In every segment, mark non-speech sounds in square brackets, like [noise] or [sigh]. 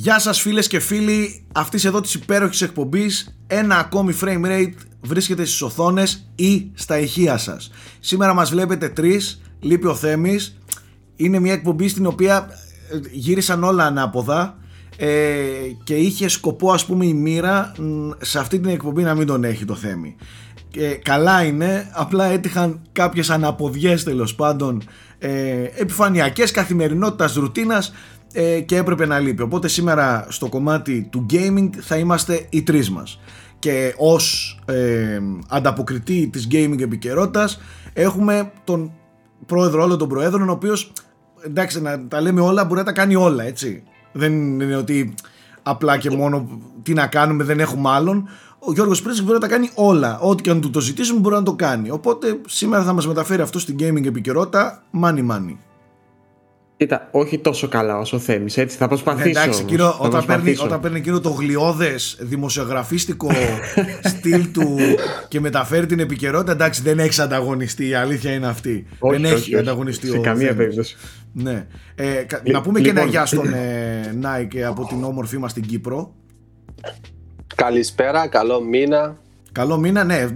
Γεια σας φίλες και φίλοι. Αυτής εδώ της υπέροχης εκπομπής Ένα ακόμη frame rate βρίσκεται στις οθόνες ή στα ηχεία σας. Σήμερα μας βλέπετε τρεις, λείπει ο Θέμης. Είναι μια εκπομπή στην οποία ε, γύρισαν όλα ανάποδα ε, και είχε σκοπό ας πούμε η μοίρα σε αυτή την εκπομπή να μην τον έχει το Θέμη. Και καλά είναι, απλά έτυχαν κάποιες αναποδιές τέλος πάντων ε, επιφανειακές καθημερινότητας ρουτίνας ε, και έπρεπε να λείπει. Οπότε σήμερα στο κομμάτι του gaming θα είμαστε οι τρεις μας. Και ως ε, ανταποκριτή της gaming επικαιρότητας έχουμε τον πρόεδρο όλων των προέδρων ο οποίος εντάξει να τα λέμε όλα μπορεί να τα κάνει όλα έτσι. Δεν είναι ότι απλά και μόνο τι να κάνουμε δεν έχουμε άλλον. Ο Γιώργος Πρέσβης μπορεί να τα κάνει όλα. Ό,τι και αν του το ζητήσουμε μπορεί να το κάνει. Οπότε σήμερα θα μας μεταφέρει αυτό στην gaming επικαιρότητα money money. Κοίτα, όχι τόσο καλά όσο θέλει. Έτσι, θα προσπαθήσω. εντάξει, κύριο, όταν, παίρνει, όταν παίρνει εκείνο το γλιώδες δημοσιογραφίστικο [laughs] στυλ του και μεταφέρει την επικαιρότητα, εντάξει, δεν έχεις ανταγωνιστεί. Η αλήθεια είναι αυτή. Όχι, δεν όχι, έχει όχι, ανταγωνιστεί Σε ο καμία Θέμης. περίπτωση. Ναι. Ε, κα- να πούμε και ένα λοιπόν, γεια στον ε, Νάικ από την όμορφή μας στην Κύπρο. Καλησπέρα, καλό μήνα. Καλό μήνα, ναι,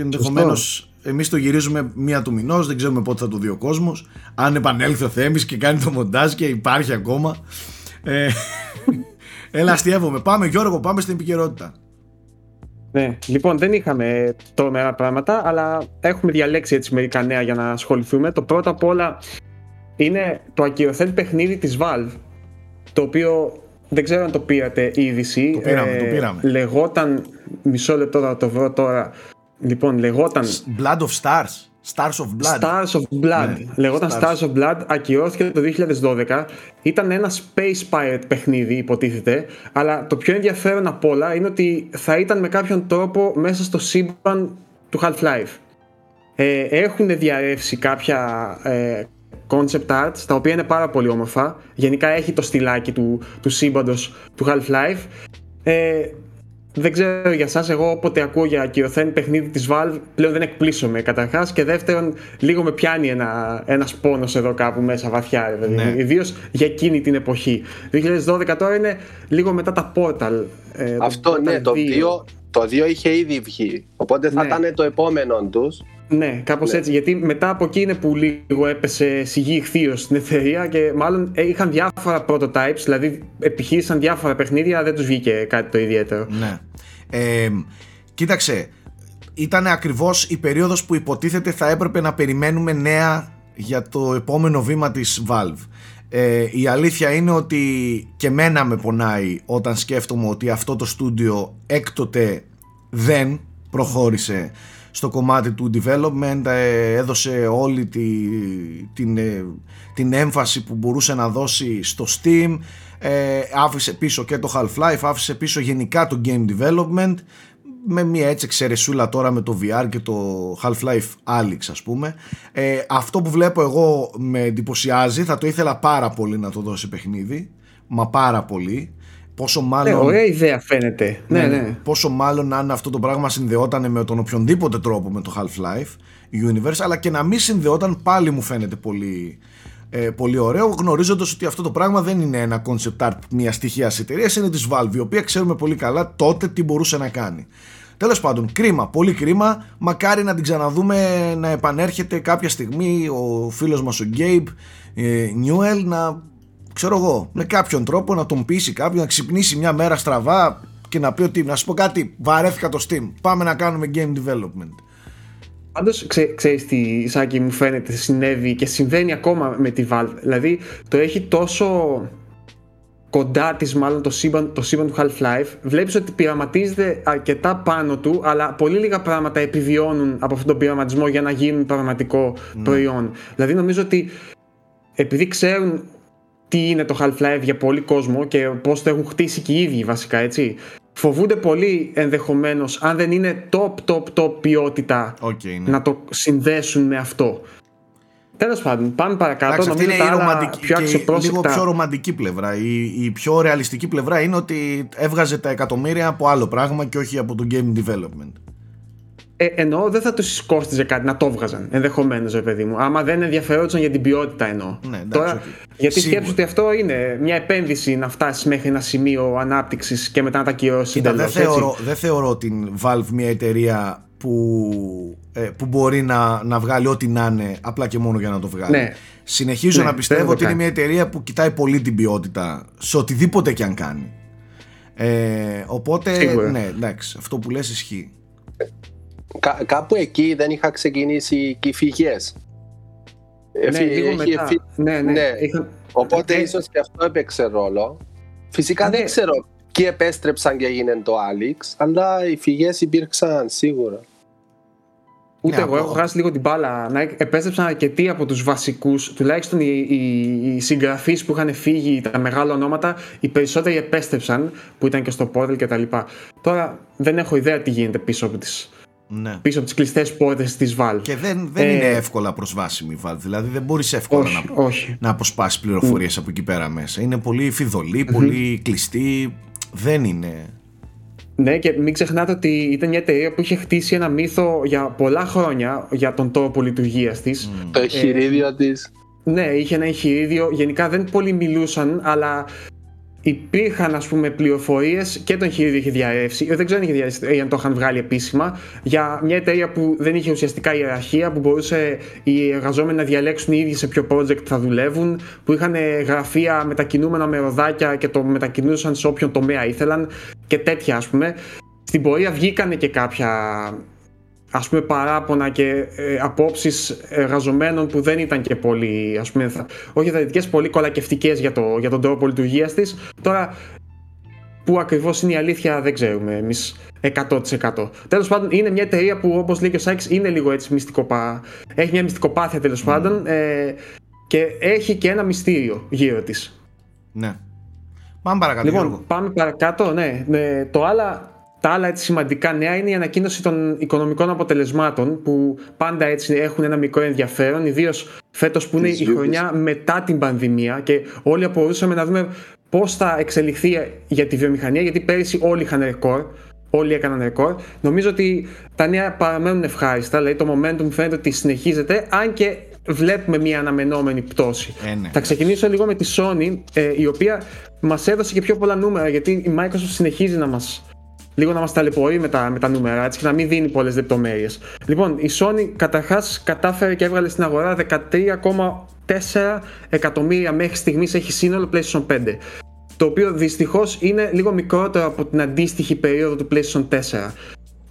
ενδεχομένω. Εμείς το γυρίζουμε μία του μηνός, δεν ξέρουμε πότε θα το δει ο κόσμος. Αν επανέλθει ο Θέμης και κάνει το μοντάζ και υπάρχει ακόμα. Ε, [laughs] έλα, αστείευομαι. Πάμε, Γιώργο, πάμε στην επικαιρότητα. Ναι, λοιπόν, δεν είχαμε τρομερά πράγματα, αλλά έχουμε διαλέξει έτσι μερικά νέα για να ασχοληθούμε. Το πρώτο απ' όλα είναι το ακυρωθέν παιχνίδι της Valve, το οποίο δεν ξέρω αν το πήρατε η είδηση. Το πήραμε, το πήραμε. Λεγόταν, μισό λεπτό θα το βρω τώρα, λοιπόν, λεγόταν Blood of Stars. Stars of Blood. Stars of Blood. Ναι, Λεγόταν Stars. Stars of Blood, ακυρώθηκε το 2012. Ήταν ένα Space Pirate παιχνίδι, υποτίθεται. Αλλά το πιο ενδιαφέρον απ' όλα είναι ότι θα ήταν με κάποιον τρόπο μέσα στο σύμπαν του Half-Life. Ε, έχουν διαρρεύσει κάποια ε, concept arts, τα οποία είναι πάρα πολύ όμορφα. Γενικά έχει το στυλάκι του, του σύμπαντος του Half-Life. Ε, δεν ξέρω για εσάς, εγώ όποτε ακούω για ακυρωθέν παιχνίδι της Valve, πλέον δεν εκπλήσωμαι καταρχάς. Και δεύτερον, λίγο με πιάνει ένα ένας πόνος εδώ κάπου μέσα βαθιά, ρε παιδί. Ναι. Ιδίως για εκείνη την εποχή. 2012 τώρα είναι λίγο μετά τα Portal. ε, το Αυτό Portal ναι, το 2. 2 το δύο είχε ήδη βγει. Οπότε θα Ναι. ήταν το επόμενο τους. Ναι, κάπως Ναι. έτσι. Γιατί μετά από εκεί είναι που λίγο έπεσε σιγή ηχθείω στην εταιρεία και μάλλον ε, είχαν διάφορα prototypes, δηλαδή επιχείρησαν διάφορα παιχνίδια, αλλά δεν τους βγήκε κάτι το ιδιαίτερο. Ναι. Ε, κοίταξε, ήταν ακριβώς η περίοδος που υποτίθεται θα έπρεπε να περιμένουμε νέα για το επόμενο βήμα της Valve. Ε, η αλήθεια είναι ότι και μένα με πονάει όταν σκέφτομαι ότι αυτό το στούντιο έκτοτε δεν προχώρησε στο κομμάτι του development ε, έδωσε όλη τη, την, ε, την έμφαση που μπορούσε να δώσει στο Steam ε, άφησε πίσω και το Half-Life άφησε πίσω γενικά το game development με μια έτσι εξαιρεσούλα τώρα με το VR και το Half-Life Alyx ας πούμε. Ε, αυτό που βλέπω εγώ με εντυπωσιάζει θα το ήθελα πάρα πολύ να το δώσει παιχνίδι μα πάρα πολύ πόσο Ναι, μάλλον ωραία ιδέα φαίνεται. Ναι, ναι. Πόσο μάλλον αν αυτό το πράγμα συνδεόταν με τον οποιονδήποτε τρόπο με το Half-Life Universe, αλλά και να μην συνδεόταν πάλι μου φαίνεται πολύ, ε, πολύ ωραίο, γνωρίζοντας ότι αυτό το πράγμα δεν είναι ένα concept art μιας στοιχείας εταιρείας, είναι της Valve, η οποία ξέρουμε πολύ καλά τότε τι μπορούσε να κάνει. Τέλος πάντων, κρίμα, πολύ κρίμα. Μακάρι να την ξαναδούμε να επανέρχεται κάποια στιγμή ο φίλος μας ο Gabe ε, Newell να ξέρω εγώ, με κάποιον τρόπο να τον πείσει κάποιον, να ξυπνήσει μια μέρα στραβά και να πει ότι να σου πω κάτι, βαρέθηκα το Steam. Πάμε να κάνουμε game development. Πάντως, ξέ, ξέρεις τι, Σάκη, μου φαίνεται συνέβη και συμβαίνει ακόμα με τη Valve. Δηλαδή, το έχει τόσο κοντά της, μάλλον το σύμπαν, το σύμπαν του Half-Life. Βλέπεις ότι πειραματίζεται αρκετά πάνω του, αλλά πολύ λίγα πράγματα επιβιώνουν από αυτόν τον πειραματισμό για να γίνουν πραγματικό προϊόν. Δηλαδή, νομίζω ότι επειδή ξέρουν τι είναι το Half-Life για πολύ κόσμο και πώς το έχουν χτίσει και οι ίδιοι βασικά έτσι φοβούνται πολύ ενδεχομένως αν δεν είναι top top top ποιότητα Οκ, ναι. να το συνδέσουν με αυτό Τέλος πάντων, πάμε παρακάτω. Εντάξει, αυτή Νομίζω είναι η τα άλλα ρομαντική, πιο και αξιοπρόσεκτα. λίγο πιο ρομαντική πλευρά. Η, η πιο ρεαλιστική πλευρά είναι ότι έβγαζε τα εκατομμύρια από άλλο πράγμα και όχι από το game development. Ε, εννοώ δεν θα του κόστιζε κάτι να το βγάζαν ενδεχομένως, ρε παιδί μου. Άμα δεν ενδιαφερόντουσαν για την ποιότητα εννοώ. Ναι, εντάξει, Τώρα, οκ. γιατί Σίγουρα. σκέψου ότι αυτό είναι μια επένδυση να φτάσεις μέχρι ένα σημείο ανάπτυξης και μετά να τα ακυρώσεις. Κοίτα, δεν εντελώς, έτσι. θεωρώ, δεν θεωρώ την Valve μια εταιρεία που, ε, που μπορεί να, να βγάλει ό,τι να είναι απλά και μόνο για να το βγάλει. Ναι. Συνεχίζω Ναι, να δεν πιστεύω το ότι είναι κάνει. μια εταιρεία που κοιτάει πολύ την ποιότητα σε οτιδήποτε και αν κάνει. Ε, οπότε, Σίγουρα. ναι, εντάξει, αυτό που λες ισχύει. Κα- κάπου εκεί δεν είχα ξεκινήσει και οι φυγές. Ναι, Εφη- λίγο έχει μετά. εφη- Ναι, ναι. ναι. Είχα- Οπότε Ε, ίσως και αυτό έπαιξε ρόλο. Φυσικά Ναι. δεν ξέρω ποιοι επέστρεψαν και έγινε το Alex, αλλά οι φυγές υπήρξαν σίγουρα. Ούτε Ναι, εγώ από- έχω χάσει λίγο την μπάλα. Να επέστρεψαν αρκετοί από τους βασικούς, τουλάχιστον οι, οι, οι συγγραφείς που είχαν φύγει, τα μεγάλα ονόματα, οι περισσότεροι επέστρεψαν που ήταν και στο Portal κτλ. Τώρα δεν έχω ιδέα τι γίνεται πίσω από τις, Ναι. πίσω από τις κλειστές πόρτες της Valve. Και δεν, δεν Ε, είναι εύκολα προσβάσιμη η Valve. Δηλαδή δεν μπορείς εύκολα όχι, να, όχι. να αποσπάσεις πληροφορίες από εκεί πέρα μέσα. Είναι πολύ φιδωλή, πολύ κλειστή. Δεν είναι. Ναι, και μην ξεχνάτε ότι ήταν μια εταιρεία που είχε χτίσει ένα μύθο για πολλά χρόνια για τον τρόπο λειτουργίας της. Το εγχειρίδιο της. Ναι, είχε ένα εγχειρίδιο. Γενικά δεν πολύ μιλούσαν, αλλά υπήρχαν ας πούμε πληροφορίες και το εγχειρίδιο είχε διαρρεύσει. ε, Δεν ξέρω αν είχε διαρρεύσει ή αν το είχαν βγάλει επίσημα. Για μια εταιρεία που δεν είχε ουσιαστικά ιεραρχία, που μπορούσε οι εργαζόμενοι να διαλέξουν οι ίδιοι σε ποιο project θα δουλεύουν, που είχαν ε, γραφεία μετακινούμενα με ροδάκια και το μετακινούσαν σε όποιον τομέα ήθελαν και τέτοια ας πούμε. Στην πορεία βγήκανε και κάποια ας πούμε παράπονα και ε, απόψεις εργαζομένων που δεν ήταν και πολύ ας πούμε θα, όχι θετικές, πολύ κολακευτικές για, το, για τον τρόπο λειτουργίας της τώρα που ακριβώς είναι η αλήθεια δεν ξέρουμε εμείς 100% τέλος πάντων είναι μια εταιρεία που όπως λέει και ο Σάκης είναι λίγο έτσι μυστικοπά έχει μια μυστικοπάθεια τέλος πάντων ε, και έχει και ένα μυστήριο γύρω της Ναι. Πάμε παρακάτω, Λοιπόν, Γιώργο. πάμε παρακάτω. Ναι. Με το άλλα, τα άλλα έτσι σημαντικά νέα είναι η ανακοίνωση των οικονομικών αποτελεσμάτων που πάντα έτσι έχουν ένα μικρό ενδιαφέρον, ιδίως φέτος που είναι Της η Ubis. χρονιά μετά την πανδημία και όλοι απορούσαμε να δούμε πώς θα εξελιχθεί για τη βιομηχανία, γιατί πέρυσι όλοι είχαν ρεκόρ. Όλοι έκαναν ρεκόρ. Νομίζω ότι τα νέα παραμένουν ευχάριστα. Δηλαδή το momentum φαίνεται ότι συνεχίζεται, αν και βλέπουμε μια αναμενόμενη πτώση. Ε, ναι. Θα ξεκινήσω λίγο με τη Sony, ε, η οποία μας έδωσε και πιο πολλά νούμερα, γιατί η Microsoft συνεχίζει να μας λίγο να μας ταλαιπωρεί με τα, με τα νούμερα έτσι, και να μην δίνει πολλές λεπτομέρειες. Λοιπόν, η Sony καταρχάς κατάφερε και έβγαλε στην αγορά 13,4 εκατομμύρια μέχρι στιγμής έχει σύνολο PlayStation 5 το οποίο δυστυχώς είναι λίγο μικρότερο από την αντίστοιχη περίοδο του PlayStation 4.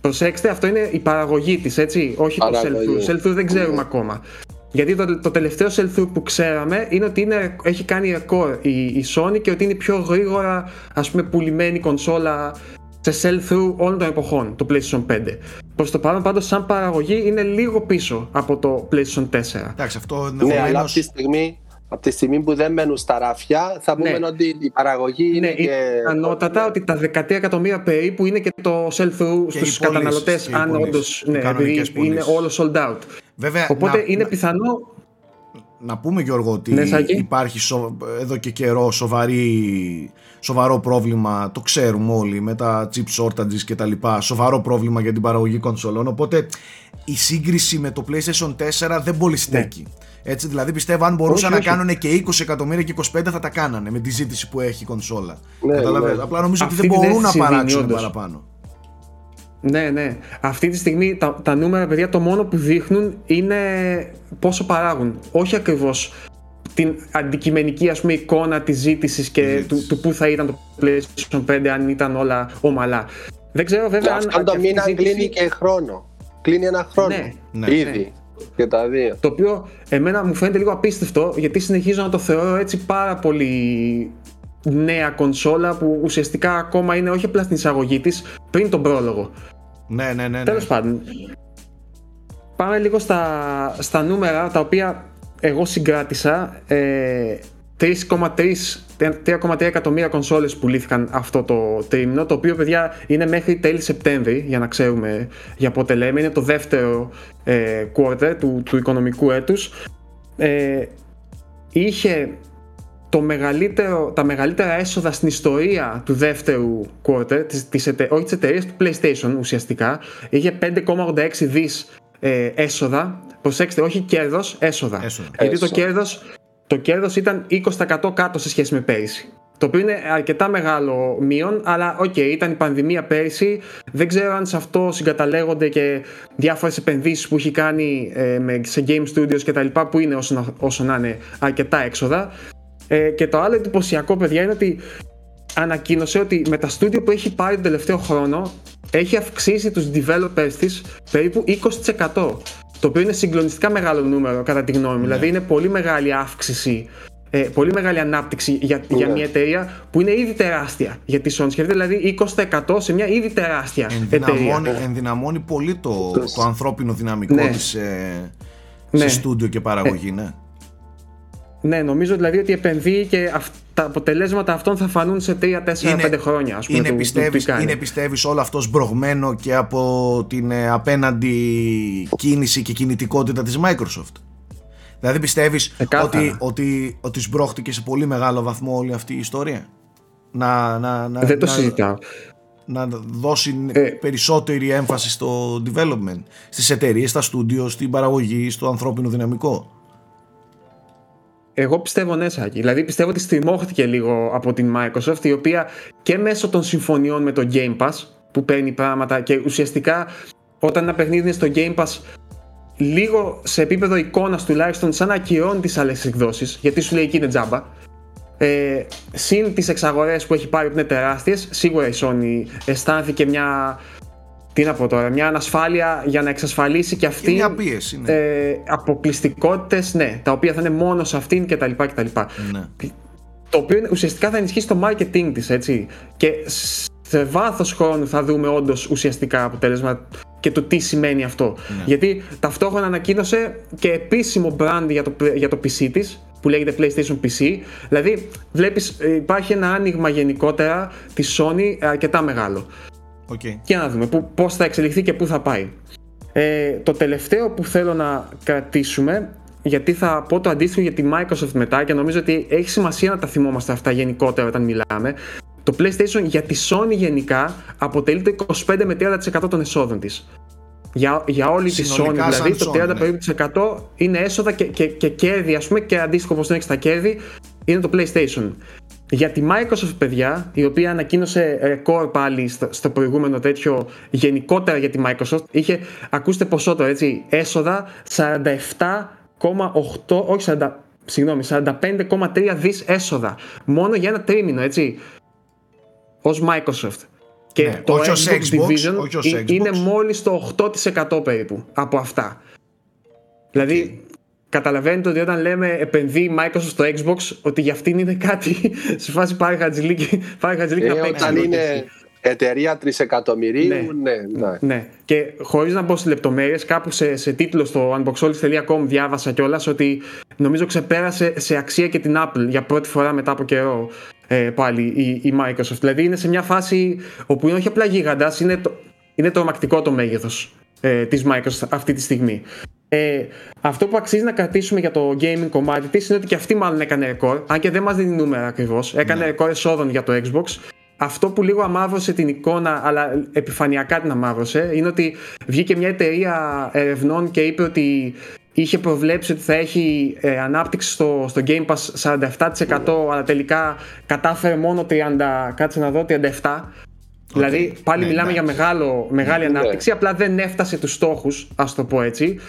Προσέξτε, αυτό είναι η παραγωγή της, έτσι, όχι το Παραγωγή. sell-through. Sell-through δεν ξέρουμε ακόμα. Γιατί το, το τελευταίο sell-through που ξέραμε είναι ότι είναι, έχει κάνει ρεκόρ η, η Sony και ότι είναι η πιο γρήγορα ας πούμε πουλημένη κονσόλα σε sell-through όλων των εποχών, το PlayStation 5. Προς το παρόν πάντως σαν παραγωγή είναι λίγο πίσω από το PlayStation 4. Εντάξει, αυτό Ναι, αλλά ενδεχομένω. από τη στιγμή, από τη στιγμή που δεν μένουν στα ράφια, θα πούμε Ναι. ότι η παραγωγή είναι Είναι και... ανώτατα ότι τα 13 εκατομμύρια περίπου είναι και το sell-through Και οι στους πωλήσεις, καταναλωτές και οι αν πωλήσεις, όντως οι ναι, κανονικές επειδή είναι πωλήσεις. όλο sold out. Βέβαια, Οπότε να, είναι να, πιθανό να πούμε Γιώργο ότι Ναι, Σάκη. υπάρχει σο- εδώ και καιρό σοβαρή, σοβαρό πρόβλημα, το ξέρουμε όλοι με τα chip shortages και τα λοιπά, σοβαρό πρόβλημα για την παραγωγή κονσολών, οπότε η σύγκριση με το PlayStation 4 δεν πολύ στέκει. Έτσι, δηλαδή πιστεύω αν μπορούσαν Ναι. Όχι, να όχι. κάνουν και 20 εκατομμύρια και 25 θα τα κάνανε με τη ζήτηση που έχει η κονσόλα. Ναι, Καταλαβαίνεις. ναι. Απλά νομίζω Αυτή ότι δεν την μπορούν να αίσθηση δίνει, παράξουν όντως. παραπάνω. Ναι, ναι. Αυτή τη στιγμή τα, τα νούμερα, παιδιά, το μόνο που δείχνουν είναι πόσο παράγουν. Όχι ακριβώς την αντικειμενική ας πούμε, εικόνα της ζήτησης και Ζήτηση. του, του πού θα ήταν το PlayStation 5 αν ήταν όλα ομαλά. Δεν ξέρω βέβαια αν, Αυτό αν το και αυτή η μήνα ζήτηση- κλείνει και χρόνο. Κλείνει ένα χρόνο. Ναι, ναι, Ήδη. Και τα δύο. Το οποίο εμένα μου φαίνεται λίγο απίστευτο γιατί συνεχίζω να το θεωρώ έτσι πάρα πολύ νέα κονσόλα που ουσιαστικά ακόμα είναι όχι απλά στην εισαγωγή της πριν τον πρόλογο. Ναι, ναι, ναι. ναι. Τέλος πάντων. Πάμε λίγο στα, στα νούμερα τα οποία εγώ συγκράτησα. Ε, 3,3 3,3 εκατομμύρια κονσόλες πουλήθηκαν αυτό το τρίμηνο το οποίο παιδιά είναι μέχρι τέλη Σεπτέμβρη για να ξέρουμε για πότε λέμε είναι το δεύτερο ε, quarter του, του οικονομικού έτους ε, είχε το μεγαλύτερο, τα μεγαλύτερα έσοδα στην ιστορία του δεύτερου quarter, της, της όχι της εταιρείας του PlayStation ουσιαστικά, είχε 5,86 δις ε, έσοδα. Προσέξτε, όχι κέρδος, έσοδα. Έσοδα. Γιατί το Έσοδα. κέρδος, το κέρδος ήταν 20% κάτω σε σχέση με πέρυσι. Το οποίο είναι αρκετά μεγάλο μείον, αλλά οκ, ήταν η πανδημία πέρυσι. Δεν ξέρω αν σε αυτό συγκαταλέγονται και διάφορες επενδύσεις που έχει κάνει ε, με, σε game studios κτλ. που είναι όσο να, όσο να είναι αρκετά έξοδα. Ε, και το άλλο εντυπωσιακό, παιδιά, είναι ότι ανακοίνωσε ότι με τα στούντιο που έχει πάρει τον τελευταίο χρόνο έχει αυξήσει τους developers της περίπου 20% το οποίο είναι συγκλονιστικά μεγάλο νούμερο κατά τη γνώμη μου δηλαδή είναι πολύ μεγάλη αύξηση ε, πολύ μεγάλη ανάπτυξη για, για Ναι. μια εταιρεία που είναι ήδη τεράστια για τη Sony σκεφτείτε δηλαδή 20% σε μια ήδη τεράστια εταιρεία Ενδυναμώνει, ενδυναμώνει πολύ το, Τος. το ανθρώπινο δυναμικό Ναι. της ε, Ναι. σε στούντιο και παραγωγή, ναι. Ναι, νομίζω δηλαδή ότι επενδύει και αυ- τα αποτελέσματα αυτών θα φανούν σε 3-4-5 χρόνια. Ας πούμε, είναι, του- του πιστεύεις, τι κάνει. είναι πιστεύεις όλο αυτό σμπρωγμένο και από την ε, απέναντι κίνηση και κινητικότητα της Microsoft; Δηλαδή πιστεύεις Ξεκάθαρα. ότι, ότι, ότι σμπρώχτηκε σε πολύ μεγάλο βαθμό όλη αυτή η ιστορία; Να, να, να, Δεν το να, συζητάω. να δώσει Ε. περισσότερη έμφαση στο development, στις εταιρείες, στα στούντιο, στην παραγωγή, στο ανθρώπινο δυναμικό; Εγώ πιστεύω ναι, Σάκη. Δηλαδή πιστεύω ότι στριμώχτηκε λίγο από την Microsoft, η οποία και μέσω των συμφωνιών με το Game Pass, που παίρνει πράγματα και ουσιαστικά όταν ένα παιχνίδι είναι στο Game Pass, λίγο σε επίπεδο εικόνας τουλάχιστον, σαν να ακυρώνει τις άλλες εκδόσεις, γιατί σου λέει εκεί είναι τζάμπα. Ε, συν τις εξαγορές που έχει πάρει που είναι τεράστιες, σίγουρα η Sony αισθάνθηκε μια, τι να πω τώρα, μια ανασφάλεια για να εξασφαλίσει και αυτή Είναι μια πίεση, ναι. ε, αποκλειστικότητες, ναι, τα οποία θα είναι μόνο σε αυτήν κτλ. κτλ. ναι. Το οποίο είναι- ουσιαστικά θα ενισχύσει το marketing της, έτσι. Και σε βάθος χρόνου θα δούμε όντως ουσιαστικά αποτέλεσμα και το τι σημαίνει αυτό. Ναι. Γιατί ταυτόχρονα ανακοίνωσε και επίσημο brand για το, για το PC της, που λέγεται PlayStation PC. Δηλαδή, βλέπεις, ε, υπάρχει ένα άνοιγμα γενικότερα της Sony ε, αρκετά μεγάλο. Οκ. Και να δούμε που, πώς θα εξελιχθεί και πού θα πάει. Ε, το τελευταίο που θέλω να κρατήσουμε, γιατί θα πω το αντίστοιχο για τη Microsoft μετά και νομίζω ότι έχει σημασία να τα θυμόμαστε αυτά γενικότερα όταν μιλάμε. Το PlayStation για τη Sony γενικά αποτελεί το 25 με 30% των εσόδων της. Για, για όλη τη Sony, Συνολικά σαν δηλαδή το Sony, 30 ναι. περίπου της 100 είναι έσοδα και, και, και κέρδη, ας πούμε, και αντίστοιχο όπως το έχεις στα κέρδη, είναι το PlayStation. Για τη Microsoft, παιδιά, η οποία ανακοίνωσε ρεκόρ πάλι στο, στο προηγούμενο τέτοιο γενικότερα για τη Microsoft, είχε, ακούστε ποσό τώρα, έτσι, έσοδα 47,8, όχι 40, συγγνώμη, 45,3 δις έσοδα. Μόνο για ένα τρίμηνο, έτσι, ως Microsoft. Και Ναι, το όχι ως Xbox Xbox, Division όχι ως ε- Xbox. είναι μόλις το 8% περίπου από αυτά. Δηλαδή, καταλαβαίνετε ότι όταν λέμε επενδύει Microsoft στο Xbox, ότι για αυτήν είναι κάτι [laughs] σε φάση πάρει χατζηλίκι, πάρει χατζηλίκι Ε, να παίξει. όταν είναι εταιρεία τρισεκατομμυρίου, Ναι. ναι, ναι. Ναι, και χωρίς να μπω σε λεπτομέρειες, κάπου σε, σε τίτλο στο unboxholics.com διάβασα κιόλας ότι νομίζω ξεπέρασε σε αξία και την Apple για πρώτη φορά μετά από καιρό ε, πάλι η, η Microsoft. Δηλαδή είναι σε μια φάση όπου είναι όχι απλά γίγαντας, είναι, το, είναι τρομακτικό το μέγεθος ε, της Microsoft αυτή τη στιγμή. Ε, αυτό που αξίζει να κρατήσουμε για το gaming κομμάτι της είναι ότι και αυτή μάλλον έκανε ρεκόρ, αν και δεν μας δίνει νούμερα ακριβώς. Έκανε ρεκόρ εσόδων για το Xbox. Αυτό που λίγο αμάβρωσε την εικόνα, αλλά επιφανειακά την αμάβρωσε, είναι ότι βγήκε μια εταιρεία ερευνών και είπε ότι είχε προβλέψει ότι θα έχει ε, ανάπτυξη στο, στο Game Pass 47% αλλά τελικά κατάφερε μόνο 30, κάτσε να δω, 37%. Δηλαδή πάλι Ναι, μιλάμε εντάξει. για μεγάλο, μεγάλη Ναι. ανάπτυξη, απλά δεν έφτασε τους στόχους, ας το πω έτσι.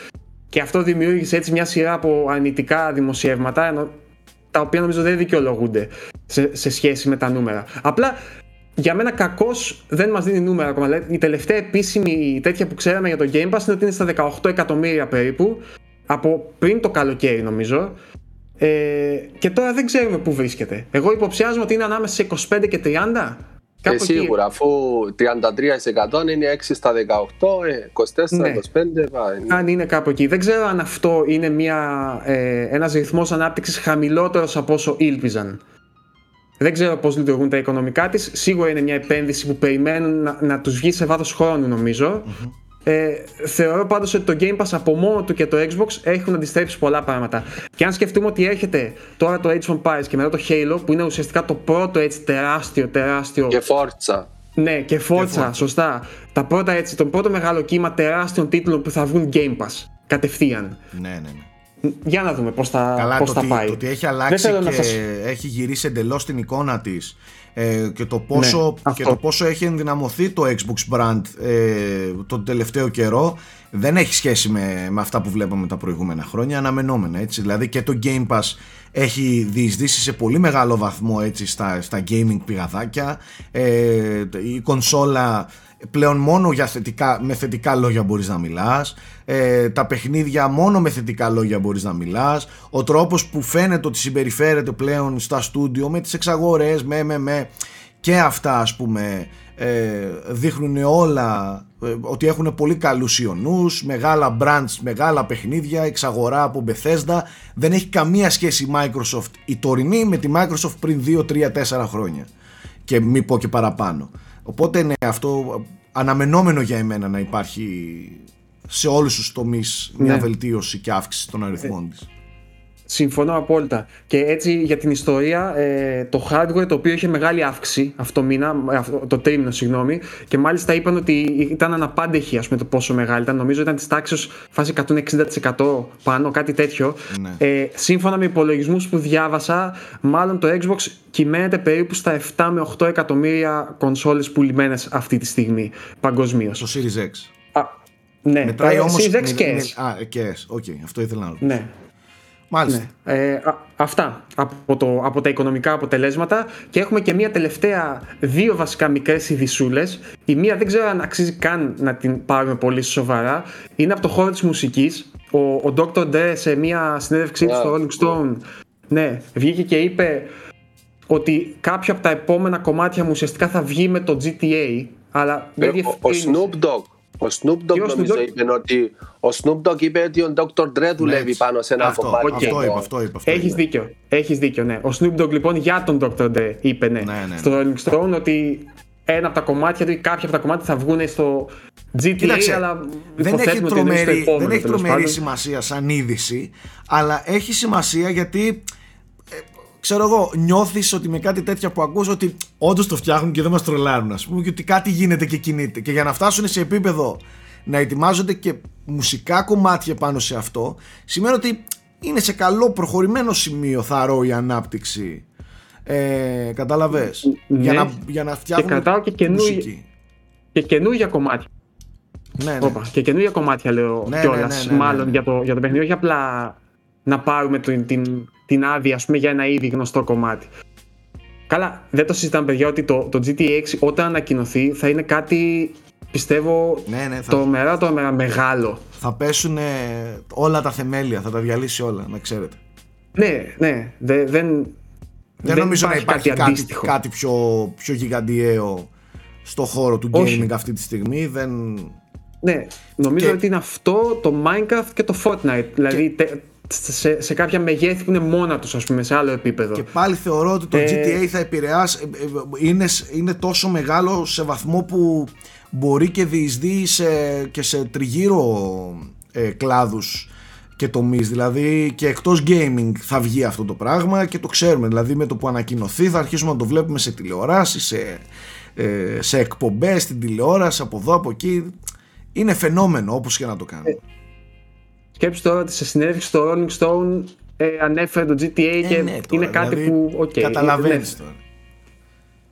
Και αυτό δημιούργησε έτσι μια σειρά από αρνητικά δημοσιεύματα, ενώ, τα οποία νομίζω δεν δικαιολογούνται σε, σε σχέση με τα νούμερα. Απλά για μένα κακώ δεν μας δίνει νούμερα ακόμα. Δηλαδή, η τελευταία επίσημη τέτοια που ξέραμε για το Game Pass είναι ότι είναι στα 18 εκατομμύρια περίπου από πριν το καλοκαίρι νομίζω. Ε, και τώρα δεν ξέρουμε πού βρίσκεται. Εγώ υποψιάζομαι ότι είναι ανάμεσα σε 25 και 30. Ε, Κάπου εκεί. σίγουρα, αφού 33% είναι 6 στα 18, ε, 24, Ναι. 25, πάει. Αν είναι κάπου εκεί. Δεν ξέρω αν αυτό είναι μια, ε, ένας ρυθμός ανάπτυξης χαμηλότερος από όσο ήλπιζαν. Δεν ξέρω πώς λειτουργούν τα οικονομικά της. Σίγουρα είναι μια επένδυση που περιμένουν να, να τους βγει σε βάθος χρόνου νομίζω. Ε, θεωρώ πάντως ότι το Game Pass από μόνο του και το Xbox έχουν αντιστρέψει πολλά πράγματα. Και αν σκεφτούμε ότι έρχεται τώρα το Age of Empires και μετά το Halo, που είναι ουσιαστικά το πρώτο έτσι τεράστιο, τεράστιο. Και Forza. Ναι, και Forza, σωστά. Τα πρώτα έτσι, το πρώτο μεγάλο κύμα τεράστιων τίτλων που θα βγουν Game Pass. Κατευθείαν. Ναι, ναι, ναι. Για να δούμε πώς θα, Καλά, πώς το, θα ότι, πάει. το ότι έχει αλλάξει θέλω και να σας- έχει γυρίσει εντελώς την εικόνα της ε, και, το πόσο, Ναι, και αυτό. το πόσο έχει ενδυναμωθεί το Xbox brand ε, τον τελευταίο καιρό δεν έχει σχέση με, με αυτά που βλέπαμε τα προηγούμενα χρόνια αναμενόμενα έτσι δηλαδή και το Game Pass έχει διεισδύσει σε πολύ μεγάλο βαθμό έτσι στα, στα gaming πηγαδάκια ε, η κονσόλα πλέον μόνο για θετικά, με θετικά λόγια μπορείς να μιλάς. Ε, τα παιχνίδια μόνο με θετικά λόγια μπορείς να μιλάς. Ο τρόπος που φαίνεται ότι συμπεριφέρεται πλέον στα στούντιο με τις εξαγορές με με με και αυτά ας πούμε ε, δείχνουν όλα ε, ότι έχουν πολύ καλούς ιονούς μεγάλα brands, μεγάλα παιχνίδια εξαγορά από Bethesda. Δεν έχει καμία σχέση η Microsoft η τωρινή με τη Microsoft πριν 2, 3, 4 χρόνια. Και μη πω και παραπάνω οπότε ναι αυτό αναμενόμενο για εμένα να υπάρχει σε όλους τους τομείς μια Ναι. βελτίωση και αύξηση των αριθμών της Συμφωνώ απόλυτα. Και έτσι για την ιστορία, ε, το hardware το οποίο είχε μεγάλη αύξηση αυτό μήνα, ε, αυτό- το τρίμηνο, συγγνώμη, και μάλιστα είπαν ότι ήταν αναπάντεχη ας πούμε, το πόσο μεγάλη ήταν. Νομίζω ήταν της τάξης φάση 160% πάνω, κάτι τέτοιο. Ναι. Ε, σύμφωνα με υπολογισμούς που διάβασα, μάλλον το Xbox κυμαίνεται περίπου στα 7 με 8 εκατομμύρια κονσόλες πουλημένες αυτή τη στιγμή παγκοσμίως. στο Series X Ναι, μετράει ε, όμως Series X μη- και μη- S. α, και S, ok, αυτό ήθελα να ρωτήσω Ναι. Μάλιστα Ναι. Ε, α- αυτά από, το, από τα οικονομικά αποτελέσματα και έχουμε και μία τελευταία δύο βασικά μικρές ειδισούλες η μία δεν ξέρω αν αξίζει καν να την πάρουμε πολύ σοβαρά είναι από το χώρο της μουσικής ο, ο Dr. Dre σε μία συνέντευξή του Α, στο Rolling Stone ναι, βγήκε και είπε ότι κάποιο από τα επόμενα κομμάτια μου ουσιαστικά θα βγει με το GTA αλλά δεν Ε, ο, ο διευκρίνησε. Snoop Dogg. Ο Snoop Dogg Και ο Snoop νομίζω Dogg- είπε ότι ο Snoop Dogg είπε ότι ο Dr. Dre δουλεύει Ναι, έτσι. πάνω σε ένα αυτό, κομμάτι. αυτό εδώ. είπε, αυτό είπε, αυτό Έχεις είπε. δίκιο. Έχεις δίκιο, ναι. Ο Snoop Dogg λοιπόν για τον Dr. Dre είπε ναι, Ναι, ναι, ναι. στο Rolling Stone ότι ένα από τα κομμάτια του ή κάποια από τα κομμάτια θα βγουν στο GTA, Κοίταξε, αλλά δεν έχει, υποθέτουμε ότι είναι στο τρομερή, επόμενο, δεν έχει τέλος τρομερή πάντων. σημασία σαν είδηση, αλλά έχει σημασία γιατί ε, ξέρω εγώ, νιώθεις ότι με κάτι τέτοια που ακούς ότι όντως το φτιάχνουν και δεν μας τρολάρουν, ας πούμε, και ότι κάτι γίνεται και κινείται. Και για να φτάσουν σε επίπεδο να ετοιμάζονται και μουσικά κομμάτια πάνω σε αυτό, σημαίνει ότι είναι σε καλό προχωρημένο σημείο θαρώ η ανάπτυξη. Ε, κατάλαβες; Ναι. για, να, για να φτιάχνουν κρατάω και καινούργια- μουσική Και καινούργια κομμάτια. ναι, ναι. Όπα, και καινούργια κομμάτια λέω Ναι, κιόλας. ναι, ναι, ναι, ναι, μάλλον ναι. Για, το, για το παιχνίδι, όχι απλά να πάρουμε την, την, την άδεια ας πούμε, για ένα ήδη γνωστό κομμάτι. Καλά, δεν το συζητάμε παιδιά ότι το, το GTA 6 όταν ανακοινωθεί θα είναι κάτι πιστεύω Ναι, ναι, θα- τρομερά τρομερά μεγάλο. θα πέσουν όλα τα θεμέλια, θα τα διαλύσει όλα, να ξέρετε. Ναι, ναι, δε- δεν, Δεν, νομίζω να υπάρχει κάτι, αντίστοιχο. κάτι πιο, πιο γιγαντιαίο στο χώρο του Όχι. gaming αυτή τη στιγμή. Δεν... Ναι, νομίζω Και- ότι είναι αυτό το Minecraft και το Fortnite. Δηλαδή τε- σε, σε κάποια μεγέθη που είναι μόνα τους ας πούμε σε άλλο επίπεδο. Και πάλι θεωρώ ότι το Ε, GTA θα επηρεάσει. ε, ε, Είναι, είναι τόσο μεγάλο σε βαθμό που μπορεί και διεισδύει σε, και σε τριγύρω ε, κλάδους και τομείς δηλαδή και εκτός gaming θα βγει αυτό το πράγμα και το ξέρουμε δηλαδή με το που ανακοινωθεί θα αρχίσουμε να το βλέπουμε σε τηλεοράσεις σε, ε, σε εκπομπές στην τηλεόραση από εδώ από εκεί είναι φαινόμενο όπως και να το κάνουμε Σκέψου τώρα ότι σε συνέντευξη στο Rolling Stone ε, ανέφερε το GTA Ε, και ναι, τώρα, είναι κάτι δηλαδή, που. οκ, καταλαβαίνεις τώρα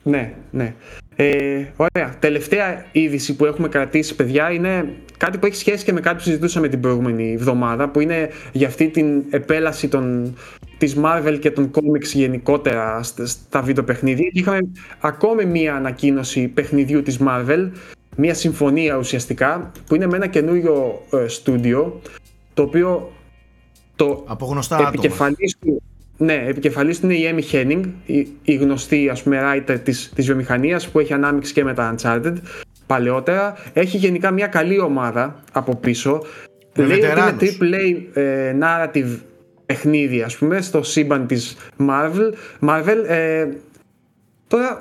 Ναι, ναι. ναι. Ε, ωραία. Τελευταία είδηση που έχουμε κρατήσει, παιδιά, είναι κάτι που έχει σχέση και με κάτι που συζητούσαμε την προηγούμενη εβδομάδα, που είναι για αυτή την επέλαση των, της Marvel και των comics γενικότερα στα, στα βίντεο παιχνίδια. Είχαμε ακόμη μία ανακοίνωση παιχνιδιού της Marvel, μία συμφωνία ουσιαστικά, που είναι με ένα καινούριο ε, στούντιο, το οποίο το από γνωστά άτομα επικεφαλής του, ναι, επικεφαλής του είναι η Amy Henning, η, η γνωστή ας πούμε writer της, της βιομηχανίας που έχει ανάμειξη και με τα Uncharted παλαιότερα. Έχει γενικά μια καλή ομάδα από πίσω. Με Λέει ότι είναι βετεράνους. AAA ε, narrative παιχνίδι ας πούμε στο σύμπαν της Marvel. Marvel ε, τώρα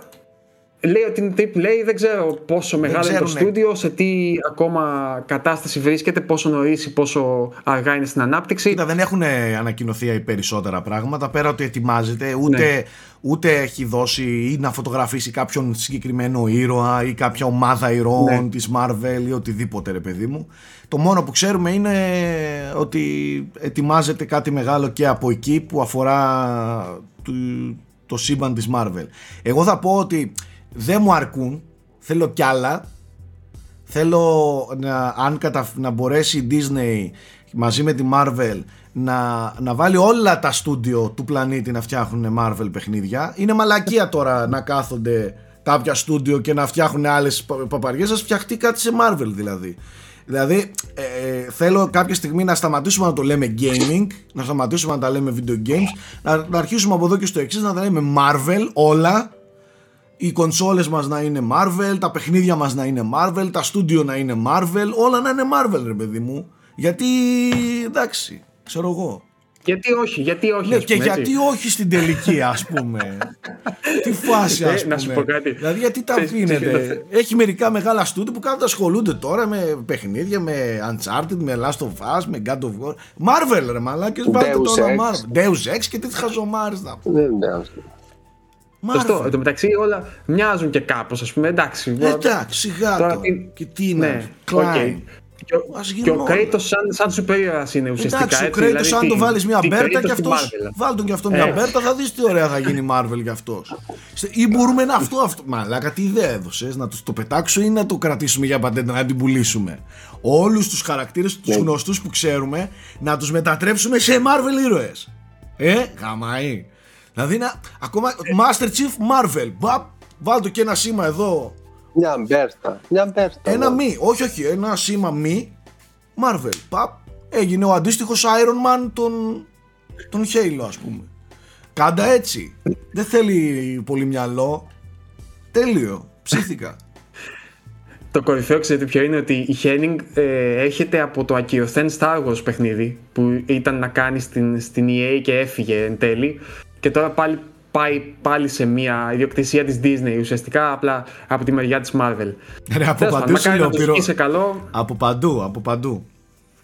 λέει ότι είναι AAA, δεν ξέρω πόσο μεγάλο είναι το ξέρουνε. στούντιο, σε τι ακόμα κατάσταση βρίσκεται, πόσο νωρίς ή πόσο αργά είναι στην ανάπτυξη. Κοίτα, δεν έχουν ανακοινωθεί οι περισσότερα πράγματα πέρα ότι ετοιμάζεται, ούτε, Ναι. ούτε έχει δώσει ή να φωτογραφίσει κάποιον συγκεκριμένο ήρωα ή κάποια ομάδα ηρώων Ναι. της Marvel ή οτιδήποτε ρε παιδί μου. Το μόνο που ξέρουμε είναι ότι ετοιμάζεται κάτι μεγάλο και από εκεί που αφορά το, το σύμπαν της Marvel. Εγώ θα πω ότι δεν μου αρκούν, θέλω κι άλλα, Θέλω να, αν κατα, να μπορέσει η Disney μαζί με τη Marvel να, να βάλει όλα τα στούντιο του πλανήτη να φτιάχνουν Marvel παιχνίδια. Είναι μαλακία τώρα να κάθονται κάποια στούντιο και να φτιάχνουν άλλες πα- παπαριές. Ας φτιαχτεί κάτι σε Marvel δηλαδή. Δηλαδή ε, ε, θέλω κάποια στιγμή να σταματήσουμε να το λέμε gaming, να σταματήσουμε να τα λέμε video games, να, να αρχίσουμε από εδώ και στο εξής να τα λέμε Marvel όλα οι κονσόλες μας να είναι Marvel, τα παιχνίδια μας να είναι Marvel, τα στούντιο να είναι Marvel, όλα να είναι Marvel ρε παιδί μου. Γιατί εντάξει, ξέρω εγώ. Γιατί όχι, γιατί όχι. Ναι, ας και πούμε, έτσι. γιατί όχι στην τελική ας πούμε. [laughs] Τι φάση Ε, ας πούμε. να σου πω κάτι. Δηλαδή γιατί τα Ξέρεις, αφήνετε; ξέρεις, Έχει μερικά μεγάλα στούντιο που κάθονται ασχολούνται τώρα με παιχνίδια, με Uncharted, με Last of Us, με God of War. Marvel ρε μαλάκες, βάλτε το Deus όνομα Ex. Marvel. Deus Ex και τι χαζομάρες να πω. Δεν ναι. Σωστό. Marvel. Εν τω μεταξύ όλα μοιάζουν και κάπως, ας πούμε, εντάξει. Εντάξει, σιγά Τώρα το. τι- Και τι είναι. Ναι, Klein. οκ. Και ο- Ας Και γίνουν ο όλα. Kratos σαν, σαν super ήρωας είναι ουσιαστικά. Εντάξει, ο έτσι, Kratos δηλαδή αν τι- το βάλεις μια τι μπέρτα Kratos και στην αυτός, Marvel. βάλ τον και αυτό μια Ε. μπέρτα θα δεις τι ωραία θα γίνει η Marvel για αυτός. Στε- Ή μπορούμε να αυτό, αυτό. Μαλάκα τι ιδέα έδωσες, να το, το πετάξω ή να το κρατήσουμε για πατέντα, να την πουλήσουμε. Όλους τους χαρακτήρες, τους Ναι. γνωστούς που ξέρουμε, να τους μετατρέψουμε σε Marvel ήρωες. Ε, γαμαεί. Δηλαδή να, ακόμα Master Chief Marvel, Μπαπ, βάλ το και ένα σήμα εδώ Μια μπέρτα. Μια μπέρτα. ένα ναι. μη, όχι όχι, ένα σήμα μη Marvel, παπ, έγινε ο αντίστοιχος Iron Man των, των Halo ας πούμε. Κάντα έτσι, δεν θέλει πολύ μυαλό, τέλειο, ψήθηκα. [laughs] Το κορυφαίο ξέρετε ποιο είναι ότι η Henning ε, έρχεται από το ακυρωθέν Star Wars παιχνίδι που ήταν να κάνει στην, στην EA και έφυγε εν τέλει και τώρα πάλι πάει πάλι σε μια ιδιοκτησία της Disney ουσιαστικά απλά από τη μεριά της Marvel. Ρε, από Τέλος πάντων, παντού σου μακάρι λέω, να το πυρό. σκίσει καλό. Από παντού, από παντού.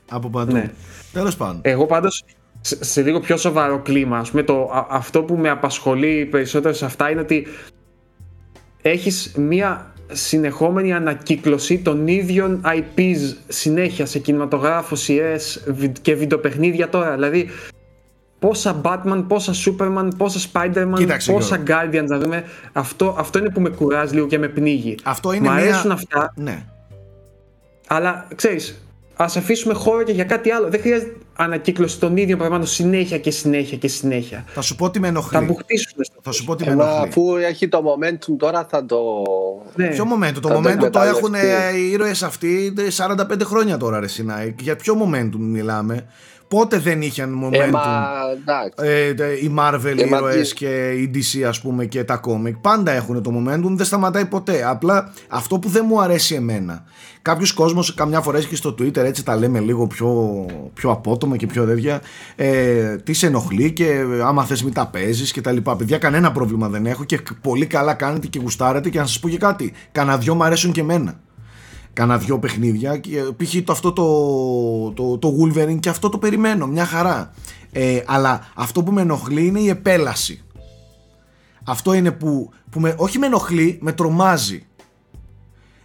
Από παντού. Ναι. Τέλος πάντων. Εγώ πάντως σε, σε λίγο πιο σοβαρό κλίμα, ας πούμε, το, α- αυτό που με απασχολεί περισσότερο σε αυτά είναι ότι έχεις μία συνεχόμενη ανακύκλωση των ίδιων IPs συνέχεια σε κινηματογράφο, σειρές βι- και βιντεοπαιχνίδια τώρα. Δηλαδή, πόσα Batman, πόσα Superman, πόσα Spider-Man, Κοίταξε, πόσα Γιώργο. Guardians να δούμε. Αυτό, αυτό είναι που με κουράζει λίγο και με πνίγει. Αυτό είναι Μ' μια... αρέσουν αυτά, Ναι. αλλά ξέρεις, ας αφήσουμε χώρο και για κάτι άλλο. Δεν χρειάζεται ανακύκλωση των ίδιων πραγμάτων συνέχεια και συνέχεια και συνέχεια. Θα σου πω τι με Θα ενοχλεί. μπουχτίσουν στο Θα σου πω τι με Ε, μα ενοχλεί. αφού έχει το momentum τώρα θα το... Ναι. Ποιο momentum, το Θα το momentum το εκμεταλλευτεί. έχουν ε, οι ήρωες αυτοί 45 χρόνια τώρα ρε Σινάη. Για ποιο momentum μιλάμε; Πότε δεν είχαν momentum Ε, μα εντάξει. ε, τε- οι Marvel Ε, μα ήρωες τι- και η DC ας πούμε και τα comic πάντα έχουν το momentum δεν σταματάει ποτέ. Απλά αυτό που δεν μου αρέσει εμένα. Κάποιος κόσμος καμιά φορά έχει και στο Twitter έτσι τα λέμε λίγο πιο, πιο απότομα και πιο τέτοια ε, τι σε ενοχλεί και ε, άμα θες μην τα παίζεις και τα λοιπά. Παιδιά κανένα πρόβλημα δεν έχω και πολύ καλά κάνετε και γουστάρετε και να σας πω και κάτι. Κανένα δυο μου αρέσουν και εμένα Κάνα δυο παιχνίδια και ε, π.χ. το αυτό το, το, το Wolverine και αυτό το περιμένω μια χαρά. Ε, αλλά αυτό που με ενοχλεί είναι η επέλαση. Αυτό είναι που, που με, όχι με ενοχλεί με τρομάζει.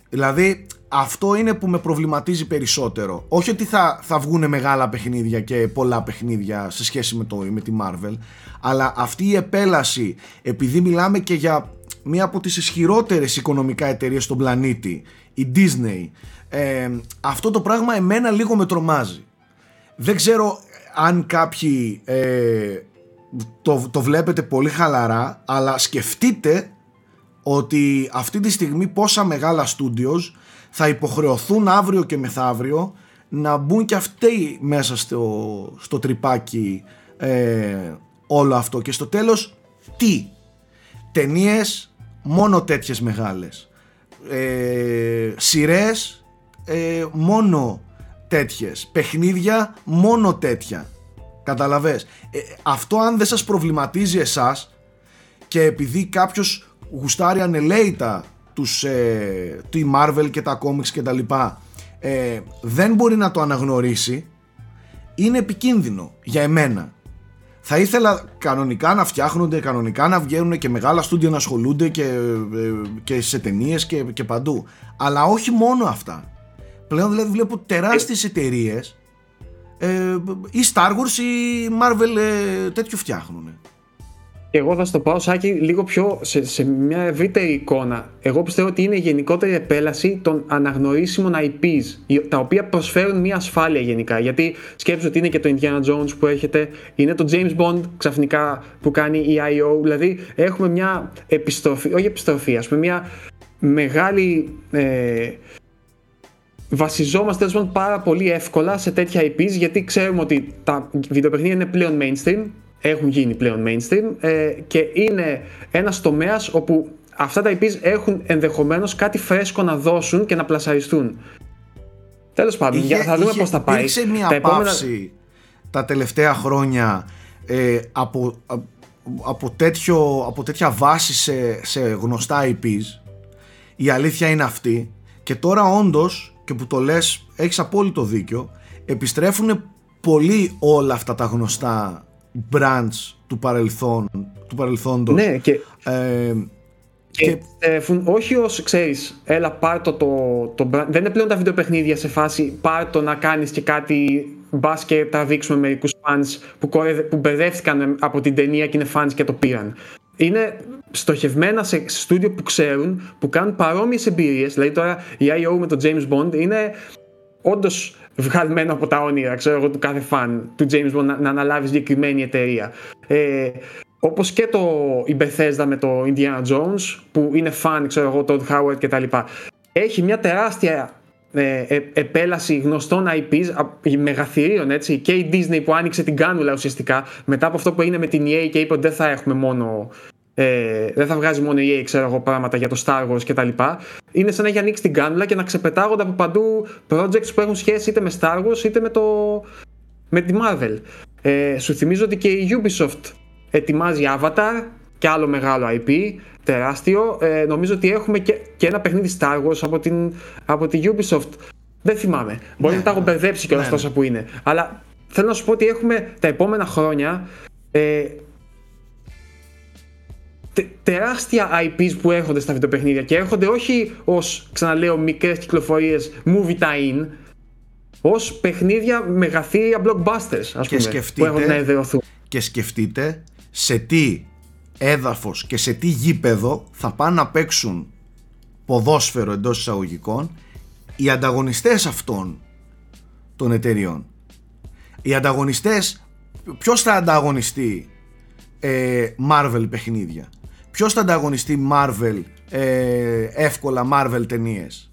Δηλαδή αυτό είναι που με προβληματίζει περισσότερο. Όχι ότι θα, θα βγουν μεγάλα παιχνίδια και πολλά παιχνίδια σε σχέση με, το, με τη Marvel αλλά αυτή η επέλαση επειδή μιλάμε και για μία από τις ισχυρότερες οικονομικά εταιρείες στον πλανήτη η Disney. Ε, αυτό το πράγμα εμένα λίγο με τρομάζει. Δεν ξέρω αν κάποιοι ε, το, το βλέπετε πολύ χαλαρά αλλά σκεφτείτε ότι αυτή τη στιγμή πόσα μεγάλα studios θα υποχρεωθούν αύριο και μεθαύριο να μπουν και αυτοί μέσα στο, στο τρυπάκι ε, όλο αυτό. Και στο τέλος τι; Ταινίες μόνο τέτοιες μεγάλες ε, σειρές ε, μόνο τέτοιες. Παιχνίδια μόνο τέτοια. Καταλαβες. Ε, αυτό αν δεν σας προβληματίζει εσάς και επειδή κάποιος γουστάρει ανελαίητα τους, ε, τη Marvel και τα comics και τα λοιπά ε, δεν μπορεί να το αναγνωρίσει είναι επικίνδυνο για εμένα θα ήθελα κανονικά να φτιάχνονται, κανονικά να βγαίνουν και μεγάλα στούντια να ασχολούνται και, ε, και σε ταινίες και, και παντού. Αλλά όχι μόνο αυτά. Πλέον δηλαδή βλέπω τεράστιες εταιρείες ε, ή Star Wars ή Marvel ε, τέτοιο φτιάχνουν. Εγώ θα στο πάω Σάκη λίγο πιο σε, σε μια ευρύτερη εικόνα. Εγώ πιστεύω ότι είναι η γενικότερη επέλαση των αναγνωρίσιμων IPs, τα οποία προσφέρουν μια ασφάλεια γενικά. Γιατί σκέψου ότι είναι και το Indiana Jones που έρχεται, είναι το James Bond ξαφνικά που κάνει η IO. Δηλαδή έχουμε μια επιστροφή, όχι επιστροφή, ας πούμε μια μεγάλη. Ε, βασιζόμαστε τέλος πάρα πολύ εύκολα σε τέτοια IPs γιατί ξέρουμε ότι τα βιντεοπαιχνίδια είναι πλέον mainstream έχουν γίνει πλέον mainstream ε, και είναι ένας τομέας όπου αυτά τα IPs έχουν ενδεχομένως κάτι φρέσκο να δώσουν και να πλασαριστούν. Τέλος πάντων, είχε, θα δούμε πώς θα πάει. Υπήρξε μια τα πάυση τα τελευταία χρόνια ε, από, από, τέτοιο, από τέτοια βάση σε, σε γνωστά IPs. Η αλήθεια είναι αυτή και τώρα όντως και που το λες έχεις απόλυτο δίκιο επιστρέφουν πολύ όλα αυτά τα γνωστά branch του, παρελθόν, του παρελθόντος. Ναι, και, ε, και, και όχι ως ξέρεις, έλα πάρ το, το, το, δεν είναι πλέον τα βιντεοπαιχνίδια σε φάση πάρ το να κάνεις και κάτι μπας και τραβήξουμε μερικούς fans που, που μπερδεύτηκαν από την ταινία και είναι fans και το πήραν. Είναι στοχευμένα σε στούντιο που ξέρουν, που κάνουν παρόμοιες εμπειρίες, δηλαδή τώρα η I.O. με το James Bond είναι όντως βγαλμένο από τα όνειρα ξέρω εγώ, του κάθε φαν του James Bond να, να αναλάβει συγκεκριμένη εταιρεία. Ε, Όπως και το, η Bethesda με το Indiana Jones, που είναι φαν, ξέρω εγώ, Todd Howard κτλ. Έχει μια τεράστια ε, ε, επέλαση γνωστών IPs, μεγαθυρίων έτσι, και η Disney που άνοιξε την κάνουλα ουσιαστικά μετά από αυτό που έγινε με την EA και είπε ότι δεν θα έχουμε μόνο ε, δεν θα βγάζει μόνο η EA ξέρω εγώ πράγματα για το Star Wars κτλ. Είναι σαν να έχει ανοίξει την κάνουλα και να ξεπετάγονται από παντού projects που έχουν σχέση είτε με Star Wars είτε με, το, με τη Marvel. Ε, σου θυμίζω ότι και η Ubisoft ετοιμάζει Avatar και άλλο μεγάλο IP, τεράστιο. Ε, νομίζω ότι έχουμε και, και ένα παιχνίδι Star Wars από την, από τη Ubisoft. Δεν θυμάμαι. Μπορεί ναι, να τα έχω μπερδέψει κιόλας ναι, τόσα που είναι. Αλλά θέλω να σου πω ότι έχουμε τα επόμενα χρόνια ε, τεράστια IPs που έρχονται στα βιντεοπαιχνίδια και έρχονται όχι ως, ξαναλέω, μικρές κυκλοφορίες movie tie-in, ως παιχνίδια μεγαθύρια blockbusters, ας και πούμε, που έρχονται να εδρεωθούν. Και σκεφτείτε σε τι έδαφος και σε τι γήπεδο θα πάνε να παίξουν ποδόσφαιρο εντός εισαγωγικών οι ανταγωνιστές αυτών των εταιριών. Οι ανταγωνιστές, ποιος θα ανταγωνιστεί ε, Marvel παιχνίδια; Ποιος θα ανταγωνιστεί Marvel ε, εύκολα Marvel ταινίες;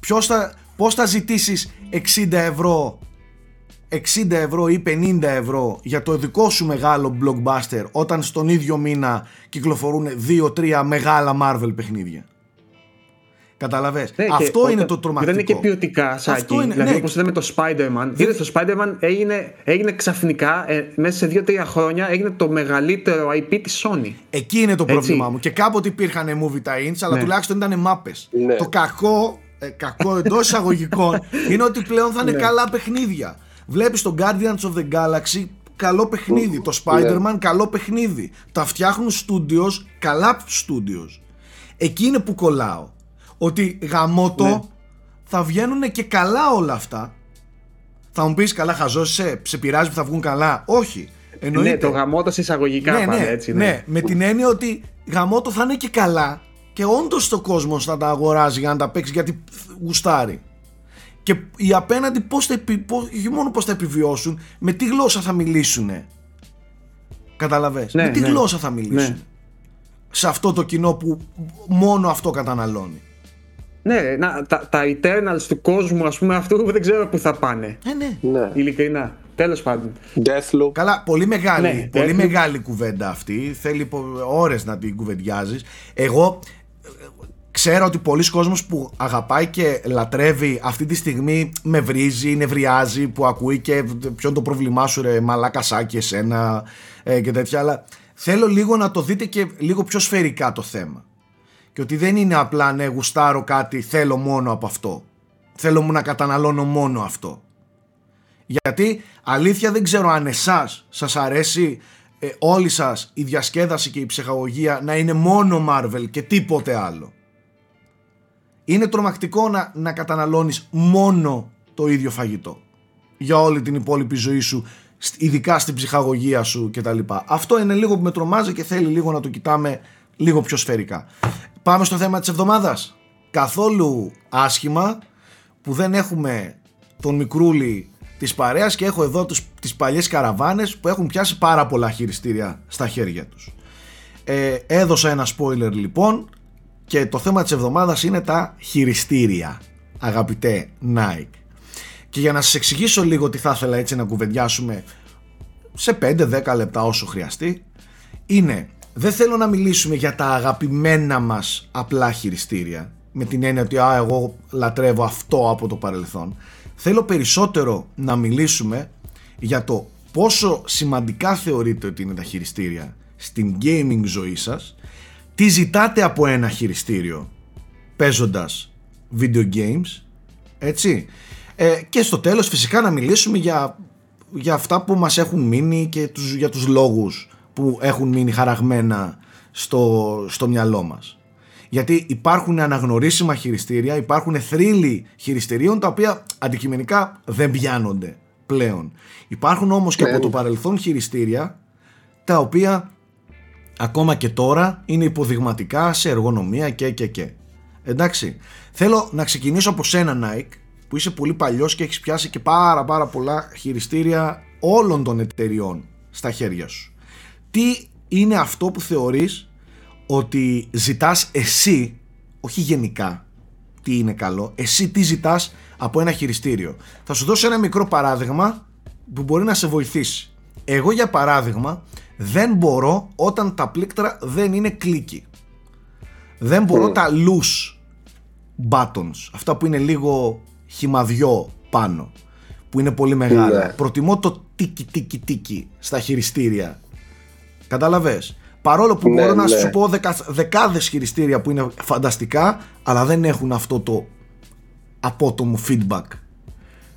Ποιος θα, πώς θα ζητήσεις 60 ευρώ 60 ευρώ ή 50 ευρώ για το δικό σου μεγάλο blockbuster όταν στον ίδιο μήνα κυκλοφορούν 2-3 μεγάλα Marvel παιχνίδια; Καταλαβες. Ναι, Αυτό είναι το τρομακτικό. Δεν είναι και ποιοτικά, Σάκη. Αυτό είναι, δηλαδή, ναι. όπως είδαμε το Spider-Man. Είδε το Spider-Man έγινε, έγινε ξαφνικά, ε, μέσα σε 2-3 χρόνια, έγινε το μεγαλύτερο IP της Sony. Εκεί είναι το πρόβλημά μου. Και κάποτε υπήρχαν movie tie-ins, αλλά ναι. τουλάχιστον ήταν μάπες. Ναι. Το κακό, ε, κακό εντός εισαγωγικών, [laughs] είναι ότι πλέον θα είναι ναι. καλά παιχνίδια. Βλέπεις το Guardians of the Galaxy καλό παιχνίδι. Το Spider-Man καλό παιχνίδι. Τα φτιάχνουν studios, καλά studios. Εκεί είναι που κολλάω ότι γαμότο ναι. θα βγαίνουν και καλά όλα αυτά. Θα μου πεις καλά, χαζό, σε, σε πειράζει που θα βγουν καλά. Όχι. Εννοείται. Ναι, το γαμότο εισαγωγικά ναι, ναι, έτσι. Ναι. ναι, με την έννοια ότι γαμότο θα είναι και καλά και όντως το κόσμος θα τα αγοράζει για να τα παίξει γιατί γουστάρει. Και οι απέναντι πώς θα, πώς, μόνο πώς θα επιβιώσουν, με τι γλώσσα θα μιλήσουν. Καταλαβες; Ναι, με τι γλώσσα θα μιλήσουν. Σε αυτό το κοινό που μόνο αυτό καταναλώνει. Ναι, να, τα, τα Eternals του κόσμου, ας πούμε, αυτού δεν ξέρω πού θα πάνε. Ε, ναι. ναι. Ειλικρινά. Τέλος πάντων. Deathloop. Καλά, πολύ μεγάλη, ναι, πολύ μεγάλη κουβέντα αυτή. Θέλει ώρες να την κουβεντιάζεις. Εγώ ξέρω ότι πολλοί κόσμος που αγαπάει και λατρεύει αυτή τη στιγμή με βρίζει, νευριάζει, που ακούει και ποιο είναι το πρόβλημά σου ρε μαλάκα σάκι εσένα ε, και τέτοια, αλλά θέλω λίγο να το δείτε και λίγο πιο σφαιρικά το θέμα. Και ότι δεν είναι απλά ναι γουστάρω κάτι θέλω μόνο από αυτό. Θέλω μου να καταναλώνω μόνο αυτό. Γιατί αλήθεια δεν ξέρω αν εσάς σας αρέσει ε, όλοι σας η διασκέδαση και η ψυχαγωγία να είναι μόνο Marvel και τίποτε άλλο. Είναι τρομακτικό να, να καταναλώνεις μόνο το ίδιο φαγητό για όλη την υπόλοιπη ζωή σου ειδικά στην ψυχαγωγία σου κτλ. Αυτό είναι λίγο που με τρομάζει και θέλει λίγο να το κοιτάμε λίγο πιο σφαιρικά. Πάμε στο θέμα της εβδομάδας. Καθόλου άσχημα που δεν έχουμε τον μικρούλι της παρέας και έχω εδώ τους, τις παλιές καραβάνες που έχουν πιάσει πάρα πολλά χειριστήρια στα χέρια τους. Ε, έδωσα ένα spoiler λοιπόν και το θέμα της εβδομάδας είναι τα χειριστήρια αγαπητέ Nike. Και για να σας εξηγήσω λίγο τι θα ήθελα έτσι να κουβεντιάσουμε σε 5-10 λεπτά όσο χρειαστεί είναι δεν θέλω να μιλήσουμε για τα αγαπημένα μας απλά χειριστήρια με την έννοια ότι α, εγώ λατρεύω αυτό από το παρελθόν. Θέλω περισσότερο να μιλήσουμε για το πόσο σημαντικά θεωρείτε ότι είναι τα χειριστήρια στην gaming ζωή σας τι ζητάτε από ένα χειριστήριο παίζοντας video games έτσι. Ε, και στο τέλος φυσικά να μιλήσουμε για, για αυτά που μας έχουν μείνει και τους, για τους λόγους που έχουν μείνει χαραγμένα στο, στο μυαλό μας. Γιατί υπάρχουν αναγνωρίσιμα χειριστήρια, υπάρχουν θρύλοι χειριστηρίων τα οποία αντικειμενικά δεν πιάνονται πλέον. Υπάρχουν όμως και από το παρελθόν χειριστήρια τα οποία ακόμα και τώρα είναι υποδειγματικά σε εργονομία και και και. Εντάξει, θέλω να ξεκινήσω από σένα Nike που είσαι πολύ παλιός και έχεις πιάσει και πάρα πάρα πολλά χειριστήρια όλων των εταιριών στα χέρια σου. Τι είναι αυτό που θεωρείς ότι ζητάς εσύ, όχι γενικά τι είναι καλό, εσύ τι ζητάς από ένα χειριστήριο. Θα σου δώσω ένα μικρό παράδειγμα που μπορεί να σε βοηθήσει. Εγώ για παράδειγμα δεν μπορώ όταν τα πλήκτρα δεν είναι κλίκι. Δεν μπορώ τα loose buttons, αυτά που είναι λίγο χυμαδιό πάνω που είναι πολύ μεγάλα. Ναι. Προτιμώ το τίκι τίκι τίκι στα χειριστήρια. Κατάλαβες; Παρόλο που ναι, μπορώ να ναι. σου πω δεκα, δεκάδες χειριστήρια που είναι φανταστικά αλλά δεν έχουν αυτό το απότομο feedback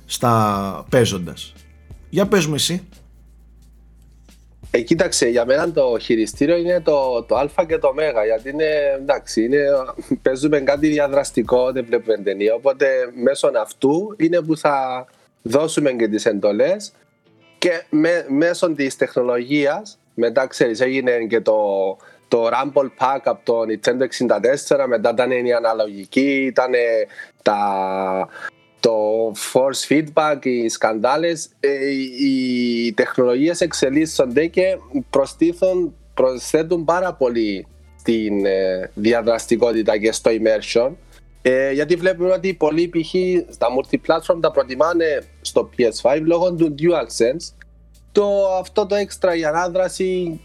στα παίζοντας. Για πες μου εσύ. Ε, κοίταξε, για μένα το χειριστήριο είναι το, το α και το ω, γιατί είναι, εντάξει, είναι, παίζουμε κάτι διαδραστικό, δεν βλέπουμε ταινία, οπότε μέσω αυτού είναι που θα δώσουμε και τις εντολές και με, μέσω της τεχνολογίας, μετά ξέρεις έγινε και το, το Rumble Pack από το Nintendo 64, μετά ήταν η αναλογική, ήταν τα το force feedback, οι σκανδάλες, ε, οι τεχνολογίες εξελίσσονται και προστίθουν, προσθέτουν πάρα πολύ την ε, διαδραστικότητα και στο immersion. Ε, γιατί βλέπουμε ότι πολλοί π.χ. στα multiplatform τα προτιμάνε στο PS5 λόγω του DualSense το, αυτό το έξτρα η ανάδραση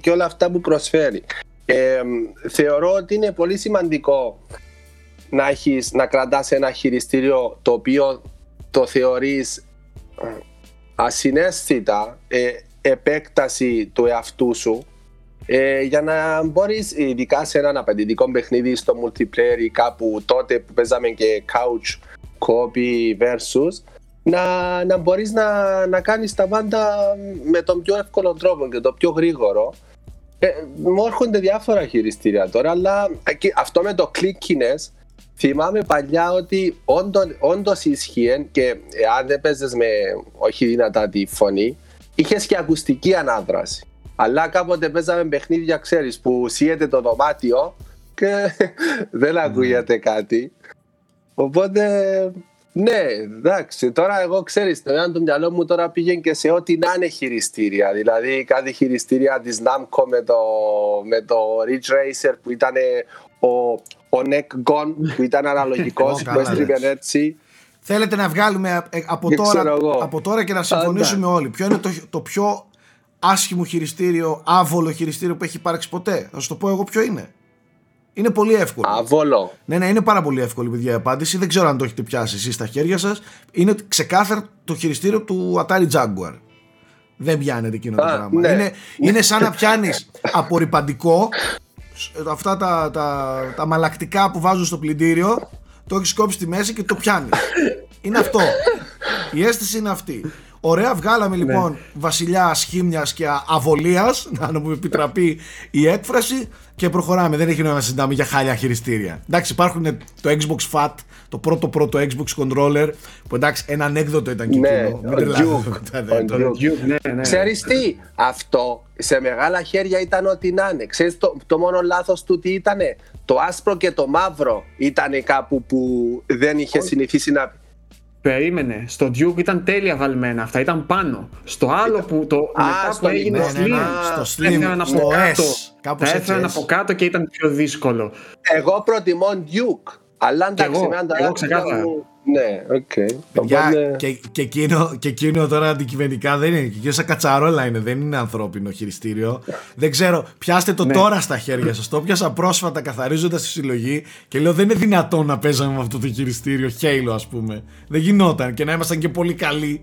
και όλα αυτά που προσφέρει. Ε, θεωρώ ότι είναι πολύ σημαντικό να, έχεις, να κρατάς ένα χειριστήριο το οποίο το θεωρείς ε, ασυναίσθητα ε, επέκταση του εαυτού σου ε, για να μπορείς ειδικά σε έναν απαιτητικό παιχνίδι στο multiplayer ή κάπου τότε που παίζαμε και couch copy versus να, να μπορείς να, να κάνεις τα πάντα με τον πιο εύκολο τρόπο και το πιο γρήγορο ε, μου έρχονται διάφορα χειριστήρια τώρα αλλά αυτό με το clickiness Θυμάμαι παλιά ότι όντως ισχύει και αν δεν παίζεις με όχι δυνατά τη φωνή, είχες και ακουστική ανάδραση. Αλλά κάποτε παίζαμε παιχνίδια, ξέρεις, που σύεται το δωμάτιο και [laughs] δεν ναι. ακούγεται κάτι. Οπότε, ναι, εντάξει. Τώρα εγώ ξέρεις, το ένα του μυαλό μου τώρα πήγαινε και σε ό,τι να είναι χειριστήρια. Δηλαδή κάτι χειριστήρια της Namco με το, με το Ridge Racer που ήταν ο, ο Neck Gone που ήταν αναλογικός [laughs] που έστριβε έτσι. Θέλετε να βγάλουμε ε, από τώρα, από τώρα και να συμφωνήσουμε όλοι. Ποιο είναι το, το πιο άσχημο χειριστήριο, άβολο χειριστήριο που έχει υπάρξει ποτέ; Θα σου το πω εγώ ποιο είναι. Είναι πολύ εύκολο. Άβολο. Ναι, ναι, είναι πάρα πολύ εύκολη παιδιά η απάντηση. Δεν ξέρω αν το έχετε πιάσει εσείς στα χέρια σας. Είναι ξεκάθαρα το χειριστήριο του Atari Jaguar. Δεν πιάνεται εκείνο το πράγμα. Ναι. Είναι, είναι σαν να πιάνεις απορριπαντικό αυτά τα, τα, τα μαλακτικά που βάζουν στο πλυντήριο, το έχεις κόψει στη μέση και το πιάνεις. είναι αυτό. Η αίσθηση είναι αυτή. Ωραία, βγάλαμε Ναι. λοιπόν βασιλιά σχήμια και αβολίας, να μου επιτραπεί η έκφραση, και προχωράμε. Δεν έχει νόημα να συζητάμε για χάλια χειριστήρια. Εντάξει, υπάρχουν το Xbox Fat, το πρώτο πρώτο Xbox controller, που εντάξει, ένα ανέκδοτο ήταν και Ναι, εκείνο. Μην [laughs] ο τρελαθούμε Duke, μετά, δεν ο το- Duke. Duke, ναι, ναι. Ξέρεις τι, αυτό σε μεγάλα χέρια ήταν ό,τι να είναι. Ξέρεις το, το μόνο λάθος του τι ήτανε; Το άσπρο και το μαύρο ήταν κάπου που δεν είχε συνηθίσει να... Περίμενε. Στο Duke ήταν τέλεια βαλμένα. Αυτά ήταν πάνω. Στο άλλο που το Α, μετά στο που έγινε Ναι, λιγότερο. ναι, ναι, slim. στο τα Slim, έφεραν στο από S, κάτω. κάπως Τα έτσι, έφεραν S. από κάτω και ήταν πιο δύσκολο. Εγώ προτιμώ Duke. Αλλά εντάξει, εγώ, εμένα το εγώ δάχτυλο ξεκάθαρα. μου- Ναι, οκ. Παιδιά, Οπότε- και, και, εκείνο, και εκείνο τώρα αντικειμενικά δεν είναι. Και εκείνος σαν κατσαρόλα είναι, δεν είναι ανθρώπινο χειριστήριο. δεν ξέρω, πιάστε το Ναι. τώρα στα χέρια σας. Το πιάσα πρόσφατα καθαρίζοντας τη συλλογή και λέω δεν είναι δυνατόν να παίζαμε με αυτό το χειριστήριο. Halo, ας πούμε. Δεν γινόταν και να ήμασταν και πολύ καλοί.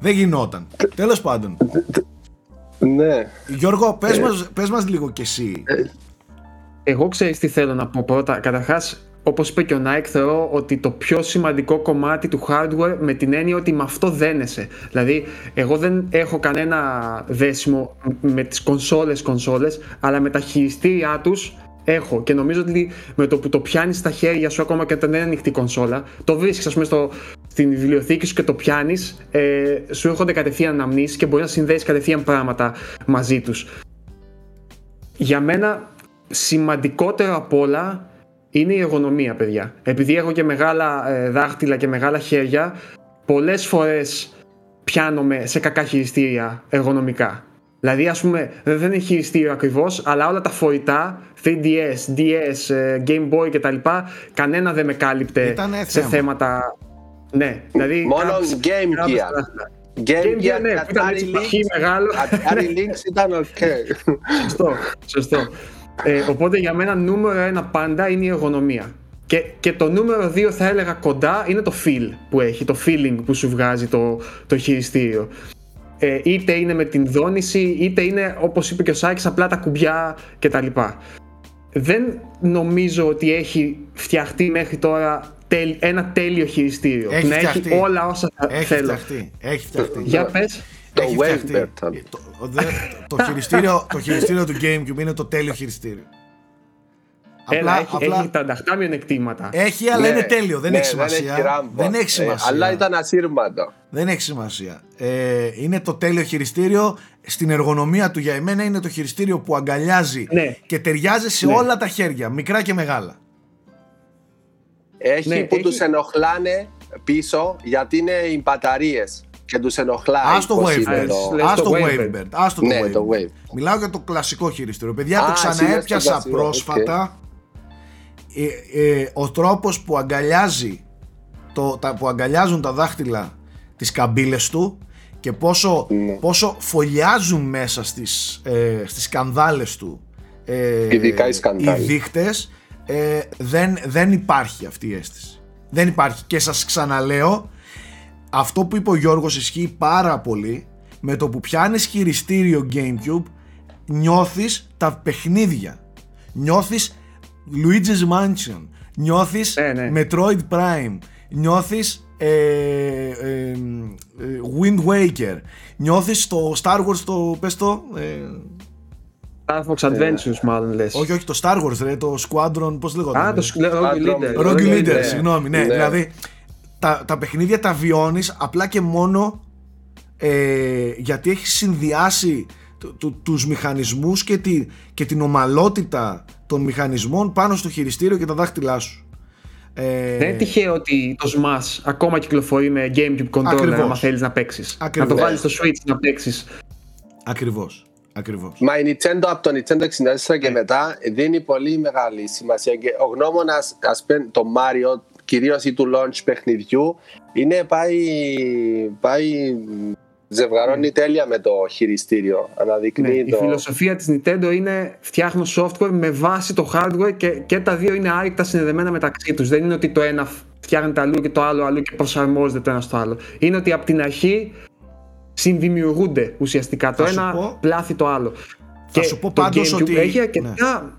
Δεν γινόταν. Τέλος πάντων. Ναι. Γιώργο, πες, μας, πες μας λίγο κι εσύ. Εγώ ξέρεις τι θέλω να πω πρώτα. Καταρχάς, όπως είπε και ο Nike, θεωρώ ότι το πιο σημαντικό κομμάτι του hardware με την έννοια ότι με αυτό δένεσαι. Δηλαδή, εγώ δεν έχω κανένα δέσιμο με τις κονσόλες κονσόλες, αλλά με τα χειριστήριά τους έχω. Και νομίζω ότι με το που το πιάνεις στα χέρια σου, ακόμα και όταν δεν είναι ανοιχτή κονσόλα, το βρίσκεις, ας πούμε, στο, στην βιβλιοθήκη σου και το πιάνεις, ε, σου έρχονται κατευθείαν αναμνήσεις και μπορείς να συνδέσει κατευθείαν πράγματα μαζί τους. Για μένα, σημαντικότερο απ' όλα είναι η εργονομία, παιδιά. Επειδή έχω και μεγάλα ε, δάχτυλα και μεγάλα χέρια, πολλές φορές πιάνομαι σε κακά χειριστήρια εργονομικά. Δηλαδή, ας πούμε, δεν είναι χειριστήριο ακριβώς, αλλά όλα τα φορητά, 3DS, DS, ες, Game Boy κτλ. Κανένα δεν με κάλυπτε Ήτανε σε θέμα. θέματα. Ναι, δηλαδή. Μόνο κάπως- Game κάπως Gear. τα δάχτυλα. Game Gear, Gear ναι, και που ήταν Atari έτσι παχύ Lynx. μεγάλο. Atari Lynx ήταν οκ. [laughs] Σωστό, σωστό. Ε, οπότε για μένα νούμερο ένα πάντα είναι η εργονομία. Και, και το νούμερο δύο θα έλεγα κοντά είναι το feel που έχει, το feeling που σου βγάζει το, το χειριστήριο. Ε, είτε είναι με την δόνηση, είτε είναι όπως είπε και ο Σάκης απλά τα κουμπιά κτλ. Δεν νομίζω ότι έχει φτιαχτεί μέχρι τώρα τέλ- ένα τέλειο χειριστήριο. Έχει να έχει φτιαχτεί. όλα όσα θα Έχει θέλω. φτιαχτεί. Έχει φτιαχτεί. Για πες. Το Έχει Wavebird φτιαχτεί. ήταν. Το, δε- το, χειριστήριο, το χειριστήριο του Gamecube είναι το τέλειο χειριστήριο. Έλα, έχει, έχει τα ανταχτά μειονεκτήματα. έχει, αλλά Ναι, είναι τέλειο. Δεν ναι, έχει σημασία. έχει ράμπο. Δεν έχει Ε, σημασία. Αλλά ήταν ασύρματο. Δεν έχει σημασία. Ε, είναι το τέλειο χειριστήριο. Στην εργονομία του για εμένα είναι το χειριστήριο που αγκαλιάζει Ναι. και ταιριάζει σε Ναι. όλα τα χέρια, μικρά και μεγάλα. Έχει Ναι, που έχει- τους ενοχλάνε πίσω γιατί είναι οι μπαταρίες και τους ενοχλάει. Ας το πως είναι Wavebird. το- Λες Ας το το Wavebird. Wavebird. Ας το Ναι, Wavebird. το Wave. Μιλάω για το κλασικό χειριστήριο. Παιδιά, Α, το εσύ λες το ξαναέπιασα κλασικό, πρόσφατα. Ε, ε, ο τρόπος που αγκαλιάζει το, τα, που αγκαλιάζουν τα δάχτυλα τις καμπύλες του και πόσο, Ναι. πόσο φωλιάζουν μέσα στις, ε, στις σκανδάλες του ε, Ειδικά οι σκανδάλοι. οι δείχτες ε, δεν, δεν υπάρχει αυτή η αίσθηση δεν υπάρχει και σας ξαναλέω αυτό που είπε ο Γιώργος ισχύει πάρα πολύ με το που πιάνεις χειριστήριο Gamecube νιώθεις τα παιχνίδια νιώθεις Luigi's Mansion νιώθεις Ναι, ναι. Metroid Prime νιώθεις ε, ε, ε, Wind Waker νιώθεις το Star Wars το πες το ε, Star Fox Adventures, μάλλον λες. όχι όχι το Star Wars ρε το Squadron πώς λέγονταν Α, το Rogue Leader. Rogue Rogue Leader, Leader. συγγνώμη, ναι. Ναι. Δηλαδή, τα, τα παιχνίδια τα βιώνεις απλά και μόνο ε, γιατί έχεις συνδυάσει του, του, τους μηχανισμούς και, τη, και την ομαλότητα των μηχανισμών πάνω στο χειριστήριο και τα δάχτυλά σου. Ε, Δεν είναι τυχαίο ότι το Smash ακόμα κυκλοφορεί με Gamecube controller Ακριβώς. άμα θέλεις να παίξεις. Να Ακριβώς. το βάλεις στο Switch να παίξεις. Ακριβώς. Ακριβώς. Μα η Nintendo από το Nintendo 64 Ναι. και μετά δίνει πολύ μεγάλη σημασία και ο γνώμονας ας πούμε, το Mario κυρίως ή του launch παιχνιδιού είναι πάει, πάει ζευγαρώνει τέλεια με το χειριστήριο Ναι, αναδεικνύει η το... φιλοσοφία της Nintendo είναι φτιάχνω software με βάση το hardware και, και τα δύο είναι άρρηκτα συνδεδεμένα μεταξύ τους. Δεν είναι ότι το ένα φτιάχνεται αλλού και το άλλο αλλού και προσαρμόζεται το ένα στο άλλο. Είναι ότι από την αρχή συνδημιουργούνται ουσιαστικά. Θα το σου ένα πω- πλάθει το άλλο. Θα και σου πω το πάντως GameCube ότι- έχει αρκετά Ναι,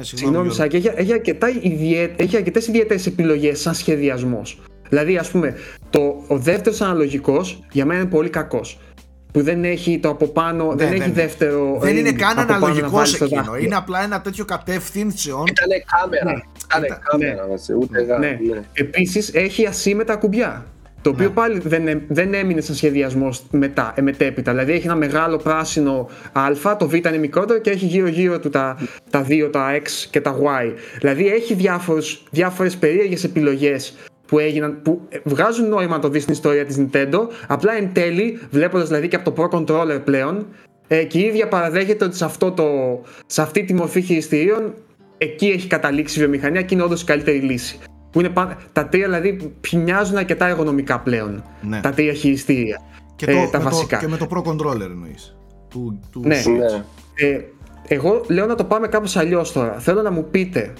συγγνώμη, Σάκη, έχει, έχει, αρκετά ιδιαί, έχει αρκετές ιδιαίτερες επιλογές σαν σχεδιασμός. Δηλαδή, ας πούμε, το, ο δεύτερος αναλογικός για μένα είναι πολύ κακός που δεν έχει το από πάνω, Ναι, δεν ναι, έχει ναι. δεύτερο. Δεν είναι ring καν από πάνω να αναλογικός βάλεις το εκείνο. δάχτυλο. Είναι απλά ένα τέτοιο κατεύθυνσεων. Ήτανε κάμερα. Ναι. Ήτανε Ήταν- κάμερα, μας, ούτε γα- Ναι. ναι. Επίσης έχει ασύμετρα κουμπιά. Το οποίο Ναι. πάλι δεν, έ- δεν έμεινε σαν σχεδιασμό μετά, ε, μετέπειτα. Δηλαδή έχει ένα μεγάλο πράσινο Α, το Β είναι μικρότερο και έχει γύρω-γύρω του τα, τα δύο, τα X και τα Y. Δηλαδή έχει διάφορους, διάφορες περίεργες επιλογές που έγιναν, που ε, βγάζουν νόημα να το δεις στην ιστορία της Nintendo, απλά εν τέλει, βλέποντας δηλαδή και από το Pro Controller πλέον, ε, και η ίδια παραδέχεται ότι σε, αυτό το, σε αυτή τη μορφή χειριστηρίων εκεί έχει καταλήξει η βιομηχανία και είναι όντως η καλύτερη λύση. Που είναι πα- τα τρία δηλαδή μοιάζουν αρκετά εργονομικά πλέον. Ναι. Τα τρία χειριστήρια. Και, ε, το, τα με το, βασικά. και με το Pro Controller εννοείς. Του, του Ναι. Switch. Ναι. Ε, εγώ λέω να το πάμε κάπως αλλιώς τώρα. Θέλω να μου πείτε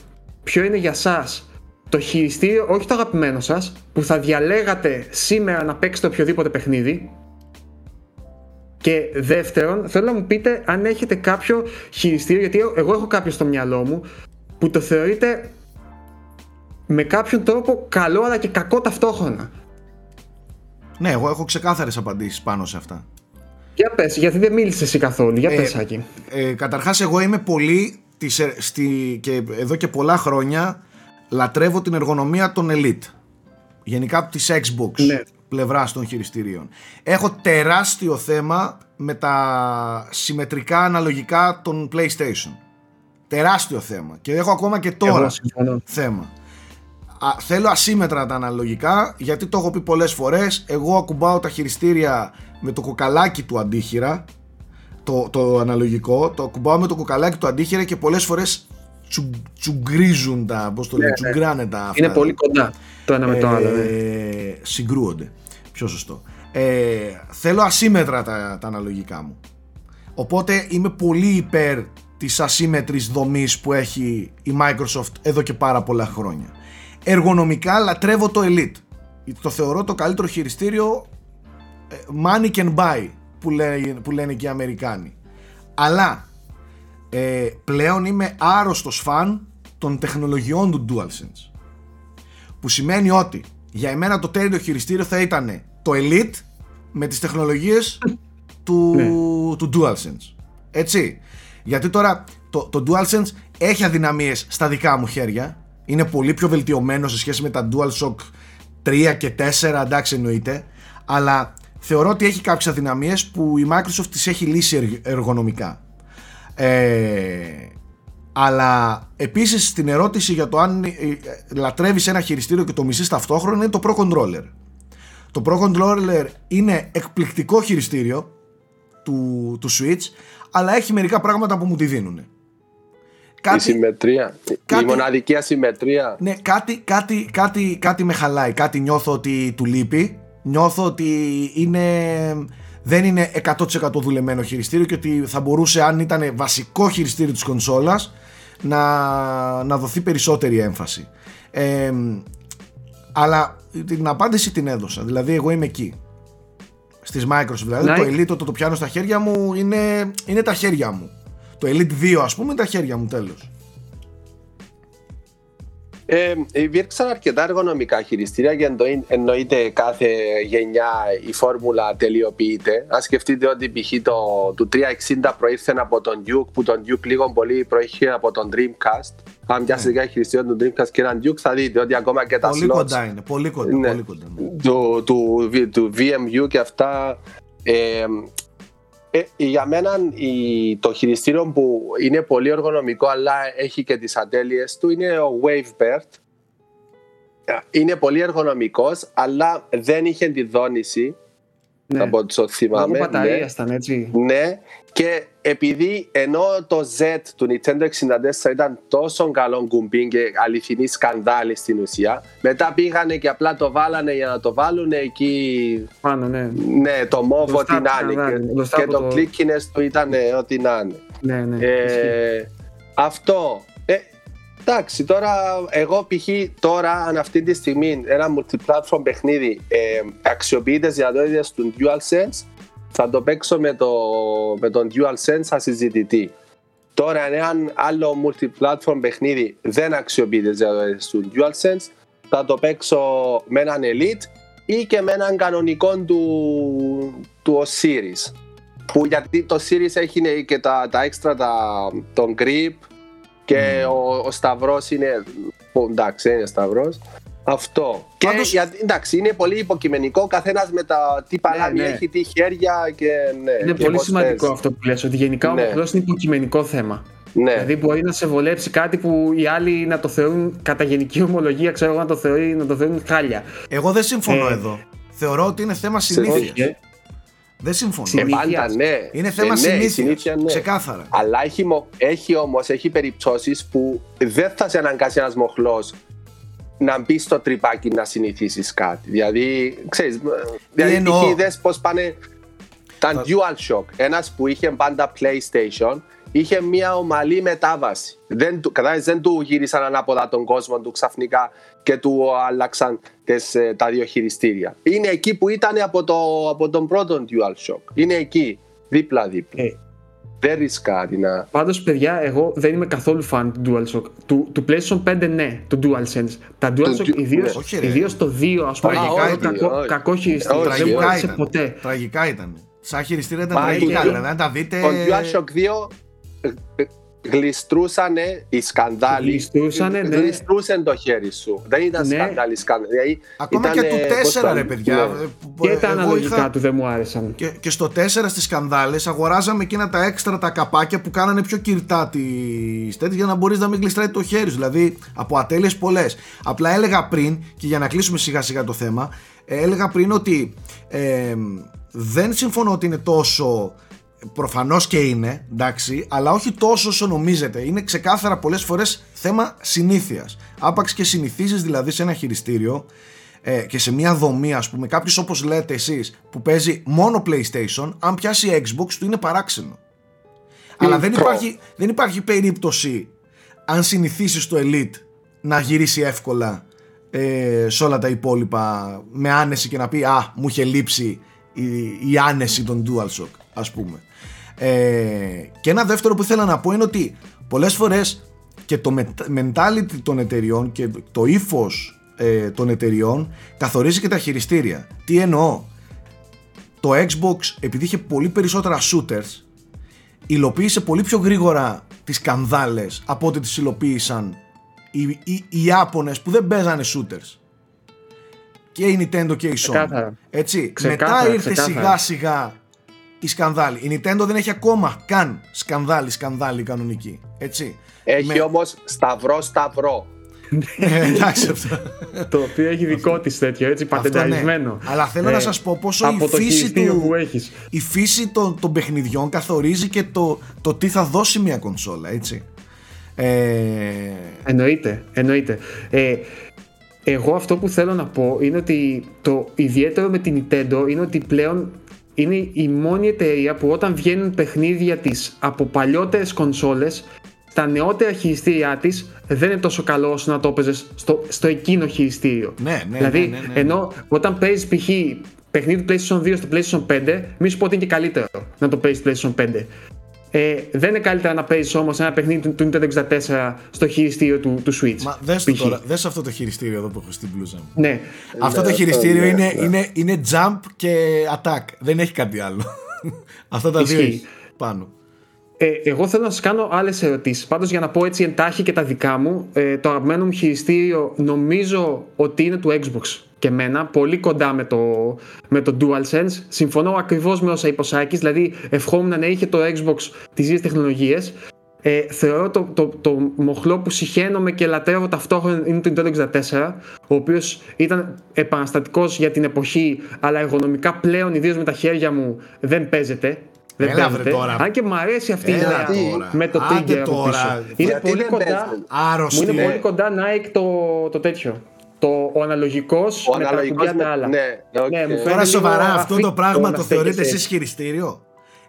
ποιο είναι για σας το χειριστήριο, όχι το αγαπημένο σας, που θα διαλέγατε σήμερα να παίξετε οποιοδήποτε παιχνίδι. Και δεύτερον, θέλω να μου πείτε αν έχετε κάποιο χειριστήριο, γιατί εγώ έχω κάποιο στο μυαλό μου, που το θεωρείτε με κάποιον τρόπο καλό αλλά και κακό ταυτόχρονα. Ναι, εγώ έχω ξεκάθαρες απαντήσεις πάνω σε αυτά. Για πες, γιατί δεν μίλησες εσύ καθόλου. Για Ε, πες, Άκη. Ε, καταρχάς εγώ είμαι πολύ της, ε, στη, και εδώ και πολλά χρόνια λατρεύω την εργονομία των Elite. Γενικά από τις Xbox Ναι. πλευράς των χειριστηρίων. Έχω τεράστιο θέμα με τα συμμετρικά αναλογικά των PlayStation. Τεράστιο θέμα. Και έχω ακόμα και τώρα Εγώ συμφωνώ. θέμα. Α, θέλω ασύμετρα τα αναλογικά γιατί το έχω πει πολλές φορές εγώ ακουμπάω τα χειριστήρια με το κοκαλάκι του αντίχειρα το, το αναλογικό το ακουμπάω με το κοκαλάκι του αντίχειρα και πολλές φορές τσου, τσουγκρίζουν τα πώς το λένε, ναι. τσουγκράνε τα αυτά. Είναι πολύ κοντά το ένα με το άλλο. ναι. Ε, συγκρούονται πιο σωστό ε, θέλω ασύμετρα τα, τα αναλογικά μου οπότε είμαι πολύ υπέρ της ασύμετρης δομής που έχει η Microsoft εδώ και πάρα πολλά χρόνια εργονομικά λατρεύω το Elite το θεωρώ το καλύτερο χειριστήριο ε, money can buy που, λέ, που λένε και οι Αμερικάνοι αλλά ε, πλέον είμαι άρρωστος φαν των τεχνολογιών του DualSense που σημαίνει ότι για εμένα το τέλειο χειριστήριο θα ήταν το Elite με τις τεχνολογίες του, του DualSense. Έτσι. Γιατί τώρα το, το DualSense έχει αδυναμίες στα δικά μου χέρια. Είναι πολύ πιο βελτιωμένο σε σχέση με τα DualShock 3 και 4, εντάξει εννοείται. Αλλά θεωρώ ότι έχει κάποιες αδυναμίες που η Microsoft τις έχει λύσει εργ- εργονομικά. Ε, αλλά επίσης στην ερώτηση για το αν ε, ε, λατρεύεις ένα χειριστήριο και το μισείς ταυτόχρονα είναι το Pro Controller. Το Pro Controller είναι εκπληκτικό χειριστήριο του, του Switch αλλά έχει μερικά πράγματα που μου τη δίνουν. Η συμμετρία. κάτι- Η μοναδική ασυμμετρία. Ναι, κάτι, κάτι, κάτι, κάτι με χαλάει. Κάτι νιώθω ότι του λείπει. Νιώθω ότι είναι, δεν είναι 100% δουλεμένο χειριστήριο και ότι θα μπορούσε αν ήταν βασικό χειριστήριο της κονσόλας να, να δοθεί περισσότερη έμφαση. Ε, αλλά την απάντηση την έδωσα. Δηλαδή εγώ είμαι εκεί. Στις Microsoft. Δηλαδή Ναι. το Elite όταν το πιάνω στα χέρια μου είναι, είναι τα χέρια μου. Το Elite 2 ας πούμε είναι τα χέρια μου τέλος. Ε, υπήρξαν αρκετά εργονομικά χειριστήρια και εννοεί- εννοείται κάθε γενιά η φόρμουλα τελειοποιείται. Αν σκεφτείτε ότι π.χ. το του 360 προήρθε από τον Duke, που τον Duke λίγο πολύ προήρχε από τον Dreamcast. Αν πιάσετε yeah. χειριστήριο του Dreamcast και έναν Duke, θα δείτε ότι ακόμα και τα Πολύ slots κοντά είναι. Πολύ κοντά. Ναι. Πολύ κοντά ναι. του, του, του VMU και αυτά. Ε, ε, για μένα η, το χειριστήριο που είναι πολύ εργονομικό αλλά έχει και τις ατέλειες του είναι ο Wavebird. Ε, Είναι πολύ εργονομικός αλλά δεν είχε τη δόνηση Ναι. από ό,τι θυμάμαι. Λόγω μπαταρίας ναι. ήταν έτσι. Ναι, και επειδή ενώ το Z του Nintendo 64 ήταν τόσο καλό κουμπί και αληθινή σκανδάλη στην ουσία, μετά πήγανε και απλά το βάλανε για να το βάλουν εκεί. Πάνω, ναι. Ναι, το μόβ Μπροστά ό,τι από να είναι. σκανδάλι, Και, μπροστά και από το το- κλίκινες του ήταν ό,τι να είναι. Ναι, ναι. ισχύει. Ε, αυτό. Ε, εντάξει, τώρα εγώ π.χ. τώρα αν αυτή τη στιγμή ένα multiplatform παιχνίδι ε, αξιοποιεί τις δυνατότητες του DualSense θα το παίξω με, το, με τον DualSense σαν συζητητή. Τώρα, εάν άλλο multi-platform παιχνίδι δεν αξιοποιείται του DualSense, θα το παίξω με έναν Elite ή και με έναν κανονικό του, του Series. Που γιατί το Series έχει και τα, τα έξτρα, τα, τον grip και mm. ο, ο Σταυρός είναι, εντάξει είναι Σταυρός, αυτό. Και γιατί, εντάξει, είναι πολύ υποκειμενικό. Καθένας με τα τι παλάμη ναι, ναι. έχει, τι χέρια και. Ναι, είναι και πολύ σημαντικό αυτό που λες, ότι γενικά ναι. ο είναι υποκειμενικό θέμα. Ναι. Δηλαδή μπορεί να σε βολέψει κάτι που οι άλλοι να το θεωρούν κατά γενική ομολογία, ξέρω να το, θεωρεί, να το θεωρούν χάλια. Εγώ δεν συμφωνώ ε, εδώ. Θεωρώ ότι είναι θέμα συνήθειας. Δεν συμφωνώ. Συνήθεια, ναι. Είναι θέμα ε, ναι, συνήθεια. Ναι. Ξεκάθαρα. Αλλά έχει, έχει όμως έχει περιπτώσεις που δεν θα σε αναγκάσει ένας μοχλός να μπει στο τρυπάκι να συνηθίσεις κάτι. Δηλαδή, ξέρεις, δηλαδή είδε πώς πάνε τα DualShock. Ένας που είχε πάντα PlayStation είχε μια ομαλή μετάβαση. Δεν, δεν του γύρισαν ανάποδα τον κόσμο του ξαφνικά και του άλλαξαν τις, ε, τα δύο χειριστήρια. Είναι εκεί που ήταν από, το, από τον πρώτο DualShock. Είναι εκεί, δίπλα-δίπλα. Ε, δεν ρίσκα να. Πάντως, παιδιά, εγώ δεν είμαι καθόλου fan του DualShock. Του, του PlayStation 5, ναι, του DualSense. Τα DualShock, ιδίω το 2, ας πούμε, κακό, κακό χειριστήριο. Δεν μου άρεσε ποτέ. Τραγικά ήταν. Σαν χειριστήριο ήταν τραγικά. Δηλαδή, αν τα δείτε. Το DualShock 2 γλιστρούσανε οι σκανδάλοι. Γλιστρούσανε, ναι. Γλιστρούσαν το χέρι σου. Δεν ήταν ναι. σκανδάλοι, σκανδάλοι. Δηλαδή, Ακόμα και του 4 ρε παιδιά. Ναι. Και τα αναλογικά είχα... του δεν μου άρεσαν. Και, και στο 4 στις σκανδάλες αγοράζαμε εκείνα τα έξτρα τα καπάκια που κάνανε πιο κυρτά τις τέτοιες για να μπορείς να μην γλιστράει το χέρι σου. Δηλαδή από ατέλειες πολλές. Απλά έλεγα πριν και για να κλείσουμε σιγά σιγά το θέμα έλεγα πριν ότι ε, δεν συμφωνώ ότι είναι τόσο προφανώς και είναι, εντάξει, αλλά όχι τόσο όσο νομίζετε. Είναι ξεκάθαρα πολλές φορές θέμα συνήθειας. Άπαξ και συνηθίζεις δηλαδή σε ένα χειριστήριο ε, και σε μια δομή ας πούμε, κάποιος όπως λέτε εσείς που παίζει μόνο PlayStation, αν πιάσει Xbox του είναι παράξενο. Αλλά δεν υπάρχει, δεν υπάρχει περίπτωση αν συνηθίσεις το Elite να γυρίσει εύκολα ε, σε όλα τα υπόλοιπα με άνεση και να πει «Α, μου είχε λείψει η, η άνεση των DualShock» ας πούμε. Ε, και ένα δεύτερο που ήθελα να πω είναι ότι πολλές φορές και το mentality των εταιριών και το ύφος ε, των εταιριών καθορίζει και τα χειριστήρια. Τι εννοώ; Το Xbox επειδή είχε πολύ περισσότερα shooters υλοποίησε πολύ πιο γρήγορα τις κανδάλες από ό,τι τις υλοποίησαν οι, οι, οι Ιάπωνες που δεν παίζανε shooters και η Nintendo και η Sony. Έτσι. Μετά ήρθε σιγά σιγά η σκανδάλη. Η Nintendo δεν έχει ακόμα καν σκανδάλη, σκανδάλη κανονική. Έτσι. Έχει Με... όμως σταυρό, σταυρό. Ε, εντάξει αυτό. το οποίο έχει δικό της τέτοιο, έτσι, ναι. πατενταρισμένο. Αλλά θέλω να ε, σας πω πόσο η φύση, του, που έχεις. η φύση των, των παιχνιδιών καθορίζει και το, το τι θα δώσει μια κονσόλα, έτσι. Ε... Εννοείται, εννοείται. Ε, εγώ αυτό που θέλω να πω είναι ότι το ιδιαίτερο με την Nintendo είναι ότι πλέον είναι η μόνη εταιρεία που όταν βγαίνουν παιχνίδια της από παλιότερες κονσόλες τα νεότερα χειριστήριά της δεν είναι τόσο καλό όσο να το έπαιζες στο, στο εκείνο χειριστήριο. Ναι, ναι, δηλαδή, ναι, ναι, ναι. ενώ όταν παίζεις π.χ. παιχνίδι του PlayStation 2 στο PlayStation 5, μη σου πω ότι είναι και καλύτερο να το παίζεις στο PlayStation 5. Ε, δεν είναι καλύτερα να παίζεις όμως ένα παιχνίδι του Nintendo 64 στο χειριστήριο του, του Switch. Μα δες το τώρα, δες αυτό το χειριστήριο εδώ που έχω στην μπλούζα μου. Ναι. Αυτό το χειριστήριο είναι, είναι, είναι jump και attack. Δεν έχει κάτι άλλο. [laughs] Αυτά τα δύο πάνω. Ε, εγώ θέλω να σας κάνω άλλες ερωτήσεις. Πάντως, για να πω έτσι εντάχει και τα δικά μου, ε, το αγαπημένο μου χειριστήριο νομίζω ότι είναι του Xbox και εμένα, πολύ κοντά με το, με το DualSense. Συμφωνώ ακριβώς με όσα είπε ο Σάκης, δηλαδή ευχόμουν να είχε το Xbox τις ίδιες τεχνολογίες. Ε, θεωρώ το, το, το, μοχλό που συχαίνομαι και λατρεύω ταυτόχρονα είναι το Nintendo 64, ο οποίος ήταν επαναστατικός για την εποχή, αλλά εργονομικά πλέον, ιδίως με τα χέρια μου, δεν παίζεται. Δεν Έλα, παίζεται. Τώρα. Αν και μου αρέσει αυτή η ιδέα με το trigger από πίσω. Είναι πολύ κοντά, μου είναι πολύ κοντά Nike το, το τέτοιο. Το, ο αναλογικός με τα τα άλλα. Ναι, okay. ναι, μου Τώρα σοβαρά αυτό το πράγμα το, το θεωρείτε εσείς χειριστήριο;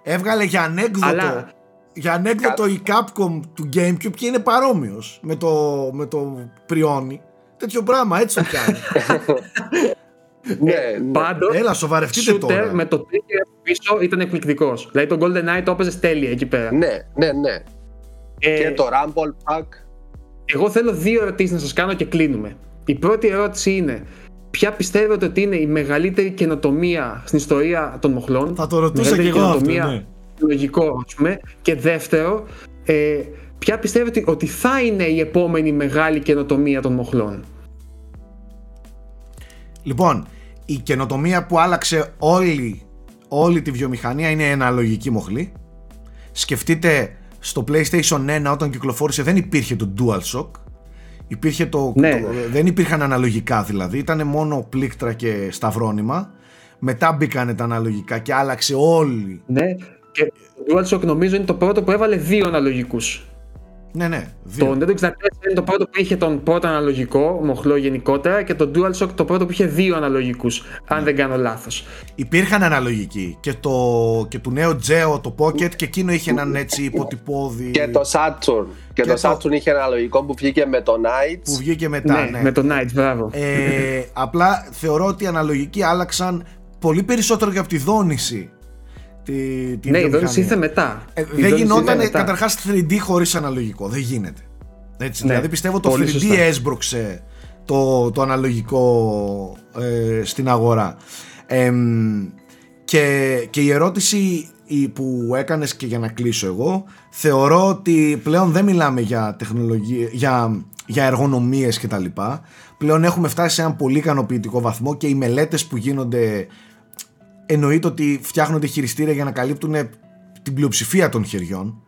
Έβγαλε για ανέκδοτο. Αλλά... Για ανέκδοτο η Capcom του Gamecube και είναι παρόμοιος με το, με το Πριόνι. Τέτοιο πράγμα, έτσι το κάνει. [laughs] ναι, ναι. Πάντως, Έλα, σοβαρευτείτε τώρα. με το trigger πίσω ήταν εκπληκτικός. Δηλαδή το Golden Knight το έπαιζε τέλεια εκεί πέρα. Ναι, ναι, ναι. Ε, Και το Rumble Pack. Εγώ θέλω δύο ερωτήσεις να σας κάνω και κλείνουμε. Η πρώτη ερώτηση είναι, ποια πιστεύετε ότι είναι η μεγαλύτερη καινοτομία στην ιστορία των μοχλών; Θα το ρωτούσα Μεγαλύτερη και εγώ αυτό, καινοτομία, ναι. Λογικό, ας πούμε. Και δεύτερο, ε, ποια πιστεύετε ότι θα είναι η επόμενη μεγάλη καινοτομία των μοχλών; Λοιπόν, η καινοτομία που άλλαξε όλη, όλη τη βιομηχανία είναι η αναλογική μοχλή. Σκεφτείτε στο PlayStation 1 όταν κυκλοφόρησε δεν υπήρχε το DualShock. Υπήρχε το, Ναι. το- δεν υπήρχαν αναλογικά δηλαδή, ήταν μόνο πλήκτρα και σταυρόνυμα. Μετά μπήκανε τα αναλογικά και άλλαξε όλη. Ναι. Και το DualShock νομίζω είναι το πρώτο που έβαλε δύο αναλογικούς. Ναι, ναι, δύο. Το Nintendo 64 είναι το πρώτο που είχε τον πρώτο αναλογικό μοχλό γενικότερα και το DualShock το πρώτο που είχε δύο αναλογικούς, αν δεν κάνω λάθος. Υπήρχαν αναλογικοί και, το, και του νέου Geo το Pocket και εκείνο είχε έναν έτσι υποτυπώδη Και το Saturn. Και, Και το, το- Saturn είχε ένα λογικό που βγήκε με το που Knights. βγήκε μετά. ναι, ναι. με το Knights, μπράβο. Ε, απλά θεωρώ ότι οι αναλογικοί άλλαξαν πολύ περισσότερο και από τη δόνηση. Τη, τη ναι, η βιομηχανία. δόνηση ήρθε μετά. Ε, Η δεν δόνηση γινόταν ήρθε μετά. καταρχάς 3D χωρίς αναλογικό. Δεν γίνεται. Έτσι, Ναι, δηλαδή πιστεύω το 3D πολύ σωστά. έσπρωξε το, το αναλογικό ε, στην αγορά. Εμ, και, και η ερώτηση η που έκανες και για να κλείσω εγώ θεωρώ ότι πλέον δεν μιλάμε για τεχνολογία για, για εργονομίες και τα λοιπά πλέον έχουμε φτάσει σε έναν πολύ ικανοποιητικό βαθμό και οι μελέτες που γίνονται εννοείται ότι φτιάχνονται χειριστήρια για να καλύπτουν την πλειοψηφία των χεριών.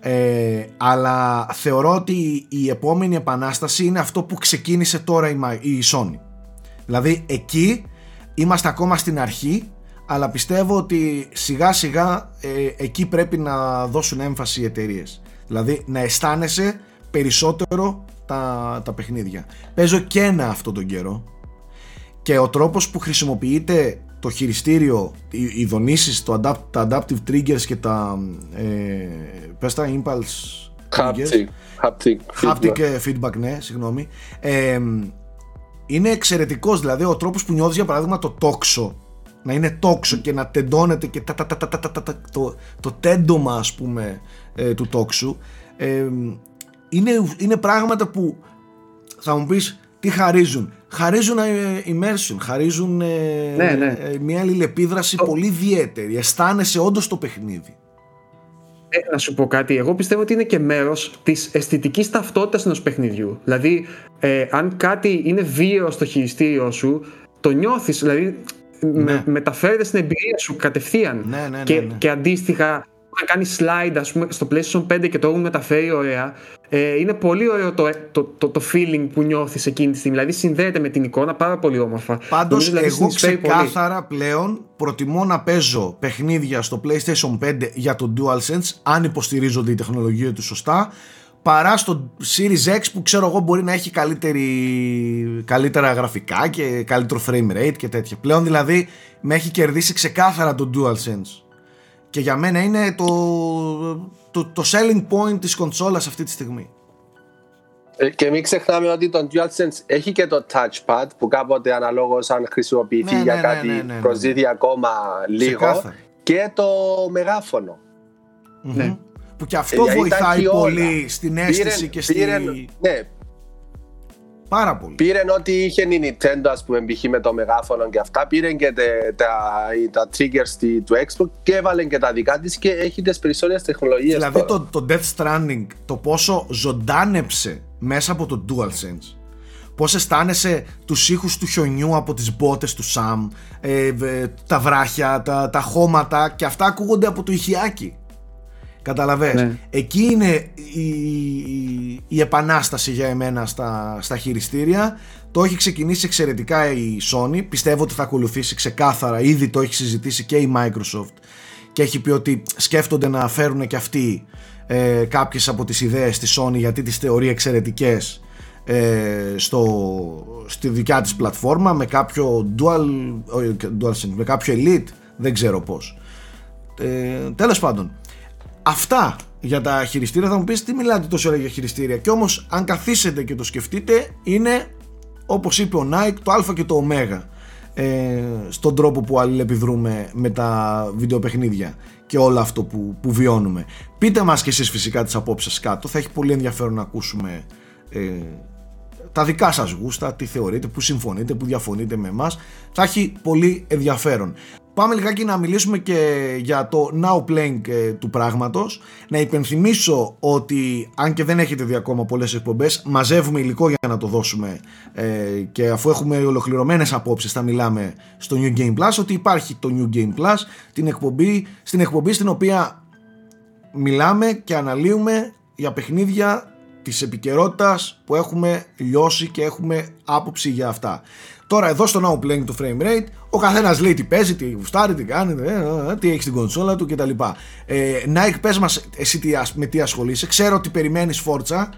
Ε, αλλά θεωρώ ότι η επόμενη επανάσταση είναι αυτό που ξεκίνησε τώρα η, Ma- η Sony. Δηλαδή εκεί είμαστε ακόμα στην αρχή αλλά πιστεύω ότι σιγά σιγά ε, εκεί πρέπει να δώσουν έμφαση οι εταιρείες. δηλαδή να αισθάνεσαι περισσότερο τα, τα παιχνίδια. Παίζω και ένα αυτόν τον καιρό και ο τρόπος που χρησιμοποιείται το χειριστήριο, οι, οι δονήσεις, το adapt, τα adaptive triggers και τα ε, πες τα impulse triggers Haptic. Haptic. haptic feedback. ε, feedback, ναι, συγγνώμη ε, είναι εξαιρετικός δηλαδή ο τρόπος που νιώθεις για παράδειγμα το τόξο να είναι τόξο και να τεντώνεται και τα, τα, τα, τα, τα, τα, τα, τα- το, το τέντομα ας πούμε ε, του τόξου ε, είναι, είναι πράγματα που θα μου πεις τι χαρίζουν χαρίζουν ε, immersion χαρίζουν ε, Ναι, ναι. ε, μια αλληλεπίδραση πολύ ιδιαίτερη αισθάνεσαι όντως το παιχνίδι Ε, να σου πω κάτι. Εγώ πιστεύω ότι είναι και μέρος της αισθητικής ταυτότητας ενός παιχνιδιού. Δηλαδή, ε, αν κάτι είναι βίαιο στο χειριστήριό σου, το νιώθεις. Δηλαδή, με, μεταφέρεται στην εμπειρία σου κατευθείαν. Ναι, ναι, ναι, και, ναι. και αντίστοιχα, όταν κάνει slide, ας πούμε, στο PlayStation 5 και το έχουν μεταφέρει ωραία, ε, είναι πολύ ωραίο το, το, το, το feeling που νιώθεις εκείνη τη στιγμή. Δηλαδή, συνδέεται με την εικόνα πάρα πολύ όμορφα. Πάντως Νομίζω, δηλαδή, εγώ συνεισφέρει πολύ. ξεκάθαρα πλέον προτιμώ να παίζω παιχνίδια στο PlayStation 5 για το DualSense αν υποστηρίζονται η τεχνολογία τους σωστά παρά στο Series X που ξέρω εγώ μπορεί να έχει καλύτερη, καλύτερα γραφικά και καλύτερο frame rate και τέτοια. Πλέον δηλαδή με έχει κερδίσει ξεκάθαρα το DualSense και για μένα είναι το, το, το selling point της κονσόλας αυτή τη στιγμή. Ε, Και μην ξεχνάμε ότι το DualSense έχει και το touchpad που κάποτε αναλόγως αν χρησιμοποιηθεί Ναι, για ναι, κάτι ναι, ναι, ναι, ναι. προσδίδει ακόμα λίγο. Ξεκάθαρα. Και το μεγάφωνο. Ναι. Που και αυτό Ε, δηλαδή τα βοηθάει έχει όλα. πολύ στην αίσθηση Πήρε- και στη... πήρε- ναι, Πάρα πολύ. πήρε ό,τι είχε η Nintendo ας πούμε π.χ. με το μεγάφωνο και αυτά πήρε και τε- τα, τα triggers στη- του Xbox και έβαλε και τα δικά της και έχει τις περισσότερες τεχνολογίες Δηλαδή τώρα. το, το Death Stranding το πόσο ζωντάνεψε μέσα από το DualSense Πώς αισθάνεσαι τους ήχους του χιονιού από τις μπότες του Sam ε, ε, Τα βράχια, τα, τα χώματα Και αυτά ακούγονται από το ηχιάκι Καταλαβες. Ναι. Εκεί είναι η, η, η επανάσταση για εμένα στα, στα χειριστήρια. Το έχει ξεκινήσει εξαιρετικά η Sony. Πιστεύω ότι θα ακολουθήσει ξεκάθαρα. Ήδη το έχει συζητήσει και η Microsoft. Και έχει πει ότι σκέφτονται να φέρουν και αυτοί ε, Κάποιες από τις ιδέες της Sony Γιατί τις θεωρεί εξαιρετικές ε, στο, στη δικιά της πλατφόρμα με κάποιο dual, όχι, DualSense, με κάποιο elite δεν ξέρω πως ε, τέλος πάντων αυτά για τα χειριστήρια θα μου πεις τι μιλάτε τόσο ώρα για χειριστήρια και όμως αν καθίσετε και το σκεφτείτε είναι όπως είπε ο Nike το α και το ω ε, στον τρόπο που αλληλεπιδρούμε με τα βιντεοπαιχνίδια και όλο αυτό που, που βιώνουμε. Πείτε μας και εσείς φυσικά τις απόψεις κάτω, θα έχει πολύ ενδιαφέρον να ακούσουμε ε, τα δικά σας γούστα, τι θεωρείτε, που συμφωνείτε, που διαφωνείτε με εμάς. Θα έχει πολύ ενδιαφέρον. Πάμε λιγάκι να μιλήσουμε και για το now playing ε, του πράγματος. Να υπενθυμίσω ότι αν και δεν έχετε δει ακόμα πολλές εκπομπές, μαζεύουμε υλικό για να το δώσουμε ε, και αφού έχουμε ολοκληρωμένες απόψεις θα μιλάμε στο New Game Plus, ότι υπάρχει το New Game Plus, την εκπομπή, στην εκπομπή στην οποία μιλάμε και αναλύουμε για παιχνίδια της επικαιρότητας που έχουμε λιώσει και έχουμε άποψη για αυτά. Τώρα εδώ στο now playing του frame rate ο καθένας λέει τι παίζει, τι γουστάρει, τι κάνει, ε, ε, ε, τι έχει στην κονσόλα του κτλ. Ε, Nike, πες μας, εσύ τι, με τι ασχολείσαι. Ξέρω ότι περιμένεις φόρτσα.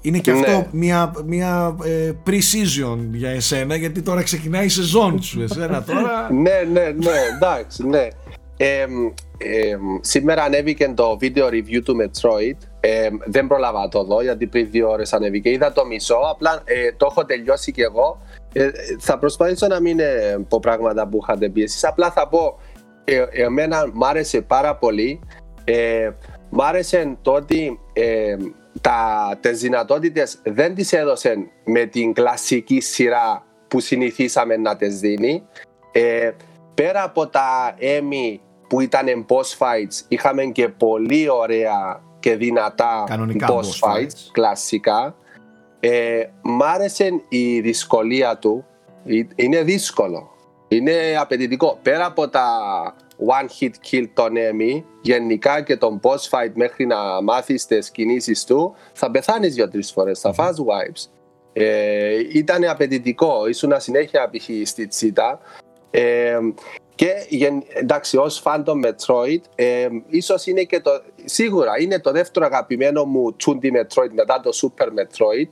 Είναι και αυτό ναι. μια, μια ε, pre-season για εσένα, γιατί τώρα ξεκινάει η σεζόν σου. Εσένα τώρα. [laughs] ναι, ναι, ναι, εντάξει, ναι. Ε, σήμερα ανέβηκε το video review του Metroid. δεν πρόλαβα να το δω γιατί πριν δύο ώρες ανέβηκε. Είδα το μισό, απλά το έχω τελειώσει κι εγώ. Ε, θα προσπαθήσω να μην ε, πω πράγματα που είχατε πει εσείς. Απλά θα πω, ε, εμένα μ' άρεσε πάρα πολύ. Ε, μ' άρεσε το ότι ε, τα, τις δυνατότητες δεν τις έδωσε με την κλασική σειρά που συνηθίσαμε να τις δίνει. Ε, πέρα από τα Emmy που ήταν boss fights, είχαμε και πολύ ωραία και δυνατά boss, boss fights, fights, κλασικά. Ε, μ' άρεσε η δυσκολία του. Είναι δύσκολο. Είναι απαιτητικό. Πέρα από τα one hit kill τον Emmy, γενικά και τον boss fight μέχρι να μάθεις τις κινήσεις του, θα πεθάνεις δύο-τρεις φορές, θα φας wipes. Ε, ήταν απαιτητικό, ήσουν συνέχεια π.χ. στη τσίτα. Ε, και εντάξει, ως φαν των Metroid, ε, ίσως είναι και το. Σίγουρα είναι το δεύτερο αγαπημένο μου 2D Metroid μετά το Super Metroid.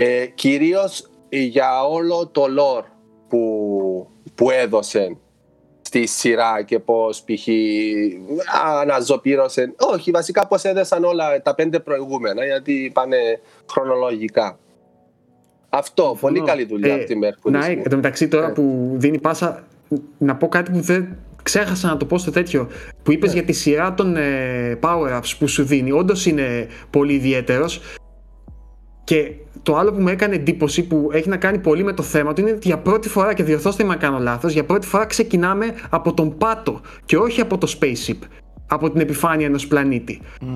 Ε, κυρίως για όλο το lore που, που έδωσε στη σειρά και πώς π.χ. αναζωπήρωσε. Όχι, βασικά πώς έδεσαν όλα τα πέντε προηγούμενα γιατί πάνε χρονολογικά. Αυτό, πολύ καλή δουλειά ε, από τη Mercury. Ναι, εν τω μεταξύ τώρα ε. που δίνει πάσα να πω κάτι που δεν ξέχασα να το πω στο τέτοιο που είπες ναι. για τη σειρά των ε, power-ups που σου δίνει όντως είναι πολύ ιδιαίτερος και το άλλο που μου έκανε εντύπωση που έχει να κάνει πολύ με το θέμα του είναι ότι για πρώτη φορά, και διορθώστε με αν κάνω λάθος, για πρώτη φορά ξεκινάμε από τον πάτο και όχι από το spaceship. Από την επιφάνεια ενός πλανήτη. Mm,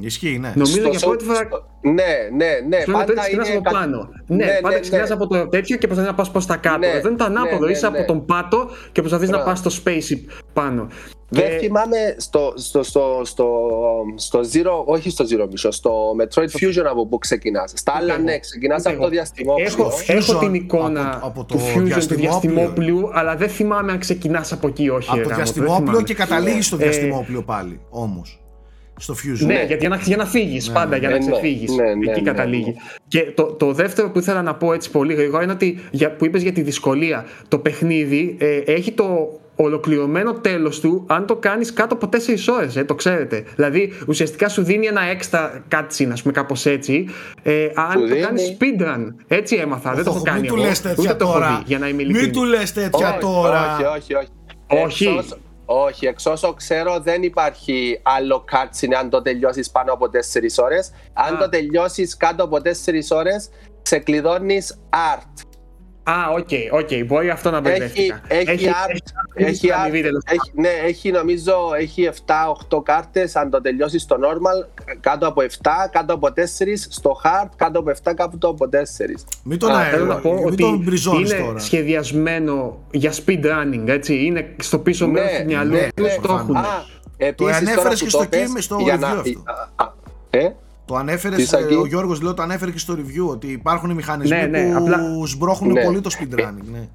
ισχύει, ναι. Νομίζω στο, για πρώτη φορά. Ναι, ναι, ναι. Πάντα ξεκινά από πάνω. Ναι, ναι πάντα ναι, ξεκινά ναι. από το τέτοιο και προσπαθείς να πας προς τα κάτω. Ναι, Εδώ είναι το ανάποδο. Ναι, ναι, είσαι από τον πάτο και προσπαθείς να πας στο spaceship πάνω. Δεν θυμάμαι στο, στο, στο, στο, στο Zero, όχι στο Zero Mission, στο Metroid Fusion από πού ξεκινάς. Στα άλλα, ναι, ξεκινάς από το διαστημόπλιο. Έχω, έχω την εικόνα από, από το του Fusion του διαστημόπλου, αλλά δεν θυμάμαι αν ξεκινάς από εκεί, όχι. Από το διαστημόπλιο και καταλήγεις στο ε, διαστημόπλιο πάλι, όμως. Στο Fusion. Ναι, γιατί για να, για να φύγεις ναι, πάντα, για να ναι, ναι. ξεφύγει. Εκεί καταλήγει. Και το, το δεύτερο που ήθελα να πω έτσι πολύ γρήγορα είναι ότι για, που είπες για τη δυσκολία. Το παιχνίδι ε, έχει το ολοκληρωμένο τέλος του αν το κάνεις κάτω από 4 ώρες. Ε, το ξέρετε. Δηλαδή ουσιαστικά σου δίνει ένα έξτρα cutscene, ας πούμε, κάπως έτσι. Ε, αν το κάνεις speedrun. Έτσι έμαθα. δεν το έχω κάνει. Μην του λες τέτοια τώρα. για να είμαι Μην του λες τέτοια τώρα. Όχι, όχι, όχι. Όχι. Εξώς, όχι, εξ όσο ξέρω δεν υπάρχει άλλο cutscene αν το τελειώσεις πάνω από 4 ώρες. Αν το τελειώσεις κάτω από 4 ώρες, ξεκλειδώνει art. Α, ok, ok, μπορεί αυτό να μπερδεύτηκα. Έχει, έχει, έχει, έχει, ναι, έχει νομίζω έχει 7-8 κάρτες αν το τελειώσει στο normal κάτω από 7, κάτω από 4 στο hard, κάτω από 7, κάτω από 4 Μην τον θέλω να πω ότι είναι τώρα. σχεδιασμένο για speed running, έτσι, είναι στο πίσω ναι, μέρος του μυαλού ναι, του, ναι, το έχουν. Το ανέφερες και στο κύμα, στο review αυτό. Ε; Το ανέφερε, ο Γιώργος λέω, το ανέφερε και στο review ότι υπάρχουν οι μηχανισμοί ναι, ναι, που απλά... σμπρώχνουν ναι. πολύ το speedrunning. Ναι.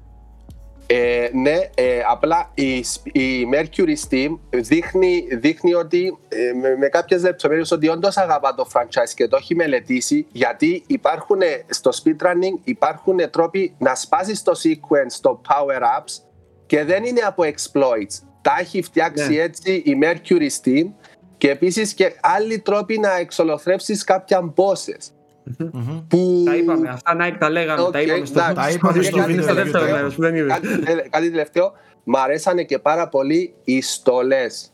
Ε, ναι, ε, απλά η, η Mercury Steam δείχνει, δείχνει ότι ε, με, με κάποιες λεπτομέρειες ότι όντως αγαπά το franchise και το έχει μελετήσει γιατί υπάρχουν στο speedrunning υπάρχουν τρόποι να σπάσεις το sequence, το power-ups και δεν είναι από exploits. Τα έχει φτιάξει ναι. έτσι η Mercury Steam και επίσης και άλλοι τρόποι να εξολοθρεύσει κάποια bosses. Που... Τα είπαμε, αυτά Nike τα λέγαμε, Οκ, τα είπαμε στο, εντάξει. Τα είπαμε στο στο βίντεο, στο βίντεο, δεύτερο το μέρος που δεν είδες. κάτι, τε- κάτι τελευταίο. Μ' αρέσανε και πάρα πολύ οι στολές.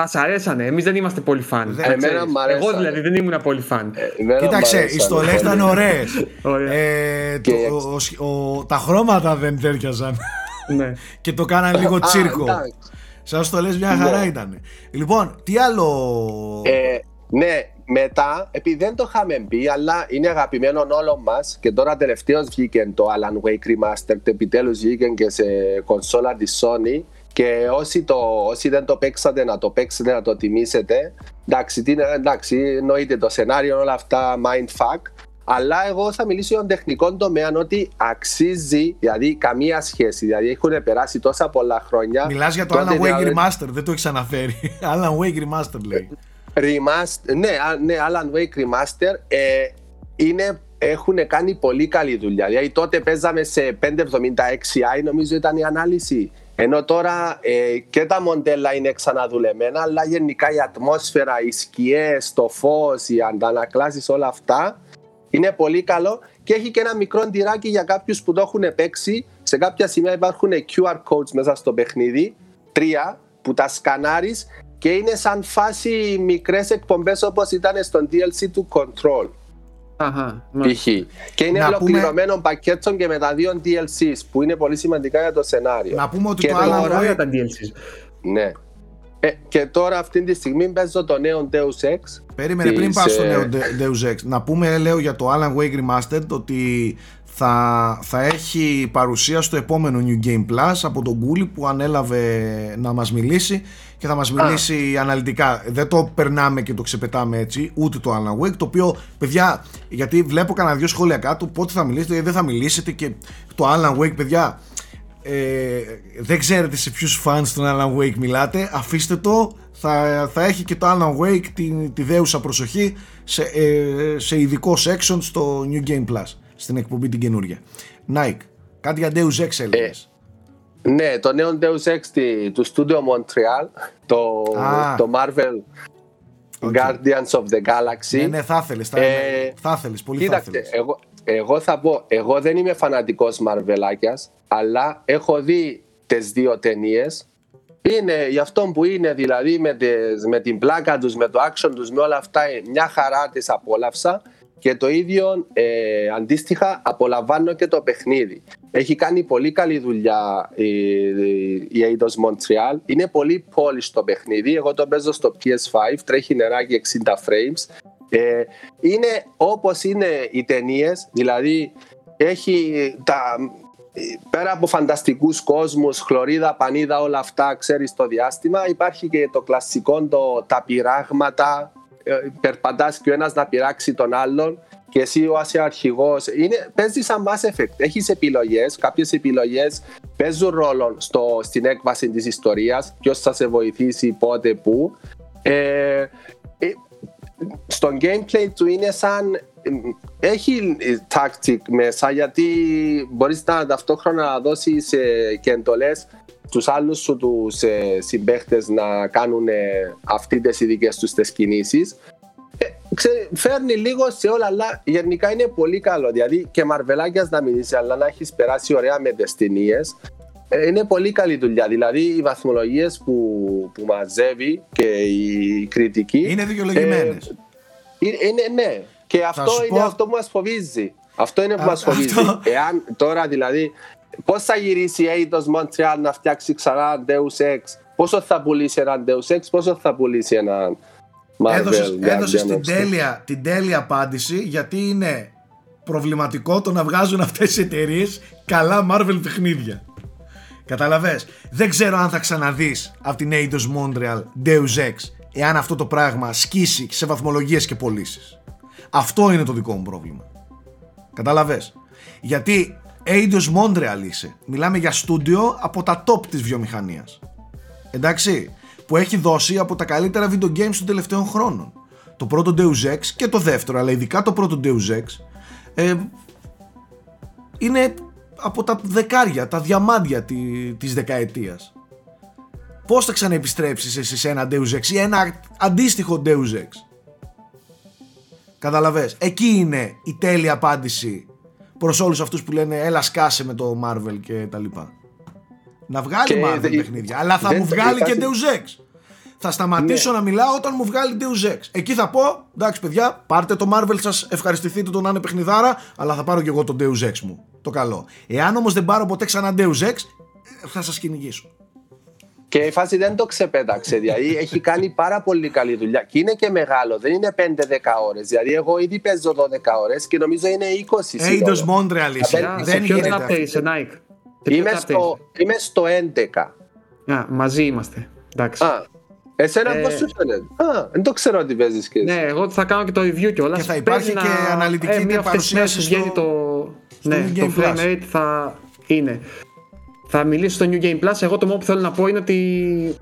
Α, σ' αρέσανε. Εμείς δεν είμαστε πολύ φαν. Δεν- να Εμένα ξέρεις. μ' αρέσανε. Εγώ δηλαδή δεν ήμουν πολύ φαν. Εμένα μ' Κοίταξε, οι αρέσανε στολές πολύ. ήταν ωραίες. Ωραία. ε, Και- το- ο- ο- τα χρώματα δεν τέριαζαν ναι. και το κάναν λίγο Α, τσίρκο. Εντάξει. Σαν στολέ μια χαρά Ναι. ήταν. Λοιπόν, τι άλλο; Ε, ναι, μετά, επειδή δεν το είχαμε πει, αλλά είναι αγαπημένο όλων μας και τώρα τελευταίω βγήκε το Alan Wake Remastered. Επιτέλους βγήκε και σε κονσόλα της Sony. Και όσοι, το, όσοι δεν το παίξατε, να το παίξετε, να το τιμήσετε. Εντάξει, τι είναι, εντάξει εννοείται το σενάριο, όλα αυτά mindfuck. Αλλά εγώ θα μιλήσω για τον τεχνικό τομέα ότι αξίζει, δηλαδή καμία σχέση. Δηλαδή έχουν περάσει τόσα πολλά χρόνια. Μιλάς για το Τότε Alan Wake δηλαδή- Remaster, δεν το έχεις αναφέρει. [laughs] Alan Wake Remaster λέει. Remaster, ναι, α- ναι, Alan Wake Remaster ε, είναι, έχουν κάνει πολύ καλή δουλειά. Δηλαδή τότε παίζαμε σε 576i νομίζω ήταν η ανάλυση. Ενώ τώρα ε, και τα μοντέλα είναι ξαναδουλεμένα, αλλά γενικά η ατμόσφαιρα, οι σκιές, το φως, οι αντανακλάσεις, όλα αυτά είναι πολύ καλό και έχει και ένα μικρό τυράκι για κάποιους που το έχουν παίξει. Σε κάποια σημεία υπάρχουν QR codes μέσα στο παιχνίδι, τρία, που τα σκανάρεις και είναι σαν φάση μικρές εκπομπές όπως ήταν στο DLC του Control Αχα. π.χ. Και είναι Να ολοκληρωμένο πακέτο και με τα δύο DLCs που είναι πολύ σημαντικά για το σενάριο. Να πούμε ότι Και το το Alan Ωραία Wake. τα DLCs. Ναι. Ε, και τώρα αυτή τη στιγμή παίζω το νέο Deus Ex. Περίμενε πριν της, πάω στο ε, νέο De- Deus Ex. Να πούμε, λέω για το Alan Wake Remastered ότι θα, θα έχει παρουσία στο επόμενο New Game Plus από τον Κούλι που ανέλαβε να μας μιλήσει και θα μας μιλήσει αναλυτικά. Δεν το περνάμε και το ξεπετάμε έτσι, ούτε το Alan Wake, το οποίο, παιδιά, γιατί βλέπω κανένα δυο σχόλια κάτω, πότε θα μιλήσετε, ε, δεν θα μιλήσετε και το Alan Wake, παιδιά, ε, δεν ξέρετε σε ποιους fans του Alan Wake μιλάτε αφήστε το θα, θα έχει και το Alan Wake τη, τη δέουσα προσοχή σε, ε, σε ειδικό section στο New Game Plus στην εκπομπή την καινούρια Nike, κάτι για Deus Ex έλεγες Ναι, το νέο Deus Ex τη- του Studio Montreal, το, Α. το Marvel OK. Guardians of the Galaxy. ναι, ναι, θα ήθελες, θα, Ε, θα ήθελες, πολύ θα Κοίταξε, ήθελες εγώ, εγώ θα πω, εγώ δεν είμαι φανατικός Μαρβελάκιας, αλλά έχω δει τις δύο ταινίες. Είναι για αυτό που είναι, δηλαδή με, τις, με την πλάκα τους, με το action τους, με όλα αυτά, ε, μια χαρά τις απόλαυσα και το ίδιο ε, αντίστοιχα απολαμβάνω και το παιχνίδι. Έχει κάνει πολύ καλή δουλειά η, η Eidos Montreal. Είναι πολύ polished το παιχνίδι. Εγώ το παίζω στο PS5, τρέχει νεράκι 60 frames. Ε, είναι όπως είναι οι ταινίες, δηλαδή έχει τα, πέρα από φανταστικούς κόσμους, χλωρίδα, πανίδα, όλα αυτά ξέρεις το διάστημα υπάρχει και το κλασικό το, τα πειράγματα ε, περπατάς και ο ένας να πειράξει τον άλλον και εσύ ο είσαι αρχηγός. Είναι, παίζεις σαν Mass Effect. Έχεις επιλογές, κάποιες επιλογές παίζουν ρόλο στο, στην έκβαση της ιστορίας ποιος θα σε βοηθήσει, πότε, πού. Ε, ε, στο gameplay του είναι σαν έχει tactic μέσα γιατί μπορείς να ταυτόχρονα να δώσεις ε, και εντολές τους άλλους σου τους ε, συμπαίχτες να κάνουν ε, αυτοί τις ειδικές τους τις κινήσεις. Ε, ξέ, φέρνει λίγο σε όλα αλλά γενικά είναι πολύ καλό. Δηλαδή και μαρβελάκιας να μην είσαι αλλά να έχεις περάσει ωραία με τις ταινίες ε, είναι πολύ καλή δουλειά. Δηλαδή οι βαθμολογίες που, που μαζεύει και η κριτική είναι δικαιολογημένες είναι, είναι, ναι. Και αυτό σου είναι πω- αυτό που μας φοβίζει. Αυτό είναι που Α, μας φοβίζει. αυτό- Εάν τώρα δηλαδή, πώς θα γυρίσει η Eidos Montreal να φτιάξει ξανά Deus Ex, πόσο θα πουλήσει έναν Deus Ex, πόσο θα πουλήσει έναν Marvel. έδωσες, Guardian έδωσες την, of the- τέλεια, την τέλεια απάντηση γιατί είναι προβληματικό το να βγάζουν αυτές οι εταιρείες καλά Marvel παιχνίδια. Καταλαβες; Δεν ξέρω αν θα ξαναδείς από την Eidos Montreal Deus Ex εάν αυτό το πράγμα σκίσει σε βαθμολογίες και πωλήσεις. Αυτό είναι το δικό μου πρόβλημα. Καταλαβες; Γιατί Eidos Montreal είσαι. Μιλάμε για στούντιο από τα top της βιομηχανίας. Εντάξει; Που έχει δώσει από τα καλύτερα video games των τελευταίων χρόνων. Το πρώτο Deus Ex και το δεύτερο, αλλά ειδικά το πρώτο Deus Ex, ε, είναι από τα δεκάρια, τα διαμάντια τη, της δεκαετίας. Πώς θα ξαναεπιστρέψεις εσύ σε ένα Deus Ex ή ένα αντίστοιχο Deus Ex; Καταλαβες. Εκεί είναι η τέλεια απάντηση προς όλους αυτούς που λένε έλα σκάσε με το Marvel και τα λοιπά. Να βγάλει Και Marvel δε- παιχνίδια, αλλά θα δεν μου θα βγάλει και υπάρχει- Deus Ex. Θα σταματήσω να μιλάω όταν μου βγάλει Deus Ex. Εκεί θα πω, εντάξει παιδιά, πάρτε το Marvel σας, ευχαριστηθείτε το να είναι παιχνιδάρα, αλλά θα πάρω και εγώ το Deus Ex μου. Το καλό. Εάν όμως δεν πάρω ποτέ ξανά Deus Ex, ε, θα σας κυνηγήσω. Και η φάση δεν το ξεπέταξε. Δηλαδή έχει κάνει πάρα πολύ καλή δουλειά. Και είναι και μεγάλο, δεν είναι 5-10 ώρες. Δηλαδή, εγώ ήδη παίζω 12 ώρες και νομίζω είναι 20 Eidos σύνολο. Montreal είσαι. Απέναντι Σε Δεν ποιο γίνεται chapter αυτό. είσαι, Nike; Σε ποιο Είμαι chapter στο, είμαι στο 11. είσαι; Α, μαζί είμαστε. Εντάξει. Α, εσένα Ε, πώς σου φαίνεται; Α, δεν το ξέρω ότι παίζεις και εσύ. Ναι, εγώ θα κάνω και το review κιόλας. Και θα υπάρχει και αναλυτική μία αυτές τις μέρες παρουσίαση βγαίνει στο- το, στο ναι, New το Game frame Plus. rate θα είναι. Θα μιλήσω στο New Game Plus. Εγώ το μόνο που θέλω να πω είναι ότι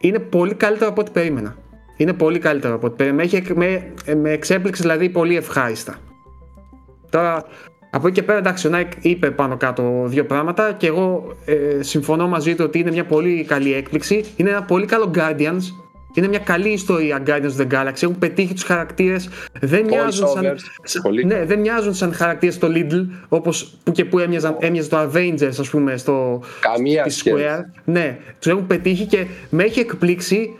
είναι πολύ καλύτερο από ό,τι περίμενα. Είναι πολύ καλύτερο από ό,τι περίμενα. Με, έχει- με, με εξέπληξε δηλαδή πολύ ευχάριστα. Τώρα, από εκεί και πέρα, εντάξει, ο Nike είπε πάνω κάτω δύο πράγματα και εγώ ε, συμφωνώ μαζί του ότι είναι μια πολύ καλή έκπληξη. Είναι ένα πολύ καλό Guardians. Είναι μια καλή ιστορία Guardians of the Galaxy. Έχουν πετύχει τους χαρακτήρες. Δεν μοιάζουν σαν, overs, σαν- πολύ. ναι, δεν μοιάζουν σαν χαρακτήρες στο Lidl όπως που και που έμοιαζαν, έμοιαζε το Avengers, ας πούμε, στο, Καμία τη σχέση. Square. Ναι, τους έχουν πετύχει και με έχει εκπλήξει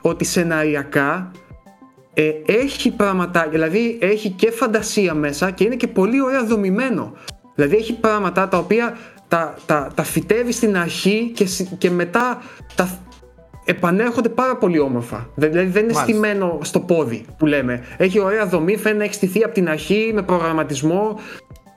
ότι σεναριακά ε, έχει πράγματα, δηλαδή έχει και φαντασία μέσα και είναι και πολύ ωραία δομημένο. Δηλαδή έχει πράγματα τα οποία τα, τα, τα φυτεύει στην αρχή και, συ- και μετά τα επανέρχονται πάρα πολύ όμορφα. Δηλαδή δεν είναι Μάλιστα. στημένο στο πόδι που λέμε. Έχει ωραία δομή, φαίνεται να έχει στηθεί από την αρχή με προγραμματισμό.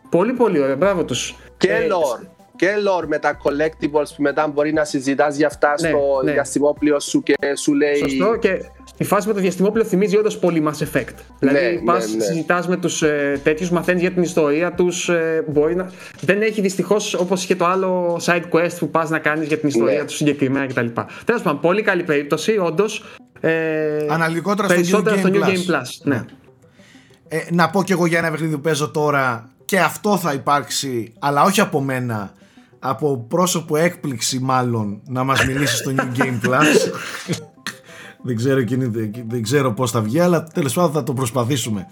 Πολύ πολύ ωραία, μπράβο τους. Και Ε, lore. Και lore με τα collectibles που μετά μπορεί να συζητάς για αυτά Ναι, στο ναι. διαστημόπλαιο σου και σου λέει. Σωστό και η φάση με το διαστημόπλαιο θυμίζει όντως πολύ Mass Effect. Δηλαδή Ναι, πας, ναι, ναι. συζητάς με τους ε, τέτοιους, μαθαίνεις για την ιστορία τους. Ε, μπορεί να... Δεν έχει δυστυχώς όπως είχε το άλλο side quest που πας να κάνεις για την ιστορία Ναι. τους συγκεκριμένα κτλ. Τέλος πάντων, πολύ καλή περίπτωση, όντως. Ε, Αναλυτικότερα στο περισσότερα New στο Game New Plus. Game Plus. Ναι. Ε, να πω κι εγώ για ένα παιχνίδι που παίζω τώρα και αυτό θα υπάρξει, αλλά όχι από μένα, από πρόσωπο έκπληξη μάλλον να μας μιλήσει στο New Game Plus. [laughs] δεν, ξέρω, εκείνη- δεν, δεν ξέρω πώς θα βγει, αλλά τέλος πάντων θα το προσπαθήσουμε.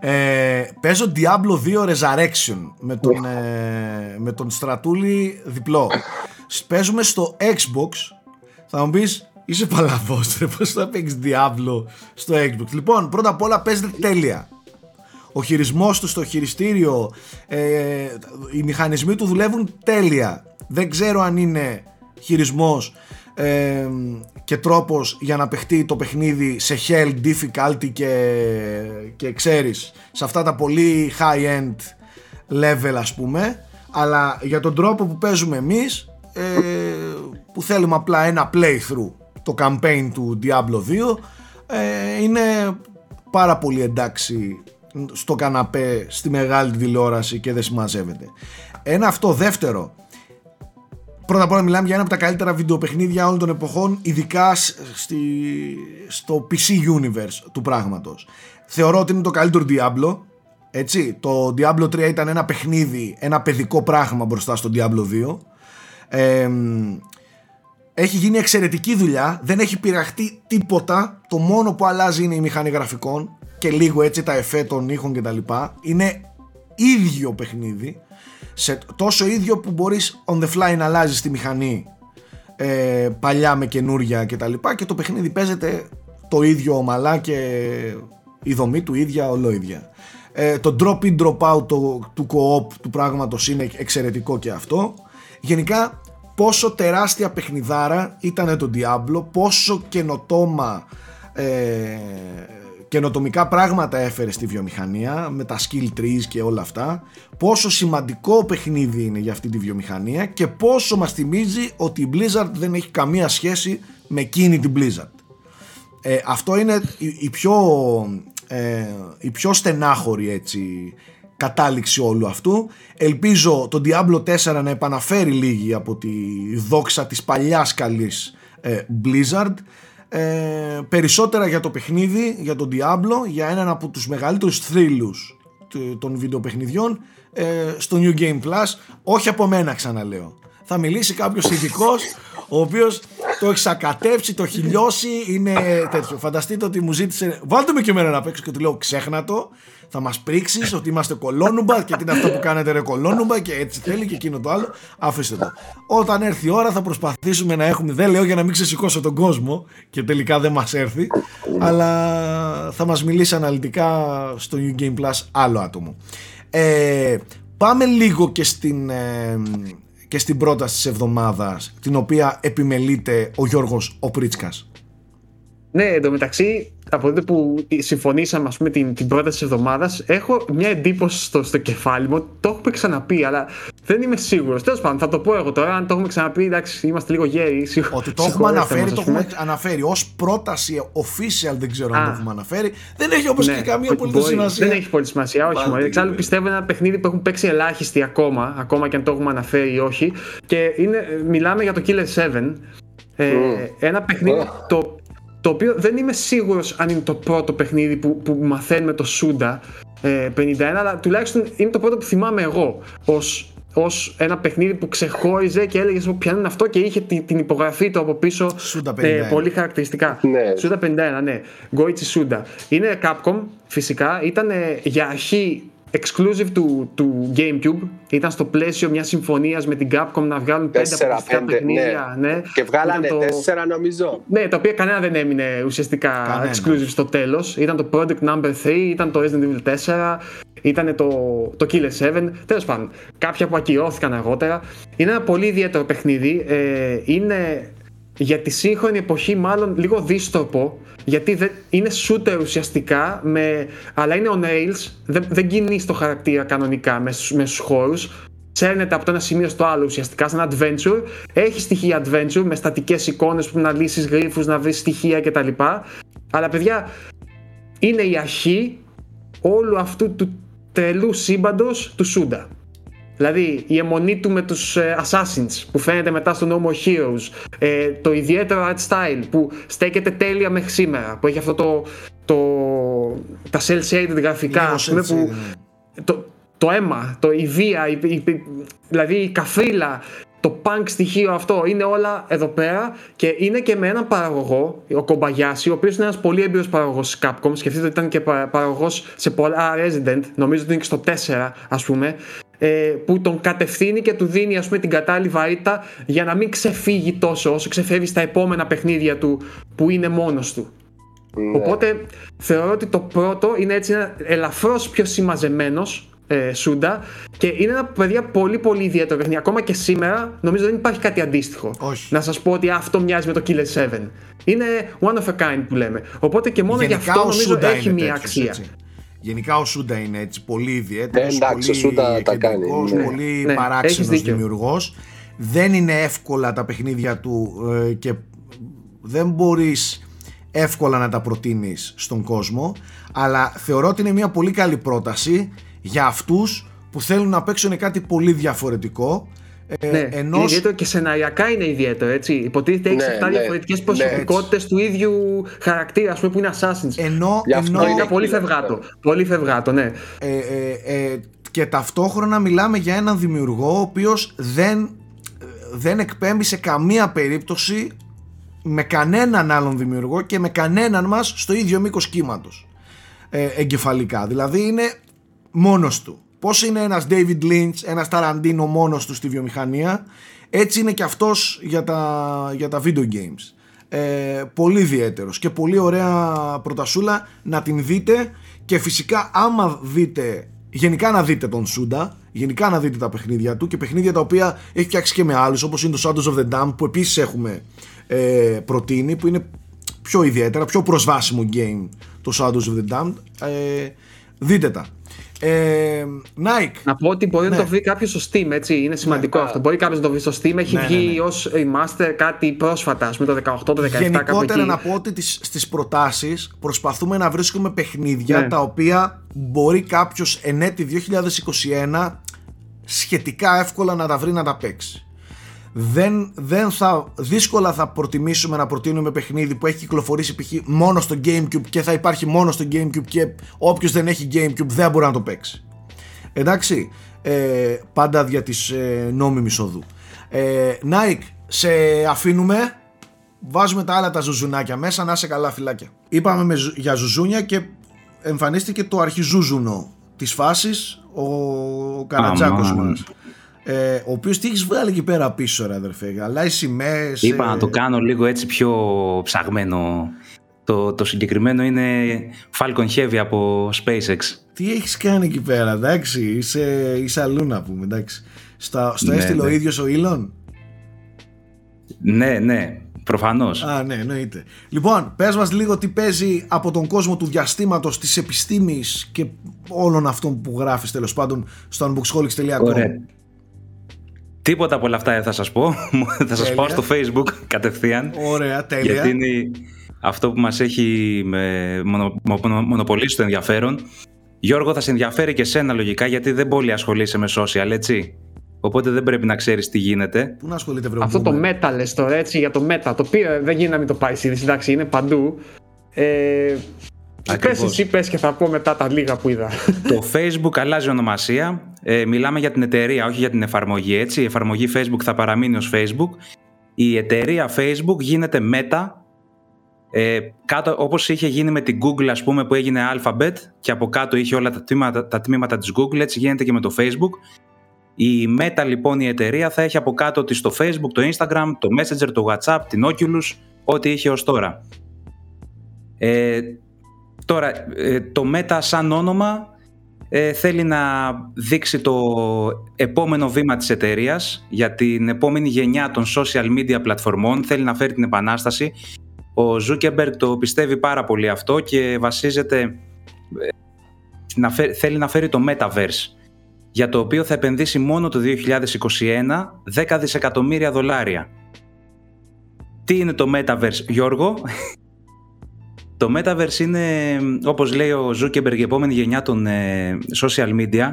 Ε, παίζω Diablo 2 Resurrection με τον, ε, με τον Στρατούλη διπλό. Σ- Παίζουμε στο Xbox. Θα μου πεις, είσαι παλαβός ρε, πώς θα παίξεις Diablo στο Xbox. Λοιπόν, πρώτα απ' όλα παίζεται τέλεια. Ο χειρισμός του στο χειριστήριο, ε, οι μηχανισμοί του δουλεύουν τέλεια. Δεν ξέρω αν είναι χειρισμός ε, και τρόπος για να παιχτεί το παιχνίδι σε hell difficulty και, και ξέρεις σε αυτά τα πολύ high end level ας πούμε. Αλλά για τον τρόπο που παίζουμε εμείς ε, που θέλουμε απλά ένα playthrough το campaign του Diablo 2 ε, είναι πάρα πολύ εντάξει στο καναπέ στη μεγάλη τηλεόραση και δεν συμμαζεύεται. Ένα αυτό δεύτερο Πρώτα απ' όλα μιλάμε για ένα από τα καλύτερα βιντεοπαιχνίδια όλων των εποχών, ειδικά σ- στη, στο PC universe του πράγματος. Θεωρώ ότι είναι το καλύτερο Diablo. Έτσι, το Diablo 3 ήταν ένα παιχνίδι, ένα παιδικό πράγμα μπροστά στο Diablo 2. Ε, έχει γίνει εξαιρετική δουλειά, δεν έχει πειραχτεί τίποτα. Το μόνο που αλλάζει είναι η μηχανή γραφικών και λίγο έτσι τα εφέ των ήχων κτλ. Είναι ίδιο παιχνίδι σε τόσο ίδιο που μπορείς on the fly να αλλάζεις τη μηχανή ε, παλιά με καινούρια και τα λοιπά και το παιχνίδι παίζεται το ίδιο ομαλά και η δομή του ίδια ολόιδια ε, το drop in drop out το, του co-op του πράγματος είναι εξαιρετικό και αυτό. Γενικά πόσο τεράστια παιχνιδάρα ήταν το Diablo πόσο καινοτόμα ε, καινοτομικά πράγματα έφερε στη βιομηχανία με τα skill trees και όλα αυτά. Πόσο σημαντικό παιχνίδι είναι για αυτή τη βιομηχανία και πόσο μας θυμίζει ότι η Blizzard δεν έχει καμία σχέση με εκείνη την Blizzard. Ε, αυτό είναι η, η πιο ε, η πιο στενάχωρη έτσι κατάληξη όλου αυτού. Ελπίζω το Diablo 4 να επαναφέρει λίγη από τη δόξα της παλιάς καλής ε, Blizzard ε, περισσότερα για το παιχνίδι, για τον Diablo, για έναν από τους μεγαλύτερους θρύλους του- των βιντεοπαιχνιδιών ε, στο New Game Plus, όχι από μένα ξαναλέω. Θα μιλήσει κάποιος ειδικός, ο οποίος το έχει ακατέψει, το έχει λιώσει, είναι τέτοιο. Φανταστείτε ότι μου ζήτησε, βάλτε με και εμένα να παίξω και του λέω ξέχνα το, θα μας πρίξεις ότι είμαστε κολόνουμπα και τι είναι αυτό που κάνετε ρε κολόνουμπα και έτσι θέλει και εκείνο το άλλο. Αφήστε το. Όταν έρθει η ώρα θα προσπαθήσουμε να έχουμε, δεν λέω για να μην ξεσηκώσω τον κόσμο και τελικά δεν μας έρθει, αλλά θα μας μιλήσει αναλυτικά στο New Game Plus άλλο άτομο. Ε, πάμε λίγο και στην, ε, και στην πρόταση της εβδομάδας την οποία επιμελείται ο Γιώργος ο Πρίτσκας. Ναι, εντωμεταξύ από τότε που συμφωνήσαμε ας πούμε, την, την πρόταση της εβδομάδας, έχω μια εντύπωση στο, στο κεφάλι μου. Το έχουμε ξαναπεί, αλλά δεν είμαι σίγουρος. Τέλος πάντων, θα το πω εγώ τώρα. Αν το έχουμε ξαναπεί, εντάξει, είμαστε λίγο γέροι. Ότι το έχουμε αναφέρει, το έχουμε αναφέρει ως πρόταση official, δεν ξέρω αν το έχουμε αναφέρει. Δεν έχει όμω ναι, και καμία πολύ σημασία. Δεν έχει πολύ σημασία, όχι μόνο. Εξάλλου πιστεύω ένα παιχνίδι που έχουν παίξει ελάχιστοι ακόμα, ακόμα και αν το έχουμε αναφέρει ή όχι. Και είναι, μιλάμε για το Killer 7. Ε, ένα παιχνίδι το το οποίο δεν είμαι σίγουρος αν είναι το πρώτο παιχνίδι που, που μαθαίνουμε το Σούντα ε, 51 αλλά τουλάχιστον είναι το πρώτο που θυμάμαι εγώ ως, ως ένα παιχνίδι που ξεχώριζε και έλεγε ποια είναι αυτό και είχε την, την υπογραφή του από πίσω ε, πολύ χαρακτηριστικά. Ναι. Σούντα 51 ναι. Goichi Σούντα. Είναι Capcom φυσικά. Ήταν για αρχή exclusive του, του GameCube. Ήταν στο πλαίσιο μιας συμφωνίας με την Capcom να βγάλουν πέντε αποκλειστικά παιχνίδια. Ναι. Ναι. Και βγάλανε το... τέσσερα νομίζω. Ναι, τα οποία κανένα δεν έμεινε ουσιαστικά κανένα. exclusive στο τέλος. Ήταν το Project Number 3, ήταν το Resident Evil 4, ήταν το, το Killer 7. Τέλος πάντων, κάποια που ακυρώθηκαν αργότερα. Είναι ένα πολύ ιδιαίτερο παιχνίδι. Ε, είναι για τη σύγχρονη εποχή μάλλον λίγο δίστοπο γιατί δεν, είναι shooter ουσιαστικά με, αλλά είναι on rails δεν, δεν κινείς το χαρακτήρα κανονικά με, με στους χώρους. Σέρνεται από το ένα σημείο στο άλλο ουσιαστικά σαν adventure. Έχει στοιχεία adventure με στατικές εικόνες που να λύσεις γρίφους, να βρεις στοιχεία κτλ. Αλλά παιδιά είναι η αρχή όλου αυτού του τρελού σύμπαντος του Σούντα Δηλαδή η αιμονή του με τους ε, Assassins που φαίνεται μετά στο No More Heroes ε, το ιδιαίτερο art style που στέκεται τέλεια μέχρι σήμερα που έχει αυτό το, το τα cell shaded γραφικά που, ναι. το, το αίμα, το, η βία, η, η, δηλαδή η καφρίλα το punk στοιχείο αυτό είναι όλα εδώ πέρα και είναι και με έναν παραγωγό, ο Κομπαγιάση, ο οποίος είναι ένας πολύ έμπειρος παραγωγός της Capcom. Σκεφτείτε ότι ήταν και παραγωγός σε πολλά Resident, νομίζω ότι είναι και στο 4, ας πούμε. Ε, που τον κατευθύνει και του δίνει ας πούμε την κατάλληλη βαρύτητα για να μην ξεφύγει τόσο όσο ξεφεύγει στα επόμενα παιχνίδια του που είναι μόνος του. Ναι. Οπότε θεωρώ ότι το πρώτο είναι έτσι ένα ελαφρώς πιο συμμαζεμένος ε, Σούντα και είναι ένα παιδιά πολύ πολύ ιδιαίτερο παιχνίδι. Ακόμα και σήμερα νομίζω δεν υπάρχει κάτι αντίστοιχο. Όχι. Να σας πω ότι αυτό μοιάζει με το Killer 7. Είναι one of a kind που λέμε. Οπότε και μόνο γι' αυτό νομίζω έχει μια αξία. Έτσι. Γενικά ο Σούντα είναι έτσι πολύ ιδιαίτερος. Ε, εντάξει, πολύ ο Σούντα τα κάνει. Ναι. Πολύ ναι, παράξενος δημιουργός. Δεν είναι εύκολα τα παιχνίδια του ε, και δεν μπορείς εύκολα να τα προτείνεις στον κόσμο αλλά θεωρώ ότι είναι μια πολύ καλή πρόταση για αυτούς που θέλουν να παίξουν κάτι πολύ διαφορετικό ε, ναι, ενός... είναι ιδιαίτερο και σεναριακά είναι ιδιαίτερο έτσι. Υποτίθεται έχει ναι, 7 ναι, διαφορετικές ναι, προσωπικότητες του ίδιου χαρακτήρα ας πούμε που είναι Assassins ενώ, ενώ είναι πολύ φευγάτο, πολύ φευγάτο ναι. Ε, ε, ε, και ταυτόχρονα μιλάμε για έναν δημιουργό ο οποίος δεν, δεν εκπέμπει σε καμία περίπτωση με κανέναν άλλον δημιουργό και με κανέναν μας στο ίδιο μήκος κύματος ε, εγκεφαλικά δηλαδή είναι μόνος του. Πώς είναι ένας David Lynch, ένας Tarantino μόνος του στη βιομηχανία, έτσι είναι και αυτός για τα, για τα video games. Ε, πολύ ιδιαίτερος και πολύ ωραία πρωτασούλα να την δείτε και φυσικά άμα δείτε γενικά να δείτε τον Σούντα γενικά να δείτε τα παιχνίδια του και παιχνίδια τα οποία έχει φτιάξει και με άλλους όπως είναι το Shadows of the Dam που επίσης έχουμε ε, προτείνει που είναι πιο ιδιαίτερα, πιο προσβάσιμο game το Shadows of the Damned ε, δείτε τα ε, Nike. Να πω ότι μπορεί ναι. να το βρει κάποιος στο Steam, έτσι. Είναι σημαντικό ναι, αυτό. Μπορεί κάποιος να το βρει στο Steam. Έχει ναι, βγει ναι, ναι. ω remaster κάτι πρόσφατα, ας πούμε το 18, το 17. Γενικότερα να πω ότι στις προτάσεις προσπαθούμε να βρίσκουμε παιχνίδια ναι. τα οποία μπορεί κάποιος εν έτη 2021 σχετικά εύκολα να τα βρει να τα παίξει δεν, δεν θα, δύσκολα θα προτιμήσουμε να προτείνουμε παιχνίδι που έχει κυκλοφορήσει π.χ. μόνο στο Gamecube και θα υπάρχει μόνο στο Gamecube και όποιος δεν έχει Gamecube δεν μπορεί να το παίξει. Εντάξει, ε, πάντα δια της ε, νόμιμης οδού. Ε, Nike, σε αφήνουμε. βάζουμε τα άλλα τα ζουζουνάκια μέσα, να είσαι καλά φυλάκια. Είπαμε με, για ζουζούνια και εμφανίστηκε το αρχιζούζουνο της φάσης, ο, ο Καρατζάκος μας. Ε, ο οποίος τι έχεις βγάλει εκεί πέρα πίσω, ρε αδερφέ. Αλλά οι σημαίες. Είπα ε... να το κάνω λίγο έτσι πιο ψαγμένο. Το, το συγκεκριμένο είναι Falcon Heavy από SpaceX. Τι έχεις κάνει εκεί πέρα, εντάξει. Είσαι, είσαι αλλού να πούμε, εντάξει. Στα, στο ναι, έστειλε ναι. ο ίδιος ο Ήλον. Ναι, ναι. Προφανώς. Α, ναι, εννοείται. Λοιπόν, πες μας λίγο τι παίζει από τον κόσμο του διαστήματος, της επιστήμης και όλων αυτών που γράφεις τέλος πάντων στο unboxholics.com. Ωραία. Τίποτα από όλα αυτά θα σας πω. [laughs] θα σας πάω στο facebook κατευθείαν. Ωραία, τέλεια. Γιατί είναι αυτό που μας έχει μονο, μονοπολίσει το ενδιαφέρον. Γιώργο θα σε ενδιαφέρει και σένα λογικά γιατί δεν πολύ ασχολείσαι με social, έτσι. Οπότε δεν πρέπει να ξέρεις τι γίνεται. Πού να ασχολείται, βρε, Αυτό το meta λες τώρα, έτσι, για το meta. Το οποίο δεν γίνεται να μην το πάει είδηση, εντάξει, είναι παντού. Ε, πες εσύ, πες και θα πω μετά τα λίγα που είδα. Το Facebook αλλάζει ονομασία. Ε, μιλάμε για την εταιρεία, όχι για την εφαρμογή, έτσι. Η εφαρμογή Facebook θα παραμείνει ως Facebook. Η εταιρεία Facebook γίνεται Meta. Ε, κάτω, όπως είχε γίνει με την Google, ας πούμε, που έγινε Alphabet και από κάτω είχε όλα τα τμήματα, τα τμήματα της Google, έτσι γίνεται και με το Facebook. Η Meta λοιπόν η εταιρεία θα έχει από κάτω της το Facebook, το Instagram, το Messenger, το WhatsApp, την Oculus, ό,τι είχε ως τώρα. Ε, τώρα, ε, το Meta σαν όνομα ε, θέλει να δείξει το επόμενο βήμα της εταιρείας για την επόμενη γενιά των social media πλατφορμών, θέλει να φέρει την επανάσταση. Ο Zuckerberg το πιστεύει πάρα πολύ αυτό και βασίζεται, ε, να θέλει να φέρει το Metaverse για το οποίο θα επενδύσει μόνο το 2021 10 δισεκατομμύρια δολάρια. Τι είναι το Metaverse, Γιώργο; Το Metaverse είναι, όπως λέει ο Zuckerberg, η επόμενη γενιά των ε, social media.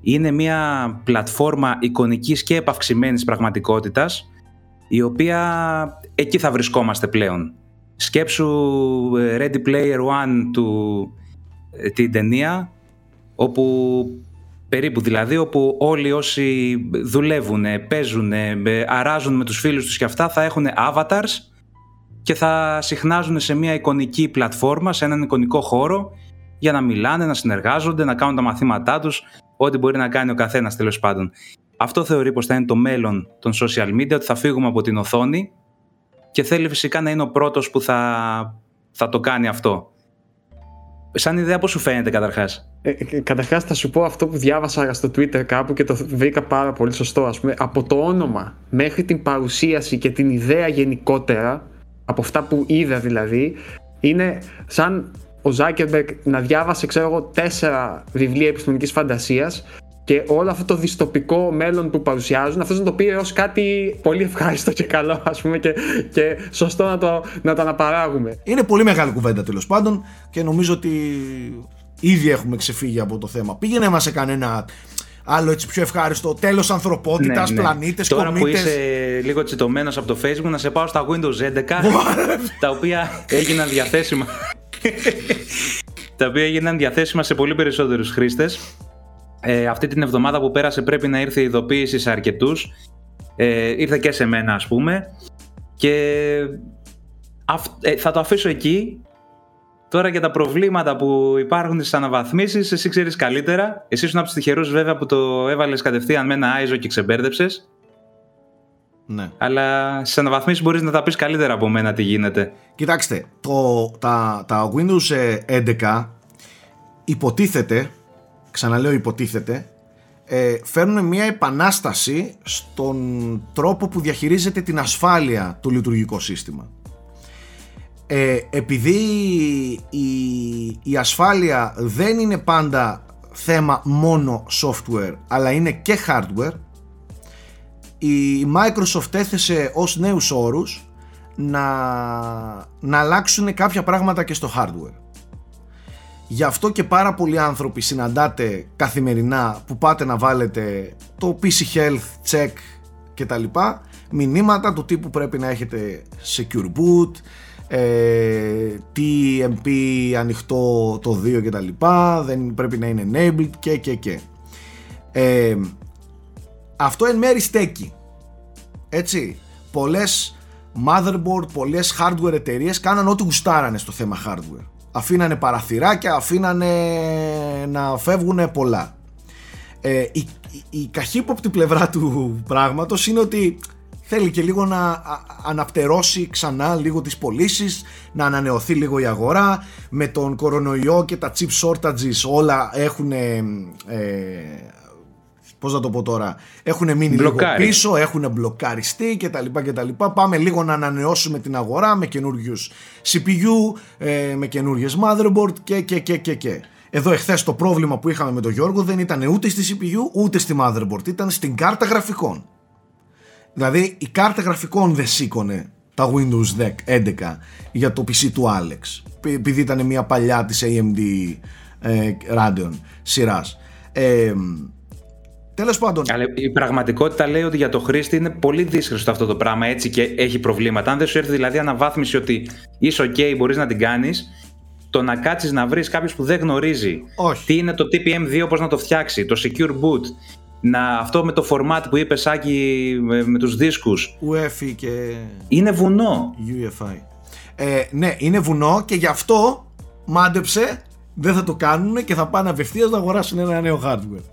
Είναι μια πλατφόρμα εικονικής και επαυξημένης πραγματικότητας, η οποία εκεί θα βρισκόμαστε πλέον. Σκέψου ε, Ready Player One του, ε, την ταινία, όπου Περίπου δηλαδή, όπου όλοι όσοι δουλεύουν, παίζουν, αράζουν με τους φίλους τους και αυτά θα έχουν avatars και θα συχνάζουν σε μια εικονική πλατφόρμα, σε έναν εικονικό χώρο για να μιλάνε, να συνεργάζονται, να κάνουν τα μαθήματά τους, ό,τι μπορεί να κάνει ο καθένας τέλος πάντων. Αυτό θεωρεί πως θα είναι το μέλλον των social media, ότι θα φύγουμε από την οθόνη και θέλει φυσικά να είναι ο πρώτος που θα, θα το κάνει αυτό. Σαν ιδέα πώς σου φαίνεται καταρχάς; Ε, ε, Καταρχάς, θα σου πω αυτό που διάβασα στο Twitter κάπου και το βρήκα πάρα πολύ σωστό. Ας πούμε, από το όνομα μέχρι την παρουσίαση και την ιδέα γενικότερα, από αυτά που είδα δηλαδή, είναι σαν ο Ζάκερμπεργκ να διάβασε, ξέρω εγώ, τέσσερα βιβλία επιστημονικής φαντασίας και όλο αυτό το διστοπικό μέλλον που παρουσιάζουν, αυτός να το πήρε ως κάτι πολύ ευχάριστο και καλό, ας πούμε, και, και σωστό να το, να το αναπαράγουμε. Είναι πολύ μεγάλη κουβέντα τέλος πάντων και νομίζω ότι Ήδη έχουμε ξεφύγει από το θέμα. Πήγαινε μας σε κανένα άλλο έτσι πιο ευχάριστο. Τέλος ανθρωπότητας, ναι, ναι. πλανήτες, Τώρα που είσαι λίγο τσιτωμένος από το Facebook, να σε πάω στα Windows 11, τα οποία έγιναν διαθέσιμα. τα οποία έγιναν διαθέσιμα σε πολύ περισσότερους χρήστες. Ε, αυτή την εβδομάδα που πέρασε πρέπει να ήρθε η ειδοποίηση σε αρκετούς. Ε, ήρθε και σε μένα, ας πούμε. Και ε, θα το αφήσω εκεί Τώρα για τα προβλήματα που υπάρχουν στις αναβαθμίσεις, εσύ ξέρεις καλύτερα. Εσύ ήσουν από του τυχερού, βέβαια, που το έβαλες κατευθείαν με ένα ISO και ξεμπέρδεψες. Ναι. Αλλά στις αναβαθμίσεις μπορείς να τα πεις καλύτερα από μένα τι γίνεται. Κοιτάξτε, το, τα, τα Windows 11 υποτίθεται, ξαναλέω υποτίθεται, ε, φέρνουν μια επανάσταση στον τρόπο που διαχειρίζεται την ασφάλεια του λειτουργικό σύστημα ε, επειδή η, η ασφάλεια δεν είναι πάντα θέμα μόνο software αλλά είναι και hardware η Microsoft έθεσε ως νέους όρους να, να αλλάξουν κάποια πράγματα και στο hardware. Γι' αυτό και πάρα πολλοί άνθρωποι συναντάτε καθημερινά που πάτε να βάλετε το PC Health check και τα λοιπά μηνύματα του τύπου πρέπει να έχετε secure boot ε, TMP ανοιχτό το 2 και τα λοιπά δεν πρέπει να είναι enabled και και και ε, αυτό εν μέρει στέκει έτσι πολλές motherboard, πολλές hardware εταιρείες κάναν ό,τι γουστάρανε στο θέμα hardware. Αφήνανε παραθυράκια, αφήνανε να φεύγουν πολλά. Ε, η, η, η καχύποπτη πλευρά του [laughs] πράγματος είναι ότι θέλει και λίγο να αναπτερώσει ξανά λίγο τις πωλήσεις, να ανανεωθεί λίγο η αγορά με τον κορονοϊό και τα chip shortages όλα έχουν ε, πώς να το πω τώρα έχουν μείνει λίγο πίσω, έχουν μπλοκαριστεί κτλ. Πάμε λίγο να ανανεώσουμε την αγορά με καινούριους CPU, ε, με καινούριες motherboard και και και και και. Εδώ εχθές το πρόβλημα που είχαμε με τον Γιώργο δεν ήταν ούτε στη CPU ούτε στη motherboard, ήταν στην κάρτα γραφικών. Δηλαδή η κάρτα γραφικών δεν σήκωνε τα Windows 11 για το PC του Alex επειδή ήταν μια παλιά της AMD ε, Radeon σειράς. Ε, Τέλος πάντων. Αλλά η πραγματικότητα λέει ότι για το χρήστη είναι πολύ δύσκολο αυτό το πράγμα έτσι και έχει προβλήματα. Αν δεν σου έρθει δηλαδή αναβάθμιση ότι είσαι OK, μπορείς να την κάνεις, το να κάτσεις να βρεις κάποιος που δεν γνωρίζει Όχι. τι είναι το TPM2, πώς να το φτιάξει, το Secure Boot, να, αυτό με το format που είπε Σάκη με, με τους δίσκους UEFI και είναι βουνό UEFI ε, ναι είναι βουνό και γι' αυτό μάντεψε δεν θα το κάνουν και θα πάνε απευθείας να αγοράσουν ένα νέο hardware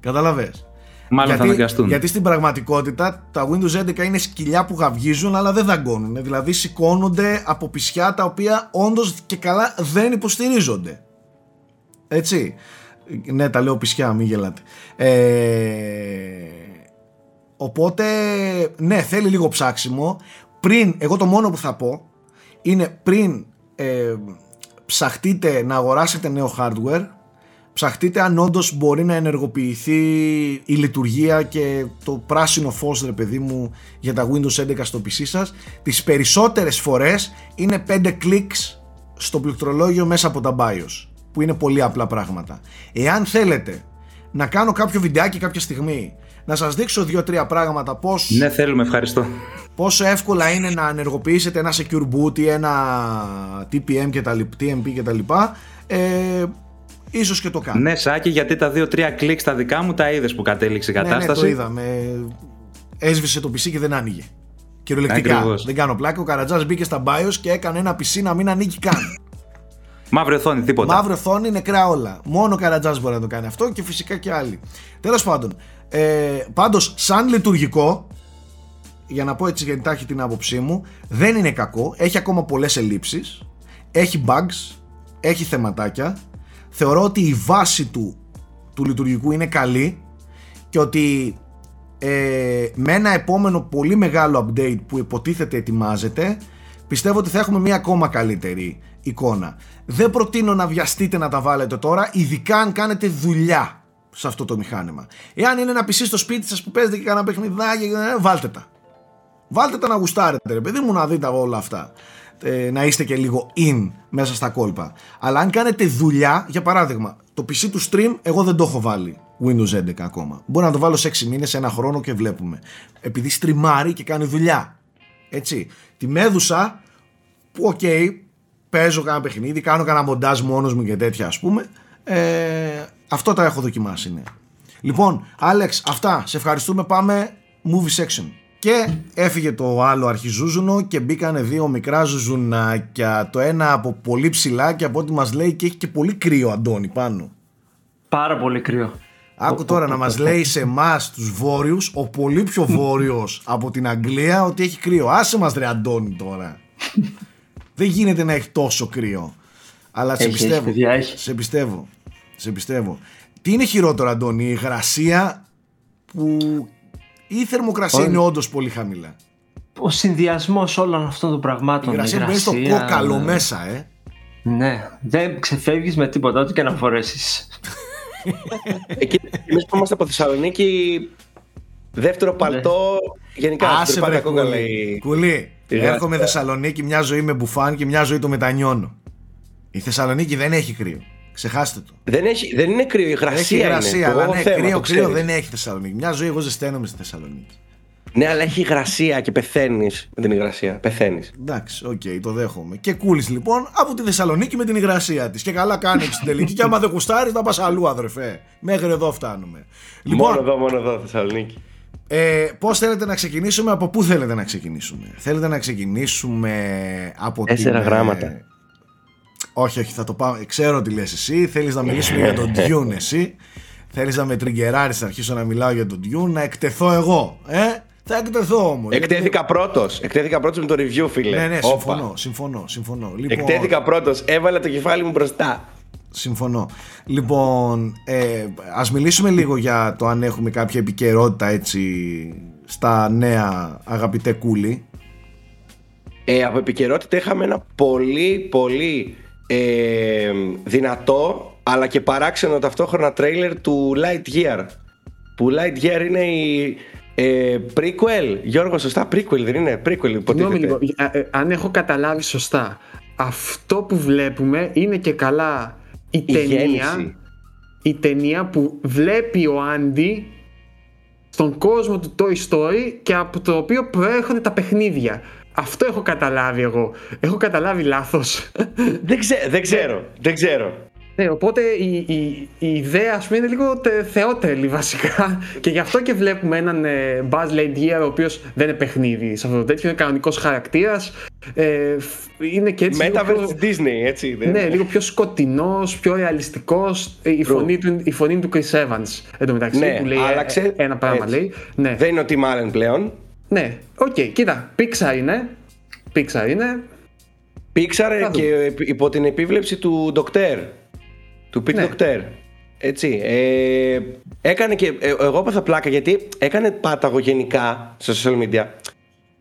καταλαβες Μάλλον γιατί, θα αναγκαστούν. Γιατί στην πραγματικότητα τα Windows 11 είναι σκυλιά που γαυγίζουν αλλά δεν δαγκώνουν. Δηλαδή σηκώνονται από πισιά τα οποία όντως και καλά δεν υποστηρίζονται. Έτσι. Ναι, τα λέω πισιά, μην γελάτε. Ε, οπότε, ναι, θέλει λίγο ψάξιμο. Πριν, εγώ το μόνο που θα πω είναι πριν ε, ψαχτείτε να αγοράσετε νέο hardware, ψαχτείτε αν όντως μπορεί να ενεργοποιηθεί η λειτουργία και το πράσινο φως ρε παιδί μου για τα Windows 11 στο PC σας. Τις περισσότερες φορές είναι 5 κλικς στο πληκτρολόγιο μέσα από τα BIOS που είναι πολύ απλά πράγματα. Εάν θέλετε να κάνω κάποιο βιντεάκι κάποια στιγμή, να σας δείξω δύο-τρία πράγματα πώς... Ναι, θέλουμε, ευχαριστώ. Πόσο εύκολα είναι να ενεργοποιήσετε ένα secure boot ή ένα TPM και τα, TMP και τα λοιπά, ε, ίσως και το κάνω. Ναι, Σάκη, γιατί τα δύο-τρία κλικ στα δικά μου τα είδες που κατέληξε η κατάσταση. Ναι, ναι, το είδα. Με... Έσβησε το PC και δεν άνοιγε. Κυριολεκτικά. Ακριβώς. Δεν κάνω πλάκα. Ο Καρατζάς μπήκε στα BIOS και έκανε ένα PC να μην ανοίγει καν. Μαύρη οθόνη, τίποτα. Μαύρη οθόνη, νεκρά όλα. Μόνο ο Καρατζά μπορεί να το κάνει αυτό και φυσικά και άλλοι. Τέλος πάντων, ε, πάντως, σαν λειτουργικό, για να πω έτσι για εντάχει την άποψή μου, δεν είναι κακό. Έχει ακόμα πολλές ελλείψεις. Έχει bugs. Έχει θεματάκια. Θεωρώ ότι η βάση του, του λειτουργικού είναι καλή και ότι ε, με ένα επόμενο πολύ μεγάλο update που υποτίθεται ετοιμάζεται πιστεύω ότι θα έχουμε μια ακόμα καλύτερη εικόνα. Δεν προτείνω να βιαστείτε να τα βάλετε τώρα, ειδικά αν κάνετε δουλειά σε αυτό το μηχάνημα. Εάν είναι ένα PC στο σπίτι σας που παίζετε και κανένα παιχνιδάκι, ε, βάλτε τα. Βάλτε τα να γουστάρετε, ρε παιδί μου, να δείτε όλα αυτά. Ε, να είστε και λίγο in μέσα στα κόλπα. Αλλά αν κάνετε δουλειά, για παράδειγμα, το PC του stream, εγώ δεν το έχω βάλει Windows 11 ακόμα. Μπορεί να το βάλω σε 6 μήνες, ένα χρόνο και βλέπουμε. Επειδή στριμάρει και κάνει δουλειά. Έτσι. Τη μέδουσα που οκ, παίζω κανένα παιχνίδι, κάνω κανένα μοντάζ μόνος μου και τέτοια ας πούμε. Ε, αυτό τα έχω δοκιμάσει, ναι. Λοιπόν, Άλεξ, αυτά. Σε ευχαριστούμε. Πάμε movie section. Και έφυγε το άλλο αρχιζούζουνο και μπήκανε δύο μικρά ζουζουνάκια. Το ένα από πολύ ψηλά και από ό,τι μας λέει και έχει και πολύ κρύο Αντώνη πάνω. Πάρα πολύ κρύο. Άκου τώρα να μας λέει σε εμάς τους βόρειους, ο πολύ πιο βόρειος από την Αγγλία, ότι έχει κρύο. Άσε μας ρε Αντώνη τώρα. Δεν γίνεται να έχει τόσο κρύο. Αλλά σε Έχει, πιστεύω. έχει, παιδιά, έχει. Σε πιστεύω. Σε πιστεύω. Τι είναι χειρότερο, Αντώνη, η υγρασία που ή η θερμοκρασία Όχι. είναι όντως πολύ χαμηλά; Ο συνδυασμός όλων αυτών των Η πραγμάτων. υγρασία που μπαίνει στο υγρασία, κόκαλο ναι. μέσα, ε. Ναι, δεν ξεφεύγεις με τίποτα, ό,τι και να φορέσεις. [laughs] Εκεί εμείς που είμαστε από Θεσσαλονίκη, δεύτερο παλτό. Γενικά, Άσε τρυπάτα βρε κόκαλα κουλή. Η- Κουλή. η γάτα. Έρχομαι Θεσσαλονίκη μια ζωή με μπουφάν και μια ζωή το μετανιώνω. Η Θεσσαλονίκη δεν έχει κρύο. Ξεχάστε το. Δεν, έχει, δεν είναι κρύο, η Έχει υγρασία υγρασία, είναι. αλλά Το ναι, θέμα, κρύο, το κρύο ξέρεις. δεν έχει Θεσσαλονίκη. Μια ζωή εγώ ζεσταίνομαι στη Θεσσαλονίκη. Ναι, αλλά έχει υγρασία και πεθαίνεις με την υγρασία. Πεθαίνεις. Εντάξει, οκ, το δέχομαι. Και κούλης λοιπόν από τη Θεσσαλονίκη με την υγρασία της. Και καλά κάνει στην τελική. και άμα δεν κουστάρει, θα πας αλλού, αδερφέ. Μέχρι εδώ φτάνουμε. Λοιπόν, Μόνο εδώ, μόνο εδώ, Θεσσαλονίκη. Ε, πώς θέλετε να ξεκινήσουμε, από πού θέλετε να ξεκινήσουμε; Θέλετε να ξεκινήσουμε από Τέσσερα την... ε, γράμματα. Όχι, όχι, θα το πάμε. Ξέρω τι λες εσύ. Θέλεις να μιλήσουμε για τον Dune εσύ. Θέλεις να με τριγκεράρεις, να αρχίσω να μιλάω για τον Dune, να εκτεθώ εγώ. Ε, θα εκτεθώ όμως. Εκτέθηκα πρώτος. Εκτέθηκα πρώτος με το review, φίλε. Ναι, ναι, Όπα. συμφωνώ, συμφωνώ, συμφωνώ. Λοιπόν, Εκτέθηκα πρώτος. Έβαλα το κεφάλι μου μπροστά. Συμφωνώ. Λοιπόν, ε, ας μιλήσουμε λίγο για το αν έχουμε κάποια επικαιρότητα έτσι στα νέα αγαπητέ κούλι. Ε, από επικαιρότητα είχαμε ένα πολύ πολύ ε, δυνατό αλλά και παράξενο ταυτόχρονα τρέιλερ του Lightyear που Lightyear είναι η ε, prequel Γιώργος σωστά prequel δεν είναι; Prequel Συγγνώμη υποτίθεται λίγο, ε, ε, αν έχω καταλάβει σωστά, αυτό που βλέπουμε είναι και καλά η, Η ταινία, γέννηση. η ταινία που βλέπει ο Άντι στον κόσμο του Toy Story και από το οποίο προέρχονται τα παιχνίδια. Αυτό έχω καταλάβει εγώ. Έχω καταλάβει λάθος. δεν, ξέ- δεν ξέρω δεν ξέρω Ναι, οπότε η, η, η ιδέα ας πούμε είναι λίγο τε, θεότερη βασικά. Και γι' αυτό και βλέπουμε έναν ε, Buzz Lightyear ο οποίος δεν είναι παιχνίδι σε αυτό το τέτοιο, είναι κανονικός χαρακτήρας. Ε, φ- είναι και έτσι λίγο Metaverse πιο, της Disney έτσι δεν ναι, λίγο πιο σκοτεινός, πιο ρεαλιστικός. Ε, η, φωνή του, η φωνή του Chris Evans εν τω μεταξύ Ναι, που λέει ε, άλλαξε. ένα πράγμα Έτσι. λέει. Ναι, δεν είναι ο Tim Allen πλέον. Ναι, οκ, κοίτα, Pixar είναι. Pixar είναι. Pixar Θα και επί- υπό την επίβλεψη του Ντοκτέρ. Του Πιτ Ναι. Ντοκτέρ. Έτσι. Ε, έκανε και. ε, εγώ έπαθα πλάκα γιατί έκανε πάταγο γενικά στα social media.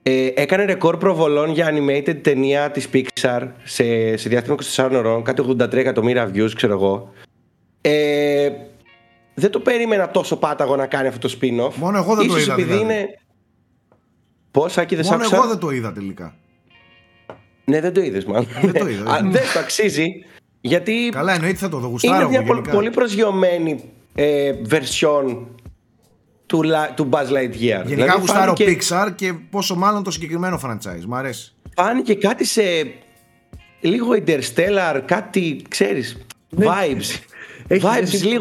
Ε, έκανε ρεκόρ προβολών για animated ταινία της Pixar σε, σε διάστημα 24 ώρων, κάτι 83 εκατομμύρια views, ξέρω εγώ. Ε, δεν το περίμενα τόσο πάταγο να κάνει αυτό το spin-off. Μόνο εγώ δεν το Ίσως είδα, επειδή δηλαδή. είναι. Πώς, Άκη, δεν σ' Μόνο άκουσα; εγώ δεν το είδα τελικά. Ναι, δεν το είδες μάλλον. Δεν το είδα. Α, δεν το αξίζει. Γιατί Καλά, εννοείται θα το δω. είναι Γουστάρω μια εγώ πο- γενικά. πολύ προσγειωμένη ε, version του, Li- του Buzz Lightyear. Γενικά Δηλαδή, γουστάρω φάνηκε, Pixar και πόσο μάλλον το συγκεκριμένο franchise. Μ' αρέσει. φάνηκε κάτι σε λίγο Interstellar, κάτι ξέρεις, vibes. Ναι. Έχει- vibes έχει-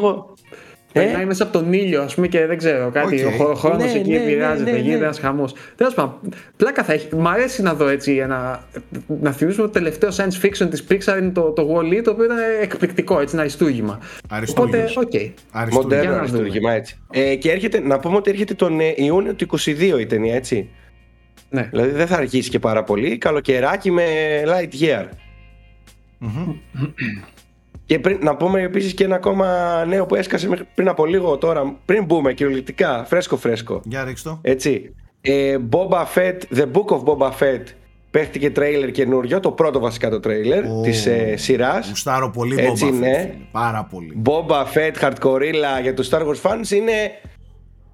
λίγο. Περνάει Ε, μέσα από τον ήλιο, ας πούμε, και δεν ξέρω κάτι. Οκ. Ο χρόνος Ναι, εκεί ναι, επηρεάζεται, ναι, ναι, γίνεται ναι. ένας χαμός. Τέλος πάντων, πλάκα θα έχει. Μ' αρέσει να δω έτσι ένα. Να θυμίσουμε ότι το τελευταίο science fiction της Pixar είναι το, το Wall-E, το οποίο ήταν εκπληκτικό, έτσι, ένα αριστούργημα. Οπότε, Αριστούργημος. οκ. Αριστούργημα. Μοντέρνο Για να αριστούργημα έτσι. Ε, και έρχεται, να πούμε ότι έρχεται τον ε, Ιούνιο του 22 η ταινία, έτσι. Ναι. Δηλαδή δεν θα αργήσει και πάρα πολύ. Καλοκαιράκι με Lightyear. Και πριν, να πούμε επίσης και ένα ακόμα νέο που έσκασε μέχρι- πριν από λίγο τώρα, πριν μπούμε κυριολεκτικά, φρέσκο φρέσκο. Για ρίξτε το. Έτσι. Ε, Boba Fett, The Book of Boba Fett, παίχτηκε τρέιλερ καινούριο, το πρώτο βασικά το τρέιλερ Ω. της ε, σειράς. Γουστάρω πολύ Έτσι Boba Fett, είναι. φίλε. Πάρα πολύ. Boba Fett, Hardcore για τους Star Wars fans είναι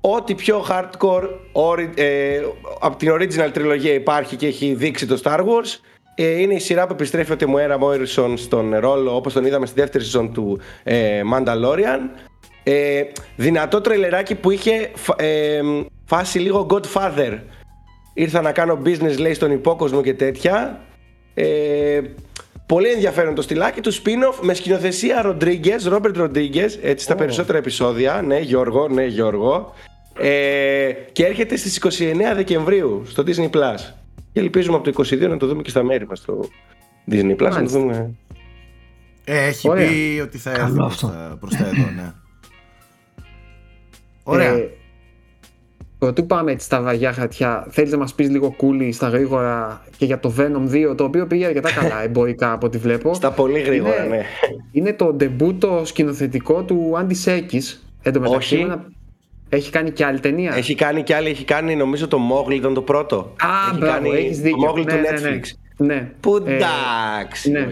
ό,τι πιο hardcore ori- ε, από την original τριλογία υπάρχει και έχει δείξει το Star Wars. Ε, είναι η σειρά που επιστρέφει ο Τιμουέρα Μόιρισον στον ρόλο όπως τον είδαμε στη δεύτερη σεζόν του ε, Mandalorian. Ε, δυνατό τρελεράκι που είχε φα- ε, φάση λίγο Godfather. Ήρθα να κάνω business λέει στον υπόκοσμο και τέτοια. Ε, πολύ ενδιαφέρον το στυλάκι του spin-off με σκηνοθεσία Ροντρίγκε, Ρόμπερτ Ροντρίγκε, έτσι στα περισσότερα επεισόδια. Ναι, Γιώργο, ναι, Γιώργο. Ε, και έρχεται στις 29 Δεκεμβρίου στο Disney Plus. Και ελπίζουμε από το 22 να το δούμε και στα μέρη μας στο Disney Plus. Να το Μάλιστα. δούμε. Ε, έχει Ωραία. πει ότι θα έρθει Καλό προς αυτό. τα, προς τα εδώ, ναι. Ωραία. Ε, Πρωτού πάμε έτσι στα βαριά χαρτιά, θέλεις να μας πεις λίγο κούλι στα γρήγορα και για το Venom 2, το οποίο πήγε αρκετά καλά [laughs] εμπορικά από ό,τι βλέπω. Στα πολύ γρήγορα, Είναι- ναι. Είναι το ντεμπούτο σκηνοθετικό του Άντι Σέκη. Εν τω μεταξύ, Όχι. ένα- Έχει κάνει και άλλη ταινία; Έχει κάνει κι άλλη, έχει κάνει νομίζω το Mowgli ήταν το πρώτο. Α, έχει μπράβο, κάνει έχεις δίκιο. το Mowgli ναι, του ναι, Netflix. Ναι, ναι. Που Ε, εντάξει. ναι. οκ.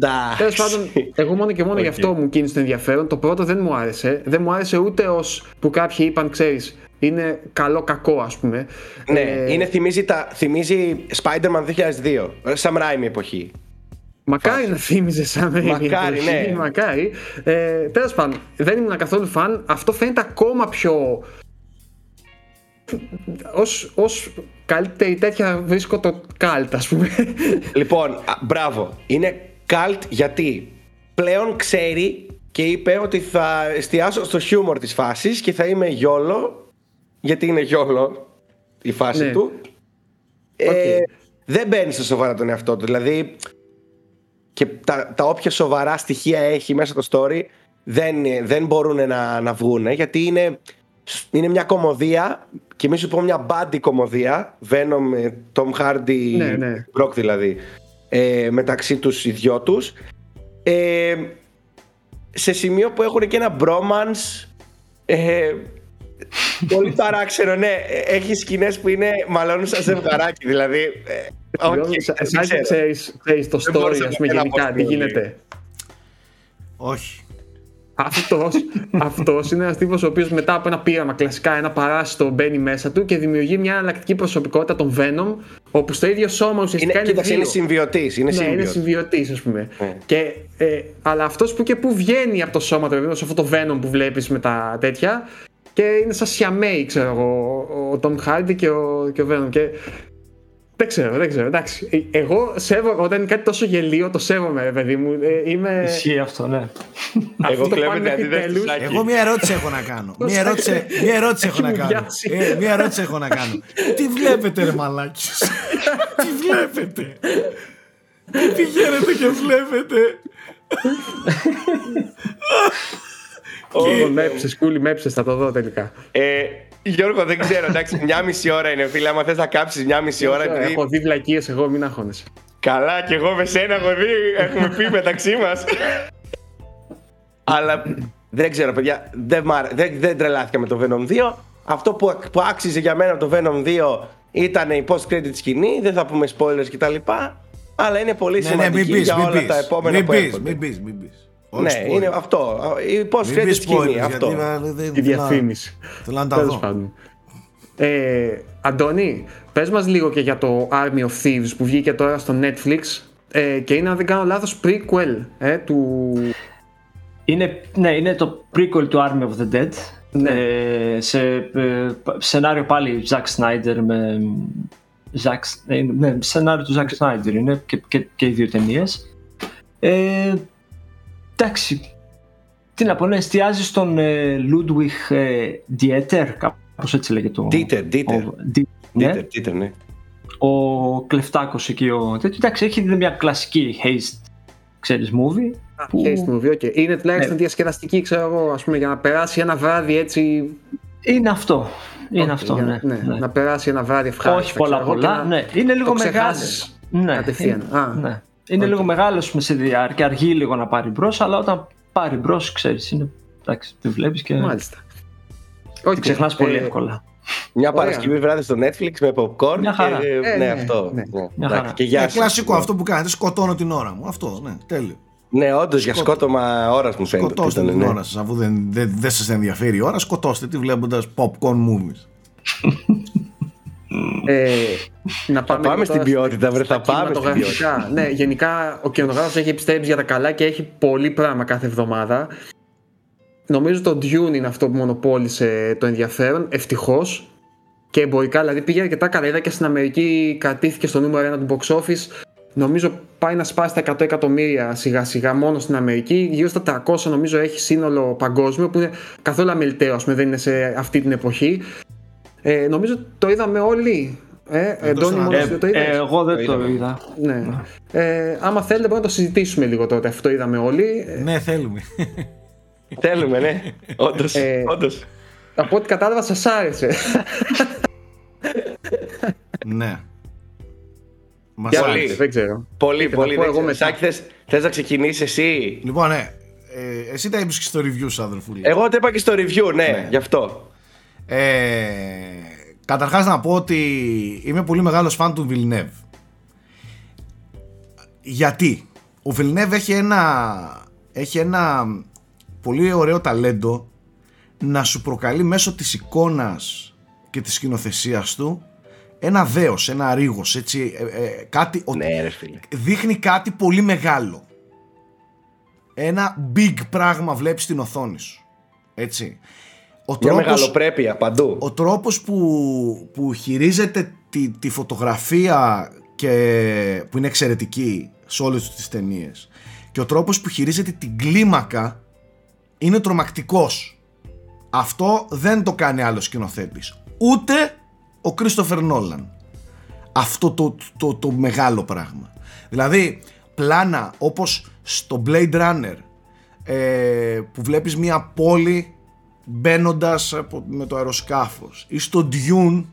Εντάξει. Τέλος πάντων, εγώ μόνο και μόνο γι' [laughs] Οκ. αυτό μου κίνησε το ενδιαφέρον. Το πρώτο δεν μου άρεσε. Δεν μου άρεσε ούτε ως που κάποιοι είπαν, ξέρεις, είναι καλό-κακό, ας πούμε. Ναι, Ε, είναι, θυμίζει, τα, θυμίζει Spider-Man 2002, Sam Raimi εποχή. Μακάρι να θύμιζε Sam Raimi Μακάρι, εποχή, ναι. Μακάρι. Ε, Τέλος πάντων, δεν ήμουν καθόλου φαν. Αυτό φαίνεται ακόμα πιο. Ως, ως καλύτερη τέτοια βρίσκω το καλτ ας πούμε Λοιπόν, α, μπράβο. Είναι cult γιατί πλέον ξέρει και είπε ότι θα εστιάσω στο χιούμορ της φάσης και θα είμαι YOLO γιατί είναι YOLO η φάση Ναι. του. Ε, Οκ. δεν μπαίνει στο σοβαρά τον εαυτό του. Δηλαδή και τα, τα όποια σοβαρά στοιχεία έχει μέσα στο story δεν, δεν μπορούν να, να βγουν γιατί είναι, είναι μια κωμωδία. Και μη σου πω μια buddy κωμωδία. Venom, ε, Tom Hardy, Ναι, ναι. Brock δηλαδή ε, μεταξύ τους οι δυο τους. Ε, σε σημείο που έχουν και ένα bromance ε, πολύ παράξενο ναι έχει σκηνές που είναι μαλώνουν σαν ζευγαράκι δηλαδή ε, οκ, Σαν- δεν Σαν ξέρω. και ξέρεις, ξέρεις το Δεν μπορούσα story, να ας πούμε, πω ένα γενικά, τι αποστολή. γίνεται. Όχι. Αυτός, [laughs] αυτός είναι ένας τύπος ο οποίος μετά από ένα πείραμα κλασικά, ένα παράσιτο μπαίνει μέσα του και δημιουργεί μια εναλλακτική προσωπικότητα, τον Venom, όπου στο ίδιο σώμα είναι, ουσιαστικά είναι, κοίταξε, δύο. είναι συμβιωτής είναι ναι, είναι συμβιωτής. συμβιωτής, ας πούμε. Ναι. Και, ε, αλλά αυτός που και που βγαίνει από το σώμα του, δηλαδή, σε αυτό το Venom που βλέπεις με τα τέτοια, και είναι σαν σιαμέι, ξέρω εγώ, ο- ο Tom Hardy και ο, και ο Venom. Και δεν ξέρω, δεν ξέρω. Εντάξει. Ε, Εγώ σέβω, όταν είναι κάτι τόσο γελίο, το σέβομαι, ρε παιδί μου. Ε, είμαι. Ισχύει αυτό, ναι. Εγώ το κλέβω πάνε την αντίδραση του επιτέλους. Σάκη. Εγώ μια ερώτηση έχω να κάνω. [laughs] Μια ερώτηση, μια ερώτηση έχω να Έχει κάνω. μουδιάσει. Ε, μια ερώτηση έχω να κάνω. Τι βλέπετε ρε μαλάκες; [laughs] Τι βλέπετε; Τι πηγαίνετε και βλέπετε; [laughs] Ω, Μέψε, σκούλι, μέψε, θα το δω τελικά. Ε, Γιώργο, δεν ξέρω, εντάξει, μια μισή ώρα είναι φίλε. Άμα θες να κάψεις μια μισή ώρα, επειδή. Έχω δει βλακίες εγώ, μην αγχώνεσαι. Καλά, και εγώ με σένα έχω δει, έχουμε πει μεταξύ μας. Αλλά δεν ξέρω, παιδιά, δεν, μ' άρε- δεν, δεν τρελάθηκα με το Venom 2. Αυτό που, που άξιζε για μένα το Venom 2 ήταν η post-credit σκηνή, δεν θα πούμε spoilers κτλ. Αλλά είναι πολύ Ναι, ναι, μην σημαντική πεις, για μην όλα πεις. τα επόμενα Μην που πεις, έρχονται. μην πεις, μην πεις. Όχι Ναι, spoiler. είναι αυτό. Η Μην post-credit πεις σκηνή, spoilers, αυτό. γιατί ε, δεν- Τη θέλω να- διαφήμιση. Θέλω να τα Τέλος δω. πάντων. Ε, Αντώνη, πες μας λίγο και για το Army of Thieves που βγήκε τώρα στο Netflix ε, και είναι αν δεν κάνω λάθος prequel ε, του... Είναι, ναι, είναι το prequel του Army of the Dead. Ναι. Ε, σε ε, π- σενάριο πάλι Zack Snyder με. Zack, ε, ναι, σενάριο του Zack Snyder είναι και, και, και οι δύο ταινίες. Ε, εντάξει. Τι να πω, ναι, εστιάζεις στον ε, Ludwig ε, Dieter, κάπως έτσι λέγεται το. Dieter, Dieter. ο- Di- ναι, Dieter, Dieter, ναι. ο κλεφτάκος εκεί ο τέτοιο. Εντάξει, έχει μια κλασική heist, ξέρεις, movie. που- Heist movie, okay. Είναι τουλάχιστον Ναι. διασκεδαστική, ξέρω εγώ, ας πούμε, για να περάσει ένα βράδυ έτσι... Είναι αυτό. Είναι Okay, αυτό, για- ναι. ναι. Να περάσει ένα βράδυ ευχάριστα. Όχι πολλά ξέρω εγώ, πολλά. και να Ναι. Είναι λίγο το μεγάλο. ξεχάσεις Ναι. κατευθείαν. Είναι, Α. ναι. Είναι Οκ. λίγο μεγάλος σε διάρκεια. Αργεί λίγο να πάρει μπρος, αλλά όταν πάρει μπρος, ξέρεις. Είναι... Εντάξει, τη βλέπεις και Μάλιστα. τη Okay. ξεχνάς πολύ Ε, εύκολα. Μια Ωραία. Παρασκευή βράδυ στο Netflix με popcorn. Μια χαρά. Και, ε, Ε, ναι, ναι, αυτό. ναι. Ναι. Μια Εντάξει, χαρά. Και γεια Ε, σας. κλασικό αυτό που κάνετε. Σκοτώνω την ώρα μου. Αυτό, ναι, τέλειο. Ναι, όντως για σκότωμα ώρας μου φαίνεται. ότι Σκοτώστε ήταν, την ναι. ώρα σας. Αφού δεν, δεν, δεν σας ενδιαφέρει η ώρα, σκοτώστε τη βλέποντας popcorn movies. [laughs] Ε, [laughs] να πάμε, πάμε λίγο στην τώρα ποιότητα, βρε, θα στα πάμε στην κινηματογραφικά. Ναι, γενικά ο κινηματογράφος έχει επιστρέψει για τα καλά και έχει πολύ πράγμα κάθε εβδομάδα. Νομίζω το Dune είναι αυτό που μονοπόλησε το ενδιαφέρον, ευτυχώς. Και εμπορικά, δηλαδή πήγε αρκετά καλά. Είδα και στην Αμερική κρατήθηκε στο νούμερο 1 του box office. Νομίζω πάει να σπάσει τα 100 εκατομμύρια σιγά σιγά μόνο στην Αμερική. Γύρω στα 300 νομίζω έχει σύνολο παγκόσμιο που είναι καθόλου αμεληταίο, ας πούμε, δεν είναι σε αυτή την εποχή. Ε, νομίζω το είδαμε όλοι. Ε, Εντόνι, ένα- μόνο Ε, εσύ δεν το είδες; ε, εγώ δεν Το το είδαμε. είδα. Ναι. Ε, άμα θέλετε μπορούμε να το συζητήσουμε λίγο τότε. Αυτό το είδαμε όλοι. Ε, ναι, θέλουμε. Θέλουμε, ναι. [laughs] Όντως. Ε, όντως. από ό,τι κατάλαβα σας άρεσε. ναι. Μας Για άρεσε. πολύ, δεν ξέρω. Πολύ, θα πολύ. πω δεν εγώ ξέρω. μετά. Σάκη, θες, θες να ξεκινήσεις εσύ; Λοιπόν, ναι. Ε, εσύ τα είπες και στο review σου, αδερφούλη. Εγώ το είπα και στο review, ναι, Ναι. γι' αυτό. Ε, καταρχάς να πω ότι είμαι πολύ μεγάλος φαν του Villeneuve. Γιατί; Ο Villeneuve έχει ένα, έχει ένα πολύ ωραίο ταλέντο να σου προκαλεί μέσω της εικόνας και της σκηνοθεσίας του ένα δέος, ένα ρίγος, έτσι, ε, ε, κάτι, ο- Ναι, ρε φίλε. δείχνει κάτι πολύ μεγάλο. Ένα big πράγμα βλέπεις στην οθόνη σου. Έτσι. Ο Μια τρόπος, μεγαλοπρέπεια παντού. ο τρόπος που, που χειρίζεται τη, τη φωτογραφία και που είναι εξαιρετική σε όλες τις ταινίες και ο τρόπος που χειρίζεται την κλίμακα είναι τρομακτικός. Αυτό δεν το κάνει άλλος σκηνοθέτης. ούτε ο Κρίστοφερ Νόλαν. Αυτό το, το, το, μεγάλο πράγμα. Δηλαδή πλάνα όπως στο Blade Runner ε, που βλέπεις μια πόλη μπαίνοντας με το αεροσκάφος ή στο Dune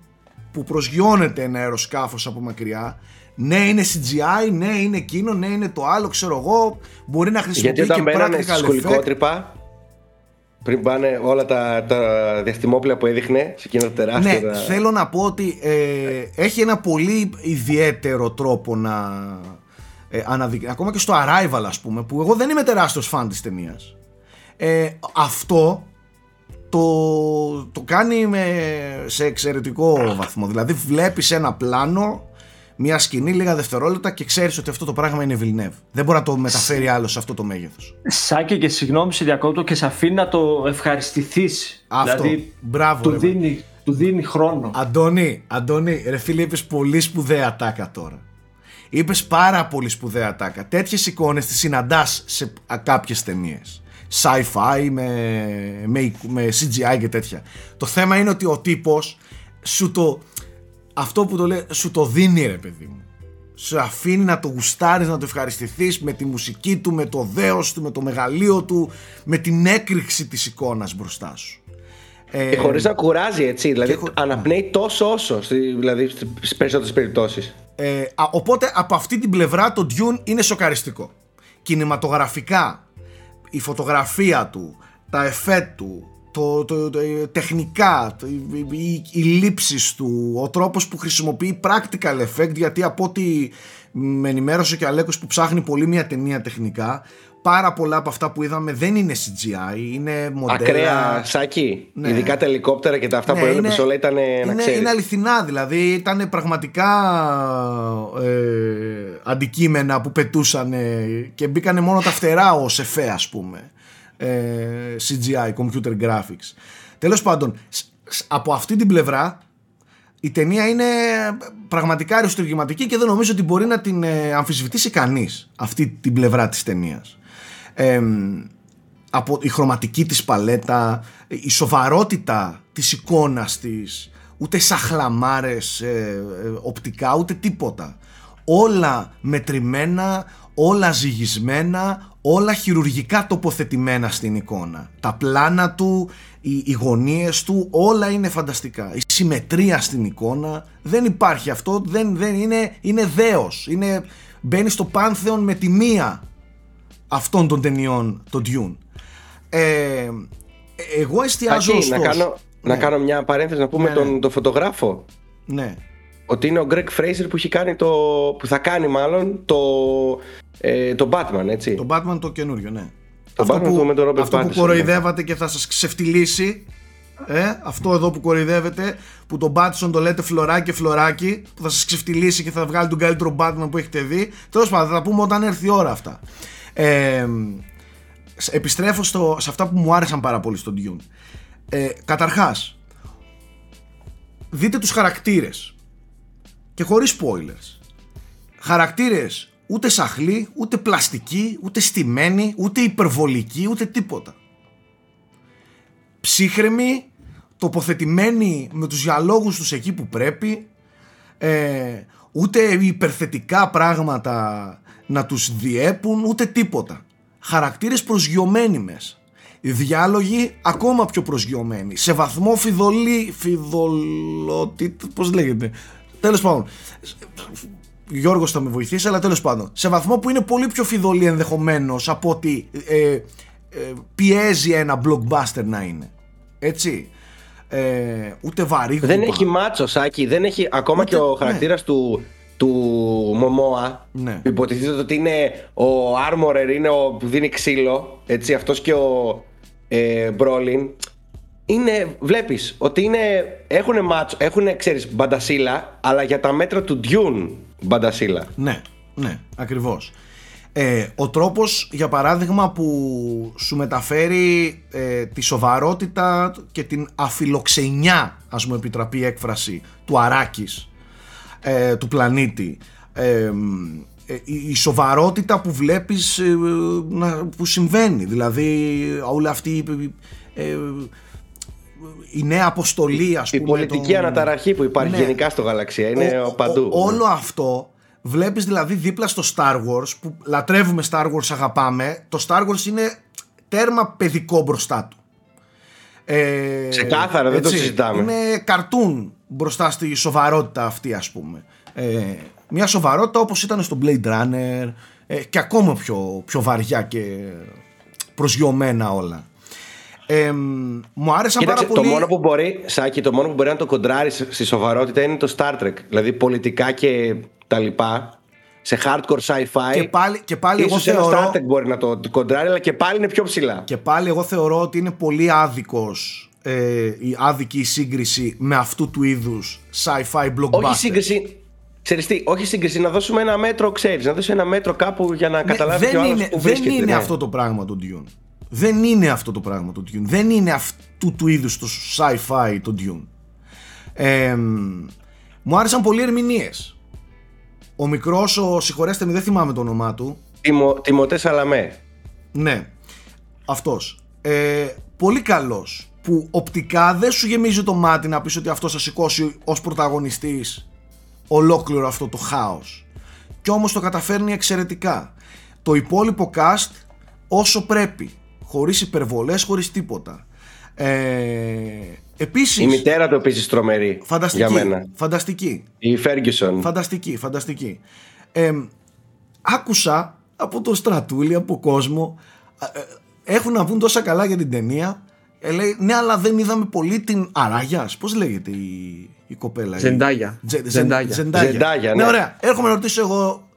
που προσγειώνεται ένα αεροσκάφος από μακριά ναι είναι CGI, ναι είναι εκείνο, ναι είναι το άλλο ξέρω εγώ μπορεί να χρησιμοποιεί Γιατί όταν και μπαίνανε στη σχολικότρυπα πριν πάνε όλα τα, τα διαστημόπλαια που έδειχνε σε εκείνο το τεράστιο. Ναι, θέλω να πω ότι ε, έχει ένα πολύ ιδιαίτερο τρόπο να ε, αναδεικνύει. Ακόμα και στο Arrival, ας πούμε, που εγώ δεν είμαι τεράστιος φαν της ταινίας. Ε, αυτό το, το κάνει με, σε εξαιρετικό βαθμό. Δηλαδή βλέπεις ένα πλάνο, μια σκηνή, λίγα δευτερόλεπτα και ξέρεις ότι αυτό το πράγμα είναι Villeneuve. Δεν μπορεί να το μεταφέρει άλλο σε αυτό το μέγεθος. Σάκη και συγγνώμη σε διακόπτω και σε αφήνει να το ευχαριστηθείς. Αυτό, δηλαδή, μπράβο. Του, δίνει, του δίνει χρόνο. Αντώνη, Αντώνη, ρε φίλε είπες πολύ σπουδαία τάκα τώρα. Είπες πάρα πολύ σπουδαία τάκα. Τέτοιες εικόνες τις συναντάς σε κάποιες ταινίες sci-fi, με, με, με CGI και τέτοια. Το θέμα είναι ότι ο τύπος σου το, αυτό που το λέει, σου το δίνει ρε παιδί μου. Σου αφήνει να το γουστάρεις, να το ευχαριστηθείς με τη μουσική του, με το δέος του, με το μεγαλείο του, με την έκρηξη της εικόνας μπροστά σου. Ε, και χωρίς να κουράζει έτσι, δηλαδή χω... αναπνέει τόσο όσο, δηλαδή στις περισσότερες περιπτώσεις. Ε, οπότε από αυτή την πλευρά το Dune είναι σοκαριστικό. Κινηματογραφικά η φωτογραφία του, τα εφέ του, το, το, το, τεχνικά, το, οι, οι λήψεις του, ο τρόπος που χρησιμοποιεί practical effect γιατί από ό,τι με ενημέρωσε και ο Αλέκος που ψάχνει πολύ μια ταινία τεχνικά πάρα πολλά από αυτά που είδαμε δεν είναι CGI, είναι μοντέλα. Ακραία σάκι. Ναι. Ειδικά τα ελικόπτερα και τα αυτά ναι, που έβλεπες όλα ήταν είναι, να Είναι αληθινά δηλαδή. Ήταν πραγματικά ε, αντικείμενα που πετούσαν και μπήκανε μόνο τα φτερά ως εφέ, ας πούμε. Ε, CGI, computer graphics. Τέλος πάντων, από αυτή την πλευρά η ταινία είναι πραγματικά αριστουργηματική και δεν νομίζω ότι μπορεί να την ε, αμφισβητήσει κανείς αυτή την πλευρά της ταινίας από η χρωματική της παλέτα, η σοβαρότητα της εικόνας της, ούτε σαχλαμάρες ε, ε, οπτικά, ούτε τίποτα. Όλα μετρημένα, όλα ζυγισμένα, όλα χειρουργικά τοποθετημένα στην εικόνα. Τα πλάνα του, οι, οι γωνίες του, όλα είναι φανταστικά. Η συμμετρία στην εικόνα, δεν υπάρχει αυτό, δεν, δεν είναι, είναι δέος. Είναι, μπαίνει στο πάνθεον με τη μία αυτών των ταινιών, το Dune. Ε, εγώ εστιάζω Αχι, να, κάνω, να ναι. κάνω μια παρένθεση να πούμε ναι, τον, ναι. τον φωτογράφο. Ναι. Ότι είναι ο Greg Fraser που, έχει κάνει το, που θα κάνει μάλλον το, ε, το Batman, έτσι. Το Batman το καινούριο, ναι. Το αυτό Batman που, με τον Robert Αυτό Pattinson, που κοροϊδεύατε και θα σας ξεφτυλίσει ε, αυτό εδώ που κοροϊδεύετε που τον Batson το λέτε φλωράκι φλωράκι που θα σας ξεφτυλίσει και θα βγάλει τον καλύτερο Batman που έχετε δει τέλος πάντων θα τα πούμε όταν έρθει η ώρα αυτά ε, επιστρέφω στο, σε αυτά που μου άρεσαν πάρα πολύ στον Dune. Ε, καταρχάς, δείτε τους χαρακτήρες και χωρίς spoilers. Χαρακτήρες ούτε σαχλοί, ούτε πλαστικοί, ούτε στημένοι, ούτε υπερβολικοί, ούτε τίποτα. Ψύχρεμοι, τοποθετημένοι με τους διαλόγους τους εκεί που πρέπει, ε, ούτε υπερθετικά πράγματα να τους διέπουν ούτε τίποτα. Χαρακτήρες προσγειωμένοι μέσα. Οι διάλογοι ακόμα πιο προσγειωμένοι. Σε βαθμό φιδωλή, φιδωλότητα, πώς λέγεται. Τέλος πάντων, Γιώργος θα με βοηθήσει, αλλά τέλος πάντων. Σε βαθμό που είναι πολύ πιο φιδωλή ενδεχομένως από ότι ε, ε, πιέζει ένα blockbuster να είναι. Έτσι. Ε, ούτε βαρύ. Δεν έχει μάτσο, Σάκη. Δεν έχει, ακόμα και ο χαρακτήρας ναι. του του Μωμόα ναι. υποτιθείται ότι είναι ο Armorer είναι ο που δίνει ξύλο έτσι αυτός και ο ε, Μπρόλιν. Είναι, βλέπεις ότι είναι, έχουν μάτσο, έχουν ξέρεις μπαντασίλα αλλά για τα μέτρα του Dune μπαντασίλα. Ναι, ναι, ακριβώς. Ε, ο τρόπος για παράδειγμα που σου μεταφέρει ε, τη σοβαρότητα και την αφιλοξενιά ας μου επιτραπεί η έκφραση του Αράκης ε, του πλανήτη ε, ε, η σοβαρότητα που βλέπεις που συμβαίνει δηλαδή όλη αυτή η νέα αποστολή ας Η πούμε. πολιτική των- αναταραχή που υπάρχει Ναι. γενικά στο γαλαξία είναι Ο- ο- παντού. ο- όλο αυτό βλέπεις δηλαδή δίπλα στο Star Wars που λατρεύουμε Star Wars αγαπάμε το Star Wars είναι τέρμα παιδικό μπροστά του ε, Ξεκάθαρα, δεν το συζητάμε. είναι καρτούν μπροστά στη σοβαρότητα αυτή ας πούμε ε, μια σοβαρότητα όπως ήταν στο Blade Runner ε, και ακόμα πιο, πιο βαριά και προσγειωμένα όλα ε, μου άρεσαν Κοίταξε, πάρα πολύ το μόνο που μπορεί, Σάκη, το μόνο που μπορεί να το κοντράρει στη σοβαρότητα είναι το Star Trek. Δηλαδή πολιτικά και τα λοιπά. Σε hardcore sci-fi. και πάλι, και πάλι εγώ ίσως ένα θεωρώ Star Trek μπορεί να το κοντράρει, αλλά και πάλι είναι πιο ψηλά. Και πάλι εγώ θεωρώ ότι είναι πολύ άδικος ε, η άδικη η σύγκριση με αυτού του είδους sci-fi blockbuster. Όχι σύγκριση. Ξέρεις τι, όχι σύγκριση, να δώσουμε ένα μέτρο, ξέρεις, να δώσεις ένα μέτρο κάπου για να Ναι, καταλάβει και ο δεν άλλος είναι, που δεν βρίσκεται. είναι ναι. αυτό το πράγμα το Dune. Δεν είναι αυτό το πράγμα το Dune. Δεν είναι αυτού του είδους το sci-fi το Dune. Ε, μου άρεσαν πολύ ερμηνείες. Ο μικρός, ο συγχωρέστε με δεν θυμάμαι το όνομά του, Τιμω, Τιμωτέ Σαλαμέ. Ναι, αυτός. Ε, πολύ καλός. Που οπτικά δεν σου γεμίζει το μάτι να πεις ότι αυτός θα σηκώσει ως πρωταγωνιστής ολόκληρο αυτό το χάος. Κι όμως το καταφέρνει εξαιρετικά. Το υπόλοιπο cast όσο πρέπει. Χωρίς υπερβολές, χωρίς τίποτα. Ε, επίσης, Η μητέρα του επίσης τρομερή. φανταστική, Για μένα. φανταστική. Η Ferguson. Φανταστική, φανταστική. Ε, άκουσα από το στρατούλι, από κόσμο, ε, ε, έχουν να πούν τόσα καλά για την ταινία. Ε, λέει, ναι, αλλά δεν είδαμε πολύ την Αράγιας. Πώς λέγεται η, η κοπέλα. η- Ζεντάγια. Τζε- Ζεν- Ζεντάγια. Ζεντάγια. Ζεντάγια, ναι. ναι. ωραία. Έρχομαι να ρωτήσω εγώ,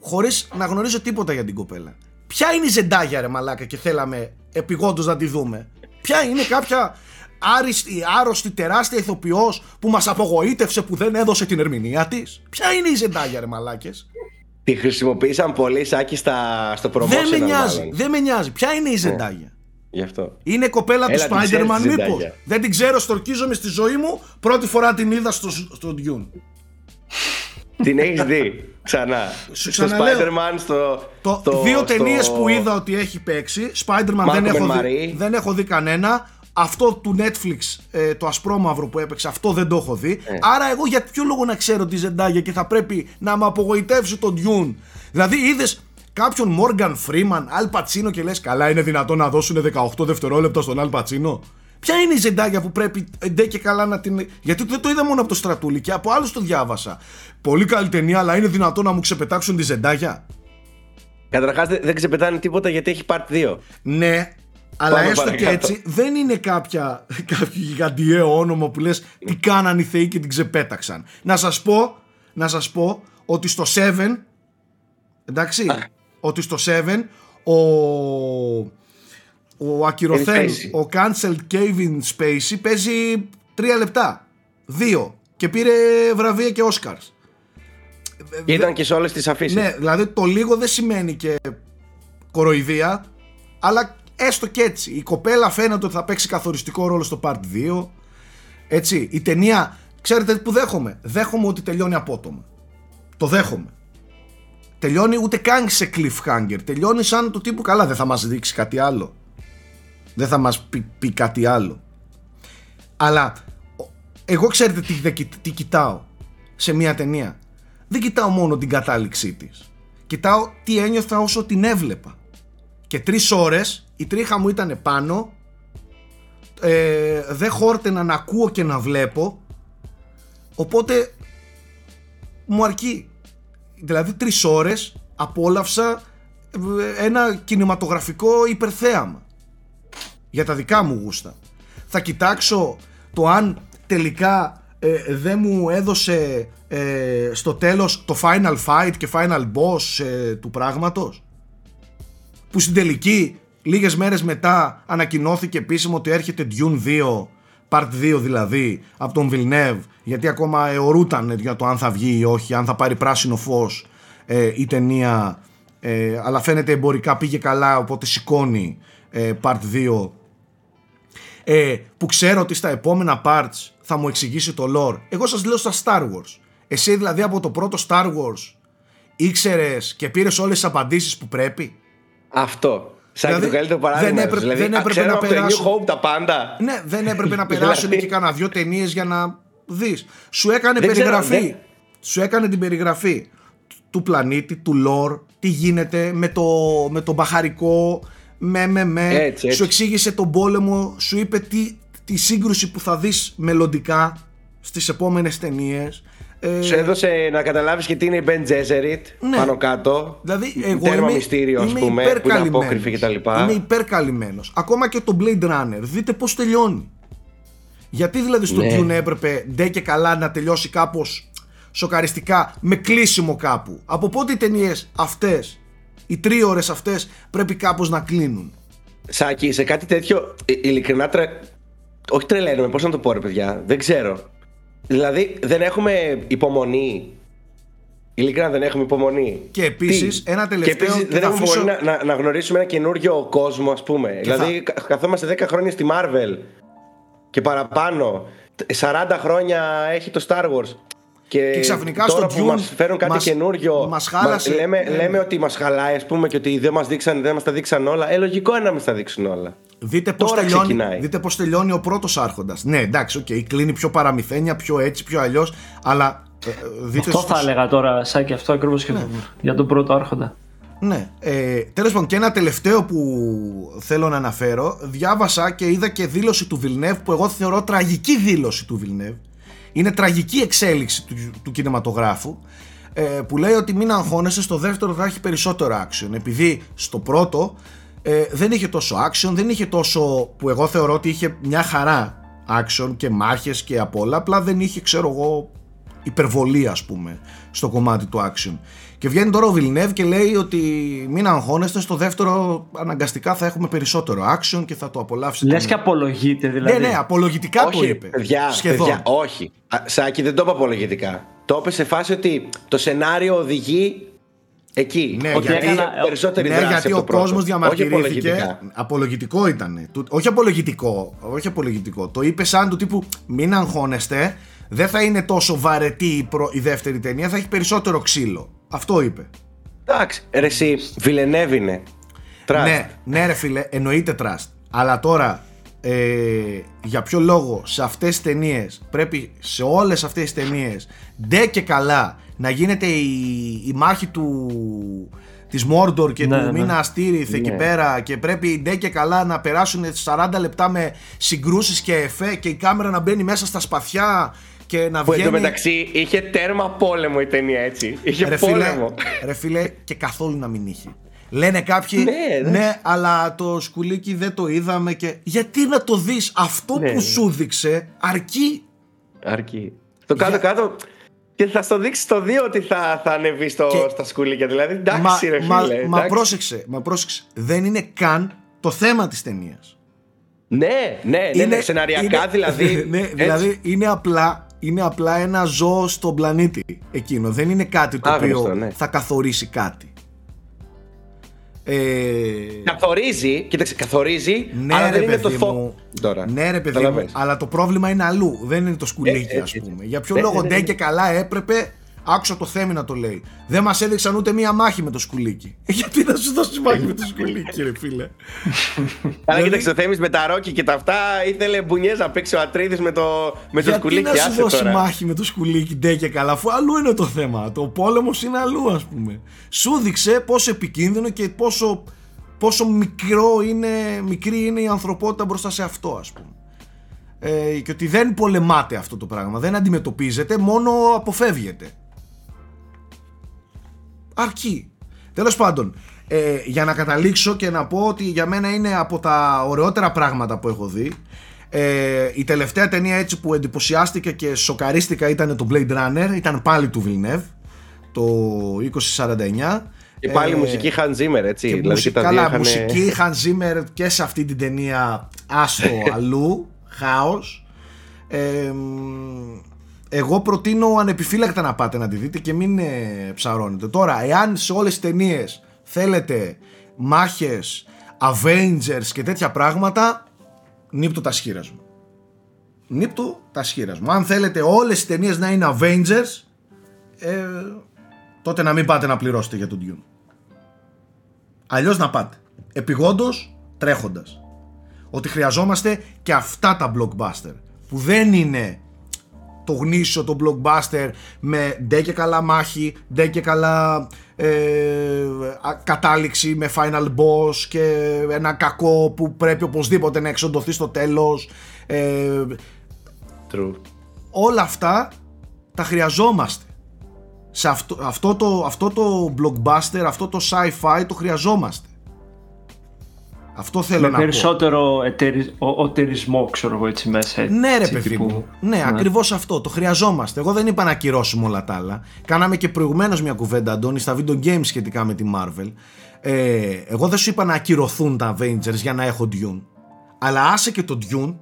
χωρίς να γνωρίζω τίποτα για την κοπέλα. Ποια είναι η Ζεντάγια, ρε μαλάκα, και θέλαμε επιγόντως να τη δούμε; Ποια είναι κάποια άριστη, άρρωστη, τεράστια ηθοποιός που μας απογοήτευσε που δεν έδωσε την ερμηνεία της; Ποια είναι η Ζεντάγια, ρε μαλάκες; Τη χρησιμοποίησαν πολύ σάκι στα, στο promotion. Δεν με νοιάζει, μάλλον. δεν με νοιάζει. Ποια είναι η Ζεντάγια. Γι' αυτό. Είναι κοπέλα του Έλα, την ξέρεις Spider-Man τη μήπως; Ζεντάγια. Δεν την ξέρω, στορκίζομαι στη ζωή μου. Πρώτη φορά την είδα στο, στο Dune. Την έχεις δει ξανά. Σου στο ξαναλέω. Spider-Man, στο. Το στο- δύο στο- ταινίες που είδα ότι έχει παίξει, Spider-Man δεν Malcolm έχω, and δει, Marie. δεν έχω δει κανένα. Αυτό του Netflix, ε, το ασπρόμαυρο που έπαιξε, αυτό δεν το έχω δει. Ε. Άρα εγώ για ποιο λόγο να ξέρω τη Ζεντάγια και θα πρέπει να με απογοητεύσει τον Dune; Δηλαδή είδες κάποιον Morgan Freeman, Al Pacino και λες καλά είναι δυνατόν να δώσουν 18 δευτερόλεπτα στον Al Pacino. Ποια είναι η Ζεντάγια που πρέπει εντέ και καλά να την. Γιατί δεν το είδα μόνο από το στρατούλι και από άλλους το διάβασα. Πολύ καλή ταινία, αλλά είναι δυνατόν να μου ξεπετάξουν τη Ζεντάγια. Καταρχάς δεν ξεπετάνε τίποτα γιατί έχει part 2. Ναι, αλλά Πάμε έστω και παρακάτω. έτσι δεν είναι κάποια, κάποιο γιγαντιαίο όνομα που λες τι κάναν οι θεοί και την ξεπέταξαν. Να σας πω, να σας πω ότι στο 7, εντάξει, ότι στο 7 ο, ο ακυρωθέν, Spacey. ο cancelled Kevin Spacey παίζει 3 λεπτά, 2 και πήρε βραβεία και Oscars. Ήταν και σε όλες τις αφήσεις. Ναι, δηλαδή το λίγο δεν σημαίνει και κοροϊδία, αλλά έστω και έτσι. Η κοπέλα φαίνεται ότι θα παίξει καθοριστικό ρόλο στο Part 2. Έτσι, η ταινία, ξέρετε που δέχομαι. Δέχομαι ότι τελειώνει απότομα. Το δέχομαι. Τελειώνει ούτε καν σε cliffhanger. Τελειώνει σαν το τύπου καλά, δεν θα μας δείξει κάτι άλλο. Δεν θα μας πει, πει κάτι άλλο. Αλλά ο- εγώ ξέρετε τι, δεν κοι- τι κοιτάω σε μια ταινία. Δεν κοιτάω μόνο την κατάληξή της. Κοιτάω τι ένιωθα όσο την έβλεπα. Και τρεις ώρες η τρίχα μου ήταν πάνω. Ε, δεν χόρτενα να ακούω και να βλέπω. Οπότε μου αρκεί. Δηλαδή τρεις ώρες απόλαυσα ε, ένα κινηματογραφικό υπερθέαμα για τα δικά μου γούστα. Θα κοιτάξω το αν τελικά ε, δεν μου έδωσε ε, στο τέλος το final fight και final boss ε, του πράγματος. Που στην τελική λίγες μέρες μετά ανακοινώθηκε επίσημα ότι έρχεται Dune 2 Part 2 δηλαδή από τον Villeneuve γιατί ακόμα αιωρούταν για το αν θα βγει ή όχι αν θα πάρει πράσινο φως ε, η ταινία. Ε, αλλά φαίνεται εμπορικά πήγε καλά οπότε σηκώνει ε, Part 2 ε, που ξέρω ότι στα επόμενα parts θα μου εξηγήσει το lore. Εγώ σας λέω στα Star Wars. Εσύ δηλαδή από το πρώτο Star Wars ήξερες και πήρες όλες τις απαντήσεις που πρέπει; Αυτό. Σαν Δηλαδή, το καλύτερο παράδειγμα. δεν έπρεπε- δηλαδή, δεν έπρεπε ξέρουμε να από το περάσουν- New Hope τα πάντα. Ναι, δεν έπρεπε να [laughs] περάσουν Δηλαδή- και κάνα δυο ταινίες για να δεις. Σου έκανε Δεν ξέρω, περιγραφή. δεν- Σου έκανε την περιγραφή του πλανήτη, του lore, τι γίνεται με το, με το μπαχαρικό, με, με, με. Έτσι, έτσι. Σου εξήγησε τον πόλεμο, σου είπε τι, τη σύγκρουση που θα δεις μελλοντικά στις επόμενες ταινίες. Ε, Σου έδωσε να καταλάβεις και τι είναι η Ben Gesserit Ναι. πάνω κάτω. Δηλαδή, εγώ Τέρμα είμαι, μυστήριο, ας είμαι πούμε, που είναι υπερκαλυμμένος. απόκριφη κτλ. Είμαι υπερκαλυμμένος. Ακόμα και το Blade Runner. Δείτε πώς τελειώνει. Γιατί δηλαδή στο Ναι. Dune έπρεπε ντε και καλά να τελειώσει κάπως σοκαριστικά με κλείσιμο κάπου. Από πότε οι ταινίες αυτές, οι τρίωρες αυτές πρέπει κάπως να κλείνουν. Σάκη, σε κάτι τέτοιο, ε, ειλικρινά τρε... Όχι τρελαίνομαι, πώς να το πω ρε παιδιά, δεν ξέρω. Δηλαδή δεν έχουμε υπομονή. Ειλικρινά δεν έχουμε υπομονή. Και επίσης, Τι; ένα τελευταίο Και επίσης και δεν θα έχουμε αφήσω- υπομονή να, να, να γνωρίσουμε ένα καινούριο κόσμο, ας πούμε. δηλαδή κα- καθόμαστε 10 χρόνια στη Marvel και παραπάνω. 40 χρόνια έχει το Star Wars. Και, Και ξαφνικά τώρα στο που Dune μας φέρουν κάτι μας- καινούριο μας χάλασε. λέμε, Ναι, ναι. λέμε ότι μας χαλάει ας πούμε και ότι δεν μας, δείξαν, δεν μας τα δείξαν όλα ε λογικό είναι να μας τα δείξουν όλα Δείτε πώς, Τώρα τελειώνει, ξεκινάει. δείτε πώς τελειώνει ο πρώτος άρχοντας. Ναι, εντάξει, οκ, κλείνει πιο παραμυθένια, πιο έτσι, πιο αλλιώς, αλλά ε, ε, δείτε Αυτό στους- θα έλεγα τώρα, Σάκη, αυτό ακριβώς και για τον πρώτο άρχοντα. Ναι. Ε, Τέλος πάντων, και ένα τελευταίο που θέλω να αναφέρω. Διάβασα και είδα και δήλωση του Βιλνεύ που εγώ θεωρώ τραγική δήλωση του Βιλνεύ. Είναι τραγική εξέλιξη του, του κινηματογράφου. Ε, που λέει ότι μην αγχώνεσαι, στο δεύτερο θα έχει περισσότερο action. Επειδή στο πρώτο ε, δεν είχε τόσο action, δεν είχε τόσο που εγώ θεωρώ ότι είχε μια χαρά action και μάχες και απ' όλα. Απλά δεν είχε, ξέρω εγώ, υπερβολή ας πούμε στο κομμάτι του action και βγαίνει τώρα ο Βιλνεύ και λέει ότι μην αγχώνεστε στο δεύτερο αναγκαστικά θα έχουμε περισσότερο action και θα το απολαύσετε Λες και απολογείται δηλαδή. ναι ναι απολογητικά το όχι είπε. παιδιά, σχεδόν. παιδιά όχι. Α, Σάκη δεν το είπα απολογητικά. Το είπε σε φάση ότι το σενάριο οδηγεί εκεί. Ναι, ότι γιατί- έχει περισσότερη ναι, δράση γιατί από ο το πρώτο. κόσμος όχι διαμαρτυρήθηκε. απολογητικά. Απολογητικό ήταν όχι απολογητικό όχι απολογητικό. Το είπε σαν του τύπου μην αγχώνεστε δεν θα είναι τόσο βαρετή η, προ- η δεύτερη ταινία θα έχει περισσότερο ξύλο αυτό είπε εντάξει ρε εσύ Βιλενεύ είναι Trust. Ναι, ναι ρε φίλε, εννοείται trust. Αλλά τώρα, ε, για ποιο λόγο σε αυτές τις ταινίες πρέπει σε όλες αυτές τις ταινίες ντε και καλά να γίνεται η, η μάχη του της Μόρντορ και Ναι, του ναι. Μίνα Αστήριθ εκεί Ναι. πέρα και πρέπει ντε και καλά να περάσουν 40 λεπτά με συγκρούσεις και εφέ και η κάμερα να μπαίνει μέσα στα σπαθιά και να που βγαίνει... εντωμεταξύ είχε τέρμα πόλεμο η ταινία έτσι είχε Ρε φίλε, πόλεμο ρε φίλε, και καθόλου να μην είχε. Λένε κάποιοι, Ναι, ναι, ναι. αλλά το σκουλίκι δεν το είδαμε και... Γιατί να το δεις, αυτό Ναι. που σου δείξε αρκεί. αρκεί το κάτω κάτω και θα στο δείξει το 2 ότι θα, θα ανεβεί στο, Και- στα σκουλίκια δηλαδή εντάξει μα, ρε φίλε μα, μα εντάξει. πρόσεξε, μα πρόσεξε. Δεν είναι καν το θέμα της ταινίας. Ναι, ναι, ναι, ναι, σεναριακά δηλαδή. [laughs] ναι, έτσι. δηλαδή είναι απλά, είναι απλά ένα ζώο στον πλανήτη εκείνο. Δεν είναι κάτι το Άγνωστο, οποίο ναι. θα καθορίσει κάτι. Ε, Καθορίζει, κοίταξε, καθορίζει, Ναι, αλλά ρε δεν είναι το παιδί φω... μου. Τώρα. Ναι, ρε παιδί μου, Καταλαβαίνεις. αλλά το πρόβλημα είναι αλλού. Δεν είναι το σκουλίκι, Ε, ε, ας ε, πούμε. Για ποιο ναι, λόγο ναι, ναι, ντε ναι. και καλά έπρεπε. Άκουσα το Θέμη να το λέει. Δεν μας έδειξαν ούτε μία μάχη με το σκουλίκι. Ε, Γιατί να σου δώσει μάχη με το σκουλίκι, ρε φίλε; Αλλά δηλαδή- κοίταξε, ο Θέμης με τα ρόκι και τα αυτά ήθελε μπουνιές να παίξει ο Ατρίδης με το, με το Γιατί σκουλίκι. να σου άσε δώσει τώρα. μάχη με το σκουλίκι ντε και καλά, αφού αλλού είναι το θέμα. Το πόλεμος είναι αλλού, ας πούμε. Σου δείξε πόσο επικίνδυνο και πόσο, πόσο μικρό είναι, μικρή είναι η ανθρωπότητα μπροστά σε αυτό, ας πούμε. Ε, και ότι δεν πολεμάται αυτό το πράγμα, δεν αντιμετωπίζεται, μόνο αποφεύγεται. Αρκεί. Τέλος πάντων, ε, για να καταλήξω και να πω ότι για μένα είναι από τα ωραιότερα πράγματα που έχω δει. Ε, η τελευταία ταινία έτσι που εντυπωσιάστηκα και σοκαρίστηκα ήταν το Blade Runner, ήταν πάλι του Villeneuve, το 2049. Και πάλι Ε, μουσική Hans Zimmer, έτσι. και δηλαδή μουσική, και τα καλά, δύο είχανε- μουσική Hans Zimmer και σε αυτή την ταινία άστο [laughs] αλλού, χάος. Ε, μ, εγώ προτείνω ανεπιφύλακτα να πάτε να τη δείτε και μην ε, ψαρώνετε. Τώρα, εάν σε όλες τις ταινίες θέλετε μάχες, Avengers και τέτοια πράγματα, νύπτω τα σχήρας μου. Νύπτω τα σχήρας μου. Αν θέλετε όλες τις ταινίες να είναι Avengers, ε, τότε να μην πάτε να πληρώσετε για τον Dune. Αλλιώς να πάτε. επιγόντως τρέχοντας. Ότι χρειαζόμαστε και αυτά τα blockbuster που δεν είναι το γνήσιο, το blockbuster με ντε και καλά μάχη, ντε και καλά ε, κατάληξη με final boss και ένα κακό που πρέπει οπωσδήποτε να εξοντωθεί στο τέλος. Ε, True. όλα αυτά τα χρειαζόμαστε. Σε αυτό, αυτό, το, αυτό το blockbuster, αυτό το sci-fi το χρειαζόμαστε. Αυτό θέλω με να πω. περισσότερο εταιρι... ο- οτερισμό, ξέρω εγώ έτσι μέσα. Ναι, ρε έτσι, παιδί τύπου. μου. Ναι, ακριβώς αυτό. Το χρειαζόμαστε. Εγώ δεν είπα να ακυρώσουμε όλα τα άλλα. Κάναμε και προηγουμένως μια κουβέντα, Αντώνη, στα video games σχετικά με τη Marvel. Ε, εγώ δεν σου είπα να ακυρωθούν τα Avengers για να έχω Dune. Αλλά άσε και το Dune,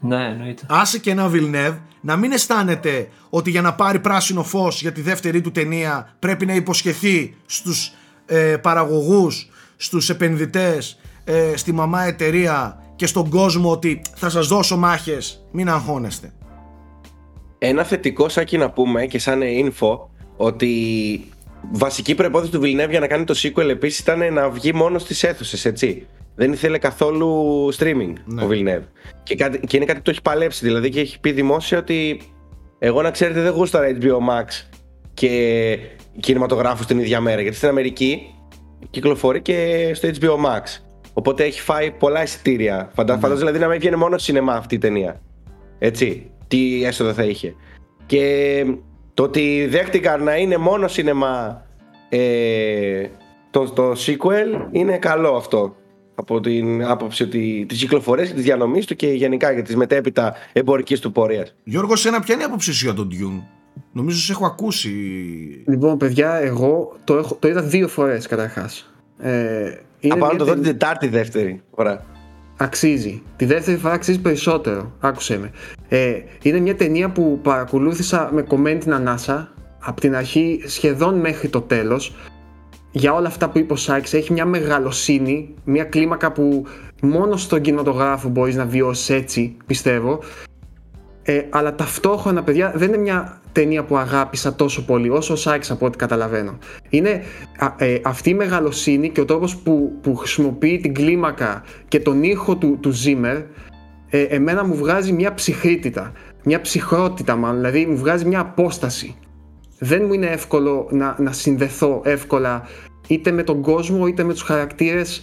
Ναι, εννοείται. άσε και ένα Villeneuve να μην αισθάνεται ότι για να πάρει πράσινο φως για τη δεύτερη του ταινία πρέπει να υποσχεθεί στους ε, παραγωγούς, στους επενδυτές, ε, στη μαμά εταιρεία και στον κόσμο ότι θα σας δώσω μάχες, μην αγχώνεστε. Ένα θετικό σάκι να πούμε και σαν info ότι βασική προπόθεση του Villeneuve για να κάνει το sequel επίσης ήταν να βγει μόνος στις αίθουσες, έτσι. Δεν ήθελε καθόλου streaming Ναι. ο Villeneuve. Και, κάτι, και είναι κάτι που το έχει παλέψει, δηλαδή και έχει πει δημόσια ότι εγώ να ξέρετε δεν γούσταρα HBO Max και κινηματογράφους την ίδια μέρα, γιατί στην Αμερική κυκλοφορεί και στο HBO Max. Οπότε έχει φάει πολλά εισιτήρια. Φαντα... Ναι. Φαντάζομαι δηλαδή να μην βγαίνει μόνο στο σινεμά αυτή η ταινία. Έτσι. Τι έσοδα θα είχε. Και το ότι δέχτηκαν να είναι μόνο σινεμά ε, το, το sequel είναι καλό αυτό. Από την άποψη ότι τη κυκλοφορία και τη διανομής του και γενικά για τη μετέπειτα εμπορικής του πορείας. Γιώργος, σένα ποια είναι η άποψή σου για τον Dune; Νομίζω σε έχω ακούσει. Λοιπόν, παιδιά, εγώ το, έχω, το είδα δύο φορές καταρχάς. Ε, είναι Από να μια το δω ταινία- την Τετάρτη δεύτερη φορά. Αξίζει. Τη δεύτερη φορά αξίζει περισσότερο. Άκουσε με. Ε, είναι μια ταινία που παρακολούθησα με κομμένη την ανάσα από την αρχή σχεδόν μέχρι το τέλος για όλα αυτά που είπε ο Σάιξ έχει μια μεγαλοσύνη, μια κλίμακα που μόνο στον κινηματογράφο μπορείς να βιώσεις έτσι, πιστεύω. Ε, αλλά ταυτόχρονα, παιδιά, δεν είναι μια ταινία που αγάπησα τόσο πολύ όσο ο Σάιξ από ό,τι καταλαβαίνω. Είναι α, ε, αυτή η μεγαλοσύνη και ο τρόπος που, που χρησιμοποιεί την κλίμακα και τον ήχο του, του Zimmer ε, εμένα μου βγάζει μια ψυχρήτητα, μια ψυχρότητα μάλλον, δηλαδή μου βγάζει μια απόσταση. Δεν μου είναι εύκολο να, να συνδεθώ εύκολα είτε με τον κόσμο είτε με τους χαρακτήρες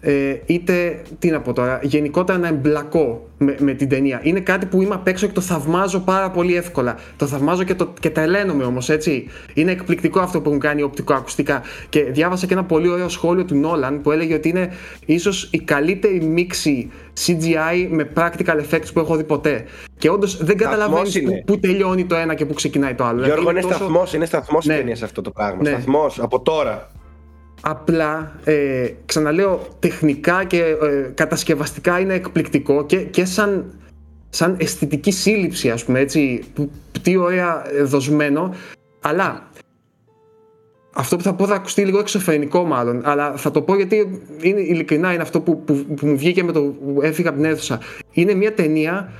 ε, είτε, τι να πω τώρα, γενικότερα να εμπλακώ με, με την ταινία. Είναι κάτι που είμαι απ' έξω και το θαυμάζω πάρα πολύ εύκολα. Το θαυμάζω και, το, και τρελαίνομαι όμως, έτσι. Είναι εκπληκτικό αυτό που έχουν κάνει οπτικοακουστικά. Και διάβασα και ένα πολύ ωραίο σχόλιο του Νόλαν που έλεγε ότι είναι ίσως η καλύτερη μίξη CGI με practical effects που έχω δει ποτέ. Και όντως δεν καταλαβαίνεις είναι. που, που τελειώνει το ένα και που ξεκινάει το άλλο. Γιώργο, Δηλαδή, είναι τόσο- σταθμός, είναι σταθμός Ναι. η ταινία σε αυτό το πράγμα. Ναι. Σταθμός από τώρα. Απλά, ε, ξαναλέω, τεχνικά και ε, κατασκευαστικά είναι εκπληκτικό και, και σαν, σαν αισθητική σύλληψη, ας πούμε, έτσι, που, τι ωραία ε, δοσμένο, αλλά αυτό που θα πω θα ακουστεί λίγο εξωφρενικό μάλλον, αλλά θα το πω γιατί είναι, ειλικρινά είναι αυτό που, που, που μου βγήκε με το που έφυγα από την αίθουσα. Είναι μια ταινία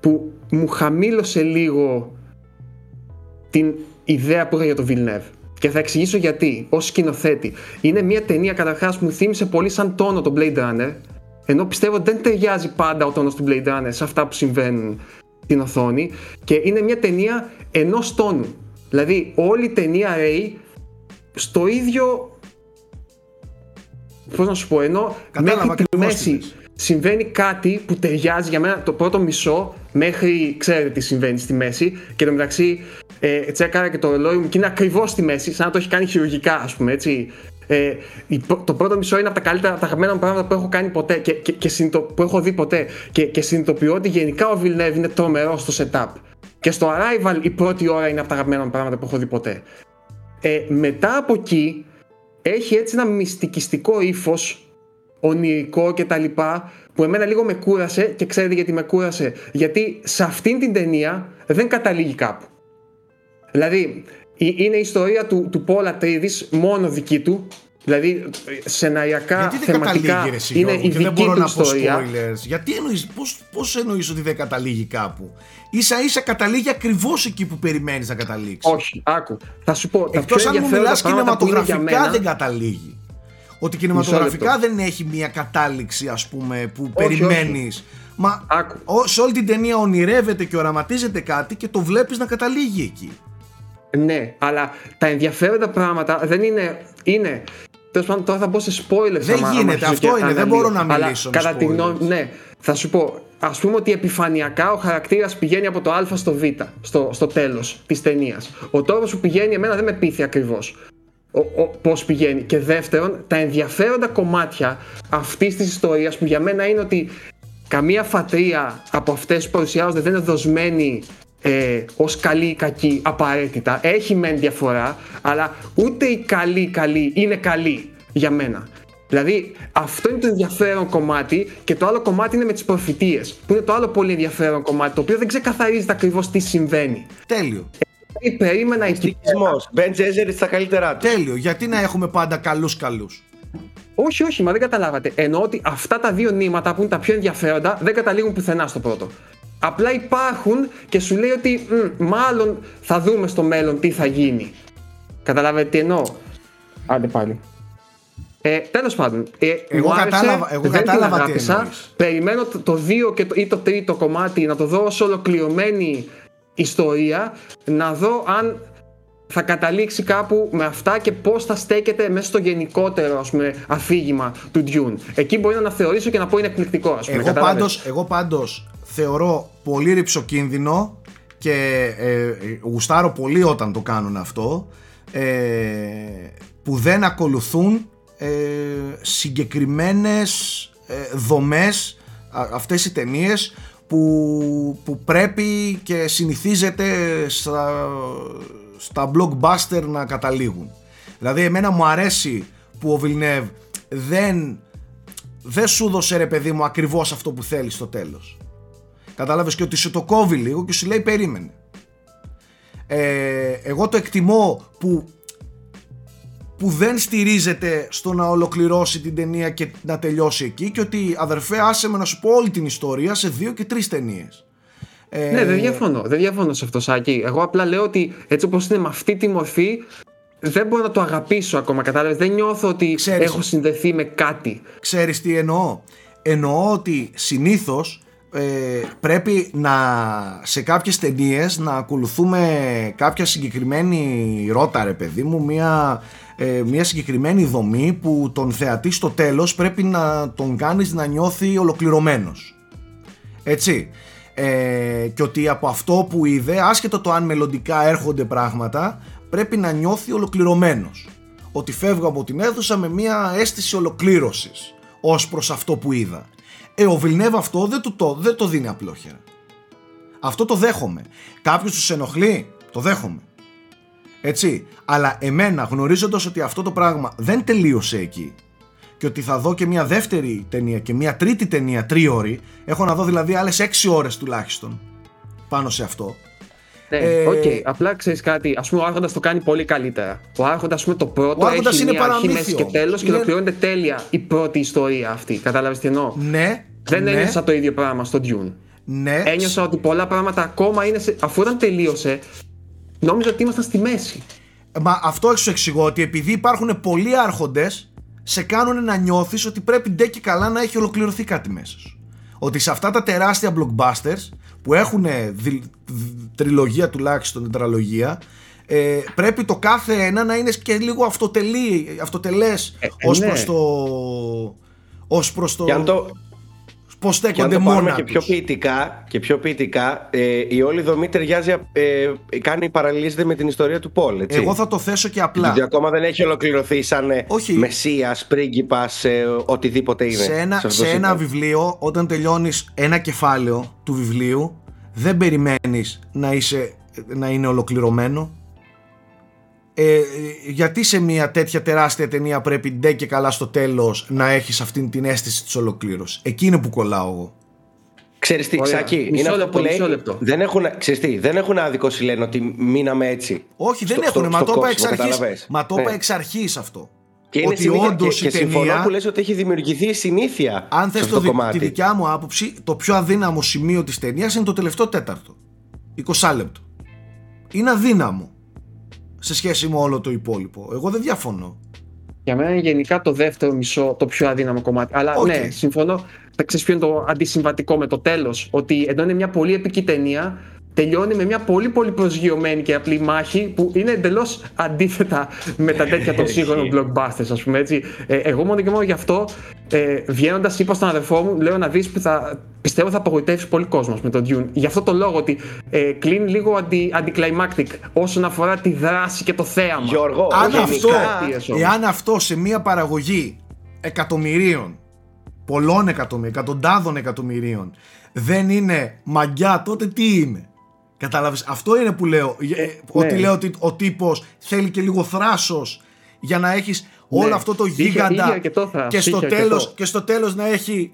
που μου χαμήλωσε λίγο την ιδέα που είχα για το Villeneuve. Και θα εξηγήσω γιατί, ως σκηνοθέτη. Είναι μια ταινία καταρχάς που μου θύμισε πολύ σαν τόνο το Blade Runner, ενώ πιστεύω δεν ταιριάζει πάντα ο τόνος του Blade Runner σε αυτά που συμβαίνουν στην οθόνη. Και είναι μια ταινία ενός τόνου. Δηλαδή, όλη η ταινία Ray στο ίδιο. Πώς να σου πω, ενώ Κατάλαβα μέχρι τη ακριβώς τι μέση λες. συμβαίνει κάτι που ταιριάζει για μένα το πρώτο μισό μέχρι ξέρετε τι συμβαίνει στη μέση και το μεταξύ ε, τσέκαρα και το ρολόι μου και είναι ακριβώς στη μέση, σαν να το έχει κάνει χειρουργικά, ας πούμε έτσι. Ε, η πρω- το πρώτο μισό είναι από τα καλύτερα, από τα αγαπημένα μου πράγματα που έχω κάνει ποτέ και, και, και συνειδητο- που έχω δει ποτέ. Και, και συνειδητοποιώ ότι γενικά ο Villeneuve είναι τρομερό στο setup. Και στο Arrival η πρώτη ώρα είναι από τα αγαπημένα μου πράγματα που έχω δει ποτέ. Ε, μετά από εκεί έχει έτσι ένα μυστικιστικό ύφος, ονειρικό κτλ. που εμένα λίγο με κούρασε και ξέρετε γιατί με κούρασε. Γιατί σε αυτήν την ταινία δεν καταλήγει κάπου. Δηλαδή, η- είναι η ιστορία του, του Πόλα Τρίδης μόνο δική του. Δηλαδή, σεναριακά, Γιατί δεν θεματικά καταλήγει ρε εσύ, είναι Γιώργο, η και δεν δική μπορώ του να πω ιστορία. spoilers. Γιατί εννοείς, πώς, πώς εννοείς ότι δεν καταλήγει κάπου; Ίσα ίσα καταλήγει ακριβώς εκεί που περιμένεις να καταλήξεις. Όχι, άκου. Θα σου πω. Τα πιο Εκτός αν μου ενδιαφέροντα μιλάς πράγματα που είναι για κινηματογραφικά μένα. δεν καταλήγει. Ότι κινηματογραφικά δεν έχει μια κατάληξη, ας πούμε, που περιμένεις. Μα Άκου. ο- σε όλη την ταινία ονειρεύεται και οραματίζεται κάτι και το βλέπεις να καταλήγει εκεί. Ναι, αλλά τα ενδιαφέροντα πράγματα δεν είναι. είναι Τέλος πάντων, τώρα θα μπω σε spoilers. Δεν άμα- άμα γίνεται, αρχίσω αυτό και είναι, δεν αναλύω. μπορώ να Αλλά μιλήσω με Κατά τη spoilers. γνώμη ναι, θα σου πω. Α πούμε ότι επιφανειακά ο χαρακτήρας πηγαίνει από το Α στο Β, στο, στο τέλος της ταινίας. Ο τρόπος που πηγαίνει, εμένα δεν με πείθει ακριβώς. Πώς πηγαίνει. Και δεύτερον, τα ενδιαφέροντα κομμάτια αυτής της ιστορίας που για μένα είναι ότι καμία φατρία από αυτές που παρουσιάζονται δεν είναι δοσμένη ε, ως καλή ή κακή απαραίτητα. Έχει μεν διαφορά, αλλά ούτε η καλή καλή είναι καλή για μένα. Δηλαδή αυτό είναι το ενδιαφέρον κομμάτι και το άλλο κομμάτι είναι με τις προφητείες που είναι το άλλο πολύ ενδιαφέρον κομμάτι το οποίο δεν ξεκαθαρίζεται ακριβώς τι συμβαίνει. Τέλειο. Δηλαδή, περίμενα εκεί Στοιχισμός. Μπεν Τζέζερι στα καλύτερά του. Τέλειο. Γιατί να έχουμε πάντα καλούς καλούς; Όχι, όχι, μα δεν καταλάβατε. Εννοώ ότι αυτά τα δύο νήματα που είναι τα πιο ενδιαφέροντα δεν καταλήγουν πουθενά στο πρώτο. Απλά υπάρχουν και σου λέει ότι «Μμ, μάλλον θα δούμε στο μέλλον τι θα γίνει. Καταλάβετε τι εννοώ; Άντε πάλι. Ε, Τέλος πάντων, ε, Εγώ μου άρεσε, κατάλαβα- εγώ δεν την κατάλαβα τι αγάπησα. εννοείς. Περιμένω το, το δύο και το, ή το τρίτο κομμάτι να το δω ως ολοκληρωμένη ιστορία, να δω αν θα καταλήξει κάπου με αυτά και πώς θα στέκεται μέσα στο γενικότερο ας πούμε, αφήγημα του Dune. Εκεί μπορεί να αναθεωρήσω και να πω είναι εκπληκτικό. Ας πούμε, Εγώ κατάλαβες. πάντως, εγώ πάντως θεωρώ πολύ ρηψοκίνδυνο και ε, ε, γουστάρω πολύ όταν το κάνουν αυτό ε, που δεν ακολουθούν ε, συγκεκριμένες ε, δομές α- αυτές οι ταινίες που, που πρέπει και συνηθίζεται στα, στα blockbuster να καταλήγουν. Δηλαδή εμένα μου αρέσει που ο Βιλνεύ δεν δεν σου δώσε ρε παιδί μου ακριβώς αυτό που θέλεις στο τέλος. Κατάλαβες και ότι σου το κόβει λίγο και σου λέει περίμενε. Ε, εγώ το εκτιμώ που που δεν στηρίζεται στο να ολοκληρώσει την ταινία και να τελειώσει εκεί και ότι αδερφέ άσε με να σου πω όλη την ιστορία σε δύο και τρεις ταινίες. Ε, Ναι, δεν διαφωνώ. Δεν διαφωνώ σε αυτό, Σάκη. Εγώ απλά λέω ότι έτσι όπως είναι με αυτή τη μορφή, δεν μπορώ να το αγαπήσω ακόμα. Κατάλαβες. Δεν νιώθω ότι Ξέρεις. έχω συνδεθεί με κάτι. Ξέρεις τι εννοώ; Εννοώ ότι συνήθως ε, πρέπει να σε κάποιες ταινίες να ακολουθούμε κάποια συγκεκριμένη ρότα ρε παιδί μου μια, ε, μια συγκεκριμένη δομή που τον θεατή στο τέλος πρέπει να τον κάνεις να νιώθει ολοκληρωμένος. Έτσι. Ε, και ότι από αυτό που είδε άσχετο το αν μελλοντικά έρχονται πράγματα πρέπει να νιώθει ολοκληρωμένος. Ότι φεύγω από την αίθουσα με μια αίσθηση ολοκλήρωσης ως προς αυτό που είδα ε ο Βιλνέβ αυτό δεν, του το, δεν το δίνει απλόχερα αυτό το δέχομαι κάποιος τους ενοχλεί; Το δέχομαι έτσι αλλά εμένα γνωρίζοντας ότι αυτό το πράγμα δεν τελείωσε εκεί και ότι θα δω και μια δεύτερη ταινία και μια τρίτη ταινία τρίωρη. Έχω να δω δηλαδή άλλες 6 ώρες τουλάχιστον πάνω σε αυτό. Ναι, Ε, οκ. Απλά ξέρεις κάτι. Α πούμε, ο Άρχοντας το κάνει πολύ καλύτερα. Ο Άρχοντας, ας πούμε, το πρώτο Ο Άρχοντας έχει είναι μια αρχή, παραμύθι μέση και όμως. τέλος και Είναι- ολοκληρώνεται τέλεια η πρώτη ιστορία αυτή. Κατάλαβες τι εννοώ; Ναι, Δεν ναι, ένιωσα το ίδιο πράγμα στο Dune. ναι. Ένιωσα ότι πολλά πράγματα ακόμα είναι. Σε... Αφού όταν τελείωσε, νόμιζα ότι ήμασταν στη μέση. Μα αυτό σου εξηγώ ότι επειδή υπάρχουν πολλοί άρχοντες σε κάνουν να νιώθεις ότι πρέπει ντε και καλά να έχει ολοκληρωθεί κάτι μέσα σου. Ότι σε αυτά τα τεράστια blockbusters που έχουν δι- δι- τριλογία τουλάχιστον τετραλογία ε, πρέπει το κάθε ένα να είναι και λίγο αυτοτελή, αυτοτελές Ε, ως ναι. προς το ως προς το Και αν το, πώς και αν στέκονται το πάρουμε μόνα και πιο τους. ποιητικά, και πιο ποιητικά ε, η όλη δομή ταιριάζει, ε, κάνει παραλληλίζεται με την ιστορία του Πολ, έτσι. Εγώ θα το θέσω και απλά Ότι ακόμα δεν έχει ολοκληρωθεί σαν ε, Όχι. μεσίας, πρίγκιπας, ε, οτιδήποτε είναι. σε ένα, αυτό το σε ένα σύμπαν. βιβλίο, όταν τελειώνεις ένα κεφάλαιο του βιβλίου, δεν περιμένεις να, είσαι, να είναι ολοκληρωμένο; Ε, γιατί σε μια τέτοια τεράστια ταινία πρέπει ντε και καλά στο τέλος να έχεις αυτήν την αίσθηση της ολοκλήρωσης; Εκεί είναι που κολλάω εγώ. Ξέρεις τι, Ωραία. Ξάκη, Μισό είναι αυτό λεπτό, που λέει, μισό λεπτό. δεν έχουν, ξέρεις τι, δεν έχουν άδικο σου λένε ότι μείναμε έτσι. Όχι, δεν Στο- έχουν. στο- Μα στο το είπα εξ κόψιμο, αρχής. καταλαβες. Μα το είπα Ναι. εξ αρχής αυτό. Και είναι ότι συνήθεια, όντως και, η και συμφωνώ ταινία- που λες ότι έχει δημιουργηθεί συνήθεια Αν σε θες αυτό το, το δι- κομμάτι. τη δικιά μου άποψη, το πιο αδύναμο σημείο της ταινίας είναι το τελευταίο τέταρτο. 20 λεπτό. Είναι αδύναμο σε σχέση με όλο το υπόλοιπο. Εγώ δεν διαφωνώ. Για μένα είναι γενικά το δεύτερο μισό το πιο αδύναμο κομμάτι. Αλλά Οκ. ναι, συμφωνώ. Θα ξέρεις ποιο είναι το αντισυμβατικό με το τέλος. Ότι ενώ είναι μια πολύ επική ταινία, τελειώνει με μια πολύ πολύ προσγειωμένη και απλή μάχη που είναι εντελώς αντίθετα με τα τέτοια των σύγχρονων blockbusters, ας πούμε έτσι. Ε, εγώ μόνο και μόνο γι' αυτό, ε, βγαίνοντας, είπα στον αδερφό μου, λέω να δεις που θα. Πιστεύω θα απογοητεύσει πολύ κόσμος με τον Dune. Γι' αυτό το λόγο ότι ε, κλείνει λίγο αντι, anticlimactic όσον αφορά τη δράση και το θέαμα. Γιώργο, Αν γενικά- αυτό, Αιτίες όμως. εάν αυτό σε μια παραγωγή εκατομμυρίων, πολλών εκατομμυρίων, εκατοντάδων εκατομμυρίων, δεν είναι μαγιά, τότε τι είναι; Κατάλαβες, αυτό είναι που λέω. Ε, ότι ναι. λέω ότι ο τύπος θέλει και λίγο θράσος για να έχεις όλο αυτό το Είχε- γίγαντα είχε αρκετό θράσος, και, στο είχε αρκετό. τέλος, και στο τέλος να έχει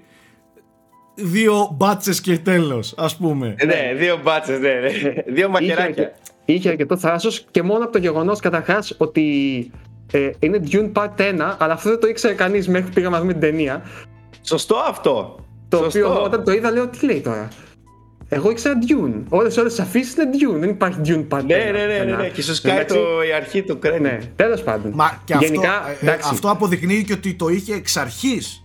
δύο μπάτσες και τέλος, ας πούμε. Ναι, δύο μπάτσες, ναι, ναι. Δύο είχε, μαχαιράκια. αρκε- είχε αρκετό θράσος και μόνο από το γεγονός καταρχάς ότι ε, είναι Dune Part 1, αλλά αυτό δεν το ήξερε κανείς μέχρι που πήγαμε να δούμε την ταινία. Σωστό αυτό. Το Σωστό. οποίο εγώ όταν το είδα λέω τι λέει τώρα. Εγώ ήξερα Dune. Όλες όλε τι αφήσει είναι Dune. Δεν υπάρχει Dune Part 1. Ναι, ναι, ναι, ναι, ναι. Και σου σκάει Εντάξει. το, η αρχή του credit. Ναι, τέλος πάντων. Μα και Γενικά, αυτό, ε, εντάξει, αυτό αποδεικνύει και ότι το είχε εξ αρχής.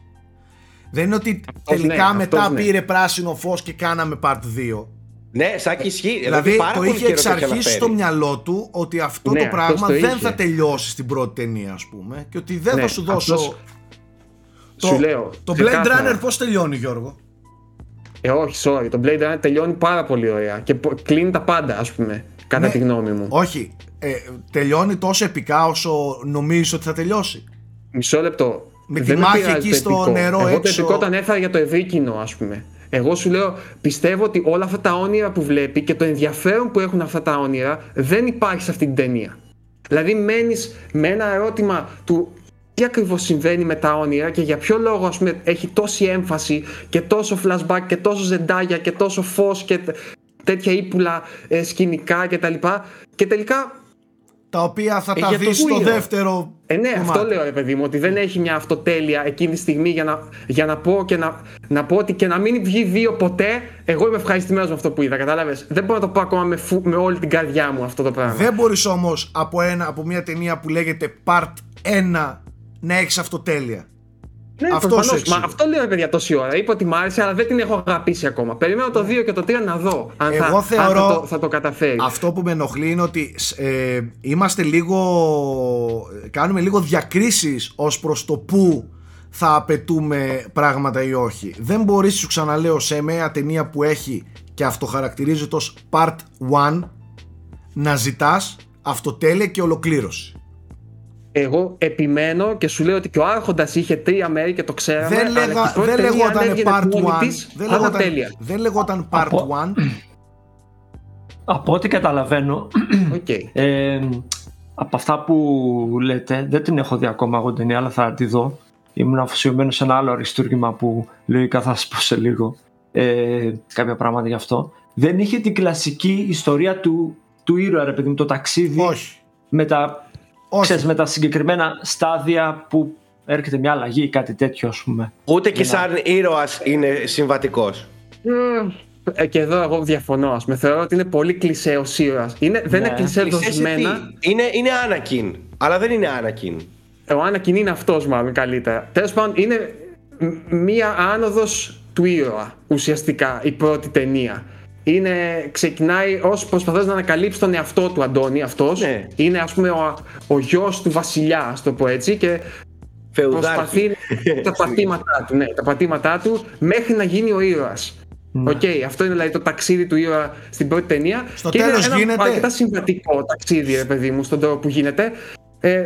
Δεν είναι ότι Αυτός τελικά ναι, μετά αυτός ναι. πήρε πράσινο φως και κάναμε part 2. Ναι, σαν και ισχύει. Δηλαδή πάρα το πολύ είχε καιρό εξ το είχε αρχής αναφέρει. στο μυαλό του ότι αυτό Ναι, το αυτός πράγμα το δεν είχε. θα τελειώσει στην πρώτη ταινία ας πούμε και ότι δεν Ναι, θα σου δώσω... αυτός- Το, Σου λέω, το Blade ξεκάθαρα. Runner πώς τελειώνει Γιώργο; Ε, όχι, sorry. Το Blade Runner τελειώνει πάρα πολύ ωραία και πο- κλείνει τα πάντα, ας πούμε. Κατά Ναι. τη γνώμη μου. Όχι, ε, τελειώνει τόσο επικά όσο νομίζεις ότι θα τελειώσει. Μισό λεπτό. Με τη Δεν μάχη πειράζει εκεί το στο επικό. νερό Εγώ το έξω. επικό τον έφερα για το ευρύ κοινό, ας πούμε. Εγώ σου λέω, πιστεύω ότι όλα αυτά τα όνειρα που βλέπει και το ενδιαφέρον που έχουν αυτά τα όνειρα δεν υπάρχει σε αυτή την ταινία. Δηλαδή, μένεις με ένα ερώτημα του τι ακριβώς συμβαίνει με τα όνειρα και για ποιο λόγο ας πούμε, έχει τόση έμφαση και τόσο flashback και τόσο ζεντάγια και τόσο φως και τ- τέτοια ύπουλα ε, σκηνικά κτλ. Και τελικά Τα οποία θα Ε, τα για το δεις στο Wheel. δεύτερο ε, ναι, κομμάτι. αυτό λέω ρε παιδί μου, ότι δεν έχει μια αυτοτέλεια εκείνη τη στιγμή για να, για να πω και να, να πω ότι και να μην βγει δύο ποτέ, εγώ είμαι ευχαριστημένος με αυτό που είδα, κατάλαβες; Δεν μπορώ να το πω ακόμα με, φου- με όλη την καρδιά μου αυτό το πράγμα. Δεν μπορείς όμως από, ένα, από μια ταινία που λέγεται Part 1 να έχεις αυτοτέλεια. ναι, αυτός προφανώς. σου εξηγώ. Μα αυτό λέω ρε παιδιά τόση ώρα. Είπα ότι μ' άρεσε, αλλά δεν την έχω αγαπήσει ακόμα. Περιμένω το 2 και το 3 να δω αν, θα, Εγώ αν θεωρώ- θα, το, θα το καταφέρει. Αυτό που με ενοχλεί είναι ότι ε, είμαστε λίγο. κάνουμε λίγο διακρίσεις ως προς το πού θα απαιτούμε πράγματα ή όχι. Δεν μπορείς, σου ξαναλέω, σε μια ταινία που έχει και αυτοχαρακτηρίζεται ως Part 1 να ζητάς αυτοτέλεια και ολοκλήρωση. Εγώ επιμένω και σου λέω ότι και ο Άρχοντας είχε τρία μέρη και το ξέραμε. δεν, αλλά λέγα, και η πρώτη δεν ταινία, αν λεγόταν έβγαινε Part μόνη 1. της, δεν, θα ήταν λεγόταν, τέλεια. δεν λεγόταν Part Από- 1. Από ό,τι καταλαβαίνω, Οκ. ε, από αυτά που λέτε, δεν την έχω δει ακόμα εγώ την ταινία, αλλά θα τη δω. Ήμουν αφοσιωμένος σε ένα άλλο αριστούργημα που λογικά θα σας πω σε λίγο ε, κάποια πράγματα γι' αυτό. Δεν είχε την κλασική ιστορία του, του ήρωα, ρε παιδί μου, το ταξίδι Όχι. με τα, Όχι. ξέρεις, με τα συγκεκριμένα στάδια που έρχεται μια αλλαγή ή κάτι τέτοιο, ας πούμε. Ούτε και σαν ήρωας είναι συμβατικός. Ε, και εδώ εγώ διαφωνώ. Ας πούμε. Θεωρώ ότι είναι πολύ κλεισέ ο ήρωας. Είναι, δεν Ναι. είναι κλεισέ δοσμένα. Είναι, είναι Anakin, αλλά δεν είναι Anakin. Ο Άνακιν είναι αυτός, μάλλον καλύτερα. Τέλος πάντων, είναι μ- μία άνοδος του ήρωα ουσιαστικά η πρώτη ταινία. Είναι, ξεκινάει ως προσπαθώντας να ανακαλύψει τον εαυτό του Αντώνη. Αυτός Ναι. είναι, ας πούμε, ο, ο γιος του βασιλιά, ας το πω έτσι. Και Φεουδάρχη. προσπαθεί [laughs] τα πατήματά του, ναι, τα πατήματά του μέχρι να γίνει ο ήρωας. Οκ, αυτό είναι δηλαδή το ταξίδι του ήρωα στην πρώτη ταινία. Στο και τέλος είναι ένα γίνεται- αρκετά συμβατικό ταξίδι, ρε παιδί μου, στον τρόπο που γίνεται. Ε,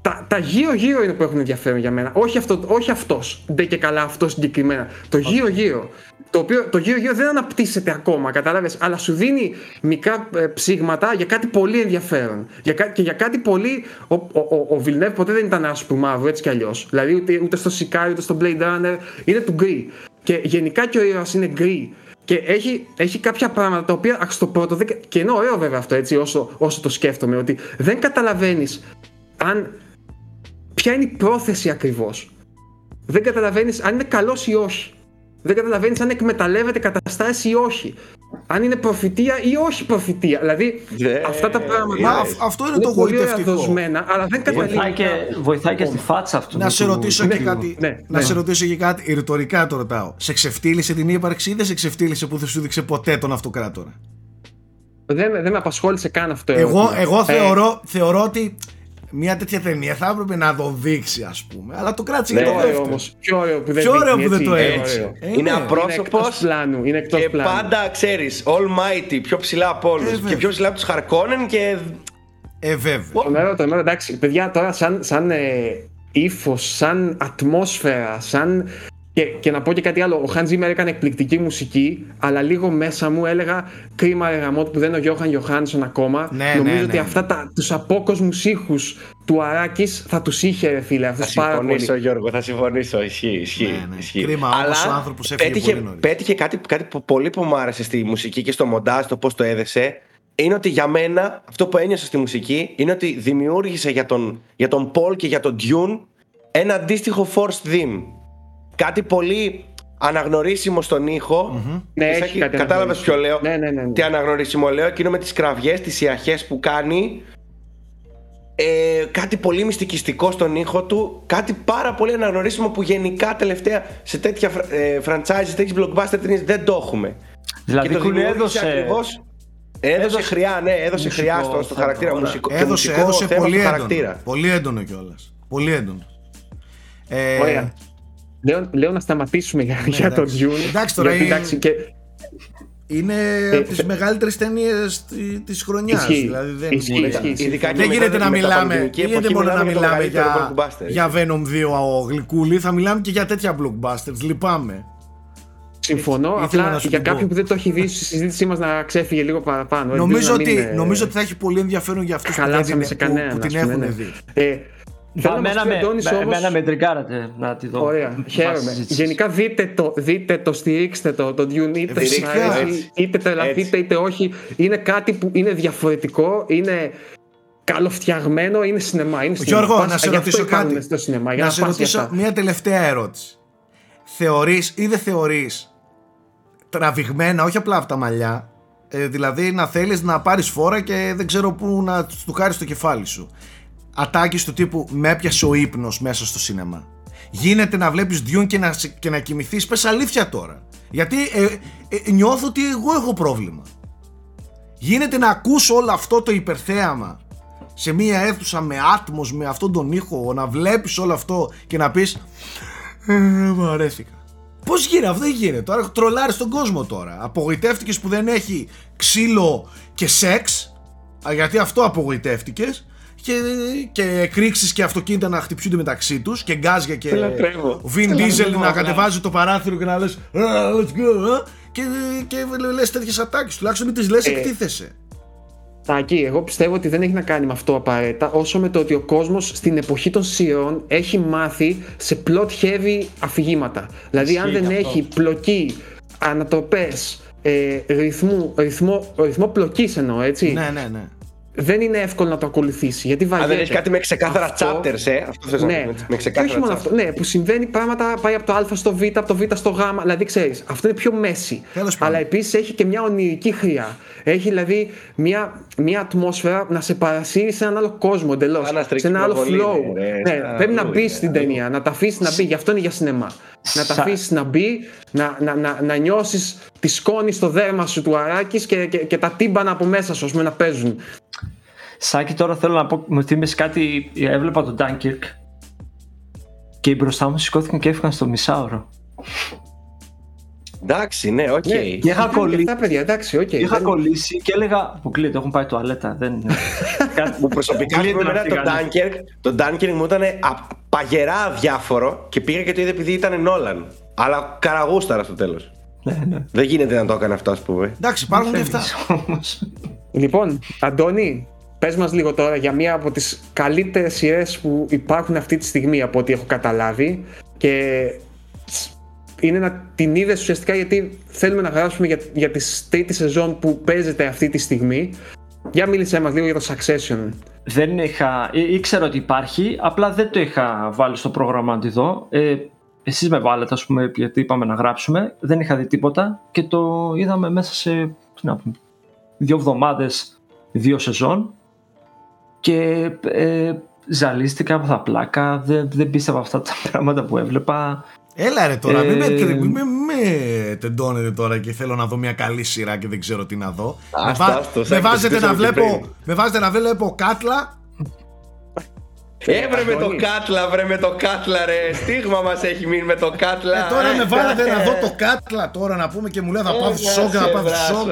τα, τα γύρω-γύρω είναι που έχουν ενδιαφέρον για μένα. Όχι, αυτό, όχι αυτός, δεν και καλά αυτό συγκεκριμένα. Το γύρω-γύρω. Το οποίο το γύρω-γύρω δεν αναπτύσσεται ακόμα, κατάλαβες, αλλά σου δίνει μικρά ε, ψήγματα για κάτι πολύ ενδιαφέρον. Για, κα- και για κάτι πολύ. Ο, ο, ο, ο Villeneuve ποτέ δεν ήταν άσπρο μαύρο έτσι κι αλλιώς. Δηλαδή ούτε, ούτε στο Sicario ούτε στο Blade Runner είναι του γκρι. Και γενικά και ο ήρωας είναι γκρι. Και έχει, έχει κάποια πράγματα τα οποία αχ, στο πρώτο. Δεν, και είναι ωραίο βέβαια αυτό έτσι, όσο, όσο το σκέφτομαι, ότι δεν καταλαβαίνεις αν. Ποια είναι η πρόθεση ακριβώς. Δεν καταλαβαίνεις αν είναι καλός ή όχι. Δεν καταλαβαίνεις αν εκμεταλλεύεται καταστάσει ή όχι. αν είναι προφητεία ή όχι προφητεία. Δηλαδή Ναι. αυτά τα πράγματα Μα αυ- αυτό είναι το πολύ γοητευτικό. ωραία δοσμένα, αλλά δεν καταλήγει. Βοηθάει και, βοηθάει και στη φάτσα αυτού. Να σε του- ρωτήσω ναι, και κάτι. ναι, να ναι. σε ρωτήσω και κάτι. Ρητορικά το ρωτάω. Σε ξεφτύλισε την ύπαρξη ή δεν σε ξεφτύλισε που δεν σου δείξε ποτέ τον αυτοκράτορα; Δεν, δεν με απασχόλησε καν αυτό. Εγώ, ερώτημα. εγώ Ε, θεωρώ, θεωρώ ότι μια τέτοια ταινία θα έπρεπε να το δείξει, ας πούμε. Αλλά το κράτησε για Πιο το ωραίο δεύτερο. όμως. Πιο ωραίο που δεν Πιο ωραίο δείχνει, που δεν το έτσι. έτσι. Ωραίο. Ε, Είναι ναι. απρόσωπος Είναι εκτός πλάνου, είναι εκτός και πλάνου. πάντα ξέρεις Almighty πιο ψηλά από όλους βέβαια. και πιο ψηλά από τους Χαρκόνεν και Ε, βέβαια. Τρομερό, τρομερό, εντάξει. Παιδιά, τώρα σαν, σαν ε, ύφος, σαν ατμόσφαιρα, σαν. Και, και να πω και κάτι άλλο. Ο Hans Zimmer έκανε εκπληκτική μουσική, αλλά λίγο μέσα μου έλεγα κρίμα ρε γαμότ που δεν είναι ο Γιώχαν Γιωχάνσον ακόμα. Ναι, Νομίζω ναι, ότι ναι. αυτά τα, τους απόκοσμους ήχους του Αράκης θα τους είχε ρε φίλε, θα αυτούς πάρα πολύ. συμφωνήσω Γιώργο, θα συμφωνήσω, ισχύει, ισχύει. Ναι, ναι. ισχύει. Κρίμα όμως ο άνθρωπος έφυγε πέτυχε, πολύ νωρίς. πέτυχε κάτι, κάτι που πολύ που μου άρεσε στη μουσική και στο μοντάζ, το πώς το έδεσε, είναι ότι για μένα αυτό που ένιωσα στη μουσική είναι ότι δημιούργησε για τον, για τον Paul και για τον Dune ένα αντίστοιχο forced theme. Κάτι πολύ αναγνωρίσιμο στον ήχο. Ναι, Και έχει Σάκη, κάτι Κατάλαβες ποιο λέω; Ναι, ναι, ναι, ναι. Τι αναγνωρίσιμο λέω, εκείνο με τις κραυγές, τις ιαχές που κάνει. Ε, κάτι πολύ μυστικιστικό στον ήχο του. Κάτι πάρα πολύ αναγνωρίσιμο που γενικά τελευταία σε τέτοια φρα- ε, franchise, σε τέτοιες blockbuster ταινίες δεν το έχουμε. Δηλαδή, και το Κούλη, δημιούργησε έδωσε- ακριβώς- Έδωσε, έδωσε χρειά, ναι, έδωσε μουσικό χρειά στο, στο θέμα, χαρακτήρα ωραία. μουσικό, και Έδωσε, μουσικό έδωσε θέμα πολύ στο έντονο. χαρακτήρα. Πολύ έντονο κιόλας. Πολύ έντονο. Ε, Ωραία. Λέω, λέω να σταματήσουμε για, για τον εντάξει. Dune. Εντάξει, τώρα γιατί, είναι- εντάξει, και, Είναι από τις μεγαλύτερες ταινίες τη χρονιάς. Ε, Ισχύει. Δηλαδή δεν, Ισχύει, μπορεί- ισχύει, ισχύει. Ειδικά και δεν μετά γίνεται τη να μιλάμε. μεταπανδημική Δεν γίνεται εποχή μόνο να μιλάμε για το μιλάμε μεγαλύτερο για, blockbuster. για Venom 2 ο γλυκούλη, θα μιλάμε και για τέτοια blockbusters. Λυπάμαι. Συμφωνώ. Ήθελα Απλά να σου για το πω. κάποιον που δεν το έχει δει στη συζήτησή μας να ξέφυγε λίγο παραπάνω. Νομίζω Ελπίζω να ότι, μην, ε, νομίζω ότι θα έχει πολύ ενδιαφέρον για αυτούς που, δεν χαλάσαμε είναι- σε που, κανέναν. που την ας πούμε, έχουν ναι. δει. Ε, Θέλω να μας Εμένα πει ο με, Αντώνης με, όμως- εμένα με τριγκάρατε να τη δω. Ωραία, Βάσει χαίρομαι. συζήτησης. Γενικά δείτε το, δείτε το, στηρίξτε το, το Dune, είτε Φυσικά. σας αρέσει, Έτσι. είτε τρελαθείτε Έτσι. είτε όχι. Είναι κάτι που είναι διαφορετικό, είναι καλοφτιαγμένο, είναι σινεμά. Είναι σινεμά. Γιώργο, Πας- να σε γι' αυτό ρωτήσω υπάρχουν κάτι. Στο σινεμά, για να να, σε πας για ρωτήσω αυτά. μια τελευταία ερώτηση. Θεωρείς ή δεν θεωρείς τραβηγμένα, όχι απλά από τα μαλλιά, ε, δηλαδή να θέλεις να πάρεις φόρα και δεν ξέρω πού να του χάρεις το κεφάλι σου. Ατάκεις του τύπου με έπιασε ο ύπνος μέσα στο σίνεμα. Γίνεται να βλέπεις Dune και να, σε- και να κοιμηθείς, πες αλήθεια τώρα. Γιατί ε, ε, νιώθω ότι εγώ έχω πρόβλημα. Γίνεται να ακούς όλο αυτό το υπερθέαμα σε μία αίθουσα με άτμος, με αυτόν τον ήχο, να βλέπεις όλο αυτό και να πεις «Ε, μου αρέθηκα. Πώς γίνεται, αυτό δεν γίνεται. Τώρα τρολάρεις τον κόσμο τώρα. Απογοητεύτηκες που δεν έχει ξύλο και σεξ, α, γιατί αυτό απογοητεύτηκες και, και εκρήξεις και αυτοκίνητα να χτυπιούνται μεταξύ τους και γκάζια και λατρεύω. ο Vin Diesel να κατεβάζει το παράθυρο και να λες «Α, let's go, α», και, και λες τέτοιες ατάκες, τουλάχιστον μην τις λες Ε, εκτίθεσαι. Τάκη, εγώ πιστεύω ότι δεν έχει να κάνει με αυτό απαραίτητα, όσο με το ότι ο κόσμος στην εποχή των σειρών έχει μάθει σε plot heavy αφηγήματα. Δηλαδή, αν δεν έχει πλοκή, ανατροπές, ε, ρυθμού, ρυθμό, ρυθμό πλοκής εννοώ, έτσι. Ναι, ναι, ναι. Δεν είναι εύκολο να το ακολουθήσει. Γιατί Αν βαριέται. δεν έχει κάτι με ξεκάθαρα Αυτό- chapters, ε. Αυτό θες να Ναι, πεις, με και ξεκάθαρα όχι μόνο chapters. αυτό. Ναι, που συμβαίνει πράγματα, πάει από το Α στο Β, από το Β στο Γ. Δηλαδή, ξέρεις, αυτό είναι πιο μέση. Τέλος πάντων. Αλλά επίσης έχει και μια ονειρική χρειά. Έχει δηλαδή μια, μια ατμόσφαιρα να σε παρασύρει σε έναν άλλο κόσμο εντελώς. Σαν αστρική Σε ένα άλλο προβολή, flow. ναι, Ναι, σαν πρέπει να αλλού μπεις είναι, στην αλλού. ταινία, να τα αφήσεις να μπει. Γι' αυτό είναι για σινεμά. Να τα Σα- αφήσεις να μπει, να, να, να, να νιώσεις τη σκόνη στο δέρμα σου του Αράκις και, και, και τα τύμπανα από μέσα σου, ας πούμε, να παίζουν. Σάκη, τώρα θέλω να πω, μου θύμισε κάτι. Έβλεπα τον Dunkirk και μπροστά μου σηκώθηκαν και έφυγαν στο μισάωρο. Εντάξει, ναι, οκ. Ναι, Και είχα και κολλήσει. αυτά, παιδιά, εντάξει, οκ. Είχα δεν- κολλήσει και έλεγα. Αποκλείεται, έχουν πάει τουαλέτα. Δεν... [laughs] Κάτι- Μου προσωπικά Αποκλείεται πούμε, να εμένα το φύγανε. Dunkirk, το Dunkirk μου ήταν α- παγερά αδιάφορο και πήγα και το είδε επειδή ήταν Νόλαν. Αλλά καραγούσταρα στο τέλος. Ναι, ναι. Δεν γίνεται να το έκανε αυτό, ας πούμε. Εντάξει, υπάρχουν και αυτά. Όμως. Λοιπόν, Αντώνη, πες μας λίγο τώρα για μία από τις καλύτερες σειρές που υπάρχουν αυτή τη στιγμή από ό,τι έχω καταλάβει και είναι να την είδες ουσιαστικά γιατί θέλουμε να γράψουμε για, για τη τρίτη σεζόν που παίζεται αυτή τη στιγμή. Για μίλησέ μας λίγο για το Succession. Δεν είχα. ή- ήξερα ότι υπάρχει, απλά δεν το είχα βάλει στο πρόγραμμα να τη δω. Ε, εσείς με βάλετε ας πούμε γιατί είπαμε να γράψουμε, δεν είχα δει τίποτα και το είδαμε μέσα σε τι να πούμε, δύο εβδομάδες, δύο σεζόν και ε, ζαλίστηκα από τα πλάκα, δεν, δεν πίστευα αυτά τα [laughs] πράγματα που έβλεπα. Έλα ρε τώρα, μην, με, Ε, μην με- με τεντώνετε τώρα και θέλω να δω μια καλή σειρά και δεν ξέρω τι να δω. με, Άστα, βά- άστο, με Σάκη, βάζετε το να συζητήσαμε και βλέπω, πριν. με βάζετε να βλέπω κάτλα. Έβρε με το Αντώνη. κάτλα, βρε με το κάτλα, ρε. Στίγμα μας έχει μείνει με το κάτλα. Ε, τώρα με βάλετε να δω το [laughs] κάτλα τώρα να πούμε και μου λέει θα πάω στο σοκ, θα πάω στο σοκ.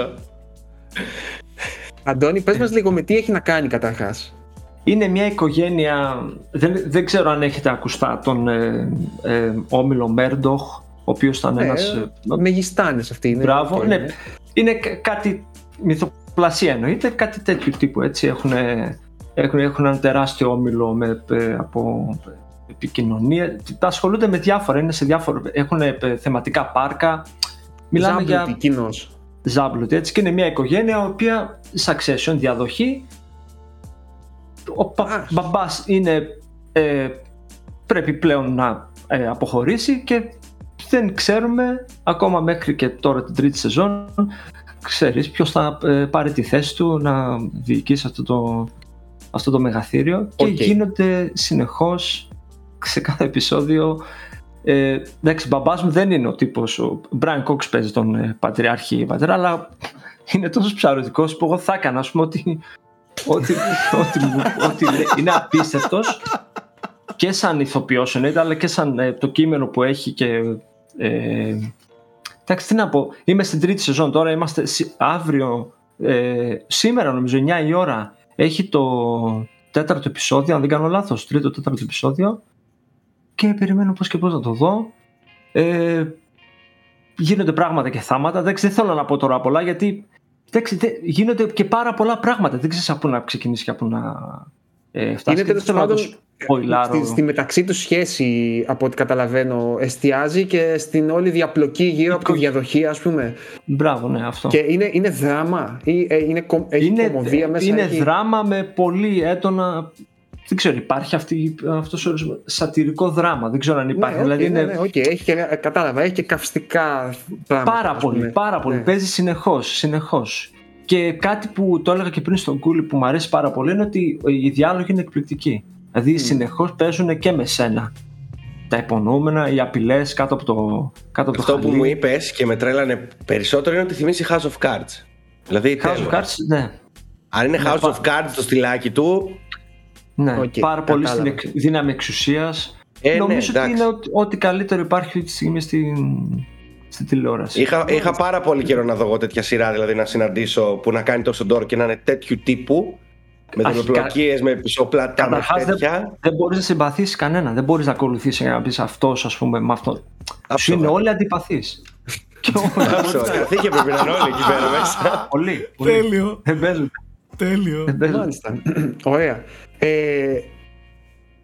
Αντώνη, πες μας λίγο με τι έχει να κάνει καταρχάς. Είναι μια οικογένεια, δεν, δεν ξέρω αν έχετε ακουστά τον ε, ε, Όμιλο Μέρντοχ, ο οποίος ήταν Ναι, ένας... ε, Μεγιστάνες αυτοί είναι. Μπράβο, Οκ, ναι. Είναι κα- κάτι μυθοπλασία εννοείται, κάτι τέτοιου τύπου έτσι. Έχουν, έχουν, έχουν ένα τεράστιο όμιλο με, ε, από επικοινωνία. Τα ασχολούνται με διάφορα, είναι σε διάφορα, έχουν ε, θεματικά πάρκα. Μιλάμε Ζάμπλουτη, για κοινός. ζάμπλουτη έτσι και είναι μια οικογένεια η οποία Succession, διαδοχή. Ο πα, Α. μπαμπάς είναι, ε, πρέπει πλέον να ε, αποχωρήσει και δεν ξέρουμε ακόμα μέχρι και τώρα την τρίτη σεζόν ξέρεις ποιος θα ε, πάρει τη θέση του να διοικήσει αυτό το, αυτό το μεγαθήριο και Οκ. γίνονται συνεχώς σε κάθε επεισόδιο ε, εντάξει, μπαμπάς μου δεν είναι ο τύπος ο Brian Cox παίζει τον ε, πατριάρχη πατέρα αλλά είναι τόσο ψαρωτικός που εγώ θα έκανα ας πούμε ότι, ότι, ότι, μου- ότι λέει- είναι απίστευτος και σαν ηθοποιός εννοείται αλλά και σαν ε, το κείμενο που έχει και ε, εντάξει τι να πω είμαι στην τρίτη σεζόν τώρα είμαστε σι- αύριο ε, σήμερα νομίζω 9 η ώρα έχει το τέταρτο επεισόδιο αν δεν κάνω λάθος τρίτο τέταρτο επεισόδιο και περιμένω πώς και πώς να το δω. Ε, γίνονται πράγματα και θάματα εντάξει, δεν θέλω να πω τώρα πολλά γιατί εντάξει, δεν- γίνονται και πάρα πολλά πράγματα δεν ξέρεις από πού να ξεκινήσεις και από πού να ε, φτάσεις Είναι και δεν τέλος θέλω να το πάντων σποϊλάρω. στη, στη μεταξύ του σχέση, από ό,τι καταλαβαίνω, εστιάζει και στην όλη διαπλοκή γύρω από τη διαδοχή, ας πούμε. Μπράβο, ναι, αυτό. Και είναι, είναι δράμα ή ε, είναι, κο- έχει είναι, κωμωδία μέσα είναι εκεί. δράμα με πολύ έντονα. Δεν ξέρω, υπάρχει αυτή, αυτός ο ορισμός- σατυρικό δράμα. Δεν ξέρω αν υπάρχει. Ναι, δηλαδή οκ, ναι, είναι ναι, οκ, έχει και, ε, κατάλαβα, έχει και καυστικά πράγματα. πάρα ας πούμε. πολύ, πάρα πολύ. Ναι. Παίζει συνεχώς, συνεχώς. Και κάτι που το έλεγα και πριν στον Κούλι που μου αρέσει πάρα πολύ είναι ότι οι διάλογοι είναι εκπληκτικοί. Δηλαδή συνεχώς παίζουν και με σένα. Τα υπονοούμενα, οι απειλές κάτω από το, κάτω από το Αυτό που χαλί. μου είπες και με τρέλανε περισσότερο είναι ότι θυμίζει House of Cards. Δηλαδή, House τέλος. of Cards, ναι. αν είναι House πα- of Cards το στυλάκι του, Ναι, Οκ, πάρα πολύ στην κατάλαβα. εκ- δύναμη εξουσίας. ε, ναι, Νομίζω ότι εντάξει. είναι ό,τι, ό,τι καλύτερο υπάρχει αυτή τη στιγμή στην, στην τηλεόραση. Είχα, είχα πάρα πολύ καιρό να δω εγώ τέτοια σειρά, δηλαδή να συναντήσω που να κάνει τόσο ντόρο και να είναι τέτοιου τύπου. Με Αρχικά- διπλοκίε, με πισωπλατά, με Καταρχάς δεν, τέτοια. δεν μπορείς να συμπαθήσει κανένα. Δεν μπορείς να ακολουθήσεις για να πεις αυτός, ας πούμε, με αυτό. Σου Άψογα. είναι όλοι αντιπαθείς. και όλοι. Άψογα. Καθήκε πρέπει να είναι όλοι εκεί πέρα μέσα. πολύ. πολύ. Τέλειο, Δεν παίζουν. Τέλειο. Δεν παίζουν. Μάλιστα. Ωραία. Ε,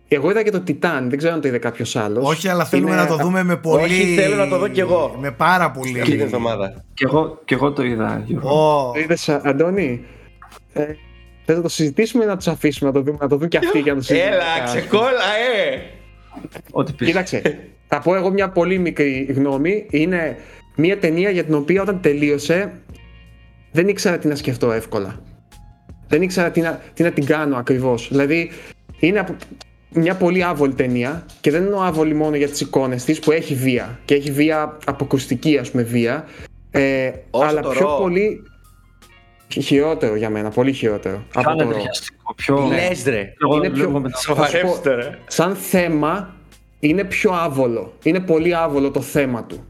εγώ είδα και το Τιτάν, δεν ξέρω αν το είδε κάποιος άλλος. Όχι, αλλά θέλουμε να το δούμε με πολύ. Όχι, θέλω να το δω κι εγώ. Με πάρα πολύ. Αυτή την εβδομάδα. Και εγώ, και εγώ το είδα, Γιώργο. Ω, Το είδες, Αντώνη; Ε, θες να το συζητήσουμε ή να τους αφήσουμε να το δούμε, να το δουν και αυτοί για να το συζητήσουμε; Έλα, ξεκόλα, ε! Ό,τι πεις. Κοίταξε, θα πω εγώ μια πολύ μικρή γνώμη. Είναι μια ταινία για την οποία όταν τελείωσε δεν ήξερα τι να σκεφτώ εύκολα. Δεν ήξερα τι να, τι να την κάνω ακριβώς. Δηλαδή είναι από- μια πολύ άβολη ταινία και δεν εννοώ άβολη μόνο για τις εικόνες της που έχει βία και έχει βία αποκρουστική ας πούμε βία ε, Όσο αλλά το πιο Raw. πολύ χειρότερο για μένα, πολύ χειρότερο Πιο από το Raw. ανεδριαστικό, πιο... Λες ρε. Εγώ Είναι βλέπω πιο- με τα- Σοβαρέψτε ρε. σαν θέμα είναι πιο άβολο. Είναι πολύ άβολο το θέμα του.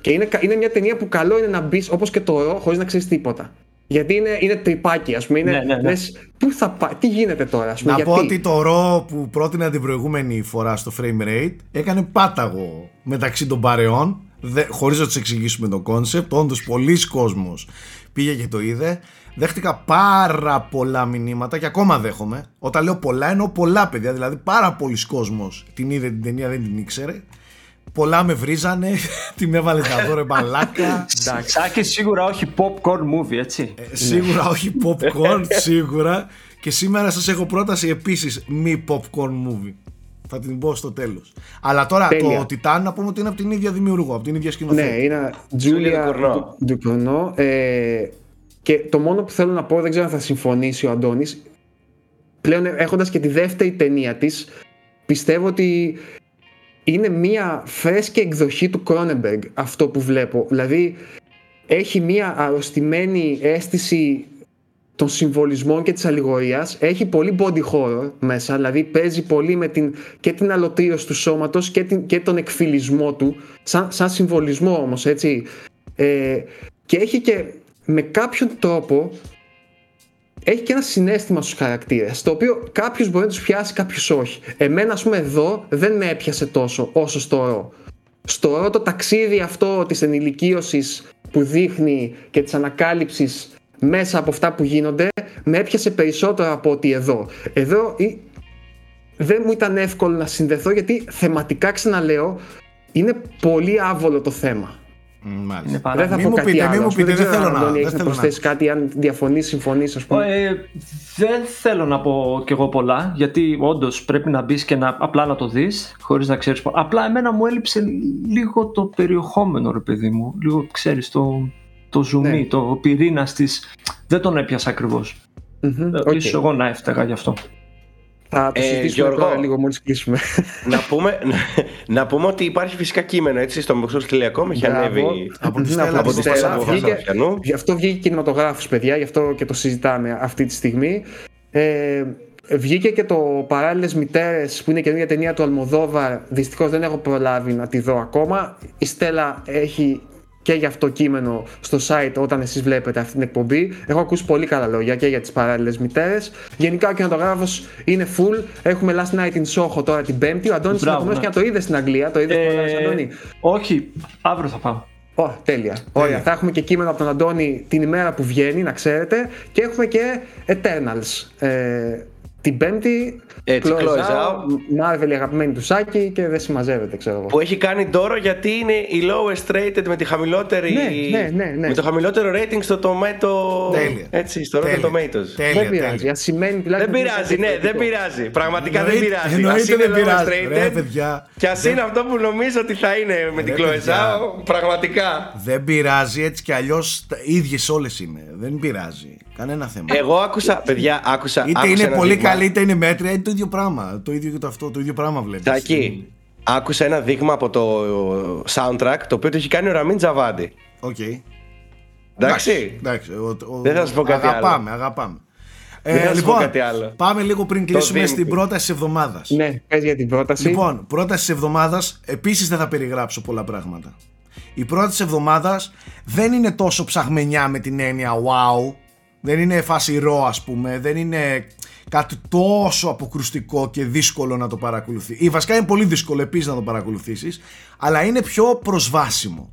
Και είναι, κα- είναι μια ταινία που καλό είναι να μπεις όπως και το Raw χωρίς να ξέρεις τίποτα. Γιατί είναι, είναι τρυπάκι, ας πούμε. Είναι, Ναι, ναι, ναι. λες, πού θα πάει, τι γίνεται τώρα, ας πούμε. να γιατί; πω ότι το Raw που πρότεινα την προηγούμενη φορά στο frame rate έκανε πάταγο μεταξύ των παρεών δε, χωρίς να τους εξηγήσουμε το concept όντως πολλοί κόσμος πήγε και το είδε δέχτηκα πάρα πολλά μηνύματα και ακόμα δέχομαι όταν λέω πολλά εννοώ πολλά παιδιά δηλαδή πάρα πολλοί κόσμος την είδε την ταινία δεν την ήξερε πολλά με βρίζανε [laughs] την έβαλε να δω ρε μπαλάκα [laughs] Σάκη σίγουρα όχι popcorn movie, έτσι. Ε, Σίγουρα όχι popcorn, [laughs] σίγουρα. Και σήμερα σας έχω πρόταση επίσης μη popcorn movie. Θα την πω στο τέλος. Αλλά τώρα Τέλεια. το Titan να πούμε ότι είναι από την ίδια δημιουργό, από την ίδια σκηνοθέτη. Ναι, είναι Julia Τζούλια Ducournau. Ντουκρονό. Ε, και το μόνο που θέλω να πω, δεν ξέρω αν θα συμφωνήσει ο Αντώνης, πλέον έχοντας και τη δεύτερη ταινία της, πιστεύω ότι είναι μία φρέσκη εκδοχή του Κρόνεμπεργκ αυτό που βλέπω. Δηλαδή, έχει μία αρρωστημένη αίσθηση των συμβολισμών και της αλληγορίας έχει πολύ body horror μέσα δηλαδή παίζει πολύ με την, και την αλωτρίωση του σώματος και, την, και τον εκφυλισμό του σαν, σαν συμβολισμό όμως έτσι ε, και έχει και με κάποιον τρόπο έχει και ένα συνέστημα στους χαρακτήρες το οποίο κάποιος μπορεί να τους πιάσει κάποιος όχι εμένα ας πούμε εδώ δεν με έπιασε τόσο όσο στο ρο στο ρο το ταξίδι αυτό της ενηλικίωσης που δείχνει και της ανακάλυψης μέσα από αυτά που γίνονται με έπιασε περισσότερο από ότι εδώ. Εδώ ή- δεν μου ήταν εύκολο να συνδεθώ γιατί θεματικά ξαναλέω είναι πολύ άβολο το θέμα. Μ, Μάλιστα. Είναι πάρα- δεν θα Μην πω μου κάτι πείτε, άλλο. μην μου Ας πούμε, πείτε, δεν ξέρω θέλω αν, να- Αντώνη, δεν έχεις να θέλω να- προσθέσεις κάτι, αν διαφωνείς, συμφωνείς, ας πούμε. Ε, δεν θέλω να πω κι εγώ πολλά, γιατί όντως πρέπει να μπεις και να, απλά να το δεις, χωρίς να ξέρεις. Απλά εμένα μου έλειψε λίγο το περιεχόμενο, ρε παιδί μου. Λίγο ξέρεις, το, το ζουμί, Ναι. το πυρήνα τη. Δεν τον έπιασα ακριβώς. Μμμ, Okay. OK. Ίσως εγώ να έφταγα γι' αυτό. Θα το Ε, συζητήσουμε Γιώργο. τώρα λίγο μόλις κλείσουμε. να, πούμε, να πούμε ότι υπάρχει φυσικά κείμενο έτσι στο Μεξός.com έχει Μπράβο. ανέβει Από τη Ναι, Στέλλα, από από τη τη Στέλλα Στέλλα. από Βγήκε- Χαζαφιανού. Γι' αυτό βγήκε κινηματογράφος, παιδιά, γι' αυτό και το συζητάμε αυτή τη στιγμή. Ε, βγήκε και το Παράλληλες Μητέρες που είναι καινούργια ταινία του Αλμοδόβαρ. Δυστυχώς δεν έχω προλάβει να τη δω ακόμα. Η Στέλλα έχει και για αυτό κείμενο στο site όταν εσείς βλέπετε αυτή την εκπομπή. Έχω ακούσει πολύ καλά λόγια και για τις παράλληλες μητέρες. Γενικά ο κινηματογράφος είναι full. Έχουμε Last Night in Soho τώρα την Πέμπτη. Ο Αντώνης Μπράβο, ενδεχομένως ναι. και να το είδε στην Αγγλία. Το είδες Ε, Αντώνη; όχι, αύριο θα πάω. Ω, τέλεια. Ωραία. Θα έχουμε και κείμενο από τον Αντώνη την ημέρα που βγαίνει, να ξέρετε. Και έχουμε και Eternals. Ε, την Πέμπτη. Έτσι, close close out, Marvel η αγαπημένη του Σάκη και δεν συμμαζεύεται, ξέρω εγώ. Που έχει κάνει δώρο γιατί είναι η lowest rated με, τη χαμηλότερη, Ναι, ναι, ναι, ναι. με το χαμηλότερο rating στο tomato. Τέλεια. Έτσι, στο Rotten Τέλεια. Tomatoes. Τέλεια, δεν πειράζει. τέλεια. Α σημαίνει τουλάχιστον. Δεν ότι είναι πειράζει, ναι, δεν διαφορετικό. πειράζει. Πραγματικά δεν Εννοείται- πειράζει. εννοείται Ας είναι δεν lowest πειράζει. Ρε, rated. παιδιά. Και ας είναι αυτό που νομίζω ότι θα είναι με την Ρε, Chloe παιδιά. Zhao, πραγματικά. Δεν πειράζει, έτσι κι αλλιώς ίδιες όλες είναι. Δεν πειράζει. Κανένα θέμα. Εγώ άκουσα, παιδιά, άκουσα. είτε άκουσα είναι ένα πολύ δείγμα. καλή, είτε είναι μέτρια, είναι το ίδιο πράγμα. Το ίδιο και το αυτό, το ίδιο πράγμα βλέπεις. Τάκη, άκουσα ένα δείγμα από το soundtrack το οποίο το έχει κάνει ο Ραμίν Τζαβάντι. Οκ. Εντάξει. Εντάξει, ο- ο- Δεν θα σου πω κάτι αγαπάμε, Αγαπάμε. Δεν θα Ε, σου πω λοιπόν, κάτι άλλο. πάμε λίγο πριν κλείσουμε δίνει. στην πρόταση της εβδομάδας. Ναι, πες για την πρόταση. Λοιπόν, πρόταση της εβδομάδας, επίσης δεν θα περιγράψω πολλά πράγματα. Η πρόταση της εβδομάδας δεν είναι τόσο ψαγμενιά με την έννοια wow. Δεν είναι φάση ρο, ας πούμε. Δεν είναι κάτι τόσο αποκρουστικό και δύσκολο να το παρακολουθεί. Ή βασικά είναι πολύ δύσκολο επίσης να το παρακολουθήσεις, αλλά είναι πιο προσβάσιμο.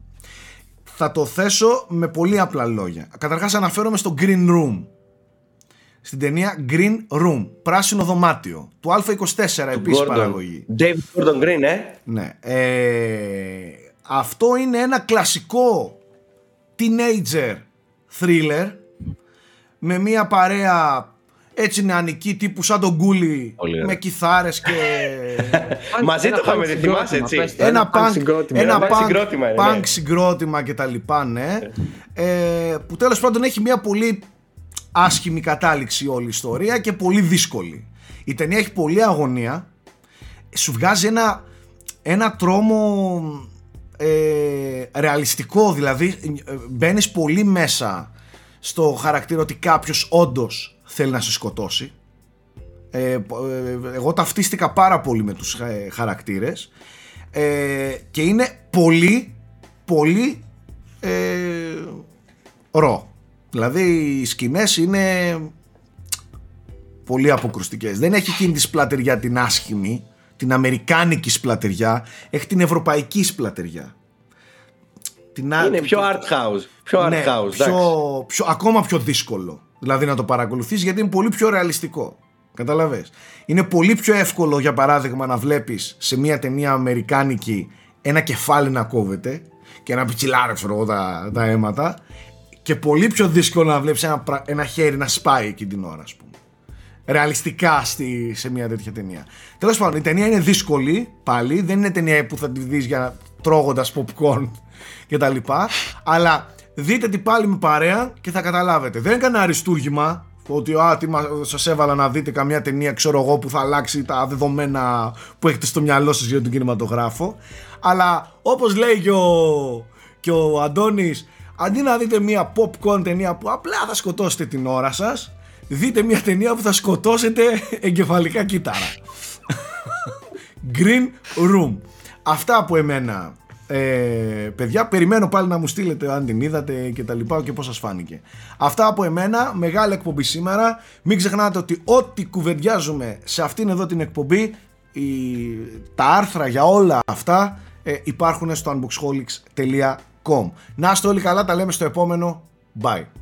Θα το θέσω με πολύ απλά λόγια. Καταρχάς αναφέρομαι στο Green Room. Στην ταινία Green Room, πράσινο δωμάτιο, του Α24 επίσης Gordon. παραγωγή. David Gordon Green, ε; Ναι. Ε, αυτό είναι ένα κλασικό teenager thriller με μια παρέα έτσι νεανική τύπου σαν τον Γκούλι Πολύ ωραία. με κιθάρες και Μαζί Ένα το είχαμε punk δει, θυμάσαι, συγκρότημα, έτσι; πες το. ένα punk punk, συγκρότημα. ένα Ένα punk punk, συγκρότημα είναι, punk ναι. συγκρότημα και τα λοιπά, ναι. Ε, που τέλος πάντων έχει μια πολύ άσχημη κατάληξη όλη η ιστορία και πολύ δύσκολη. Η ταινία έχει πολλή αγωνία, σου βγάζει ένα, ένα τρόμο ε, ρεαλιστικό, δηλαδή ε, μπαίνεις πολύ μέσα στο χαρακτήρα ότι κάποιος όντως θέλει να σε σκοτώσει. Ε, πο- ε, εγώ ταυτίστηκα πάρα πολύ με τους ε, χαρακτήρες ε, και είναι πολύ πολύ ε, ρο. Δηλαδή οι σκηνές είναι πολύ αποκρουστικές. Δεν έχει εκείνη τη σπλατεριά την άσχημη, την αμερικάνικη σπλατεριά, έχει την ευρωπαϊκή σπλατεριά. Την α- Είναι την- πιο art house. Πιο art ναι, house, πιο, εντάξει. πιο, ακόμα πιο δύσκολο δηλαδή να το παρακολουθείς γιατί είναι πολύ πιο ρεαλιστικό καταλαβες είναι πολύ πιο εύκολο για παράδειγμα να βλέπεις σε μια ταινία αμερικάνικη ένα κεφάλι να κόβεται και να πιτσιλάρε ξέρω εγώ τα, τα αίματα και πολύ πιο δύσκολο να βλέπεις ένα, πρα- ένα χέρι να σπάει εκεί την ώρα ας πούμε ρεαλιστικά στη, σε μια τέτοια ταινία. Τέλος πάντων, η ταινία είναι δύσκολη πάλι, δεν είναι ταινία που θα τη δεις για τρώγοντας popcorn και τα λοιπά, αλλά δείτε την πάλι με παρέα και θα καταλάβετε. Δεν είναι κανένα αριστούργημα, ότι α, τι σας έβαλα να δείτε καμιά ταινία ξέρω εγώ που θα αλλάξει τα δεδομένα που έχετε στο μυαλό σας για τον κινηματογράφο αλλά όπως λέει και ο, και ο Αντώνης αντί να δείτε μια popcorn ταινία που απλά θα σκοτώσετε την ώρα σας δείτε μια ταινία που θα σκοτώσετε εγκεφαλικά κύτταρα [laughs] Green Room. Αυτά από εμένα ε, παιδιά, περιμένω πάλι να μου στείλετε αν την είδατε και τα λοιπά και πώς σας φάνηκε. Αυτά από εμένα, μεγάλη εκπομπή σήμερα. Μην ξεχνάτε ότι ό,τι κουβεντιάζουμε σε αυτήν εδώ την εκπομπή, η, τα άρθρα για όλα αυτά ε, υπάρχουν στο unboxholics.com. Να είστε όλοι καλά, τα λέμε στο επόμενο. Bye.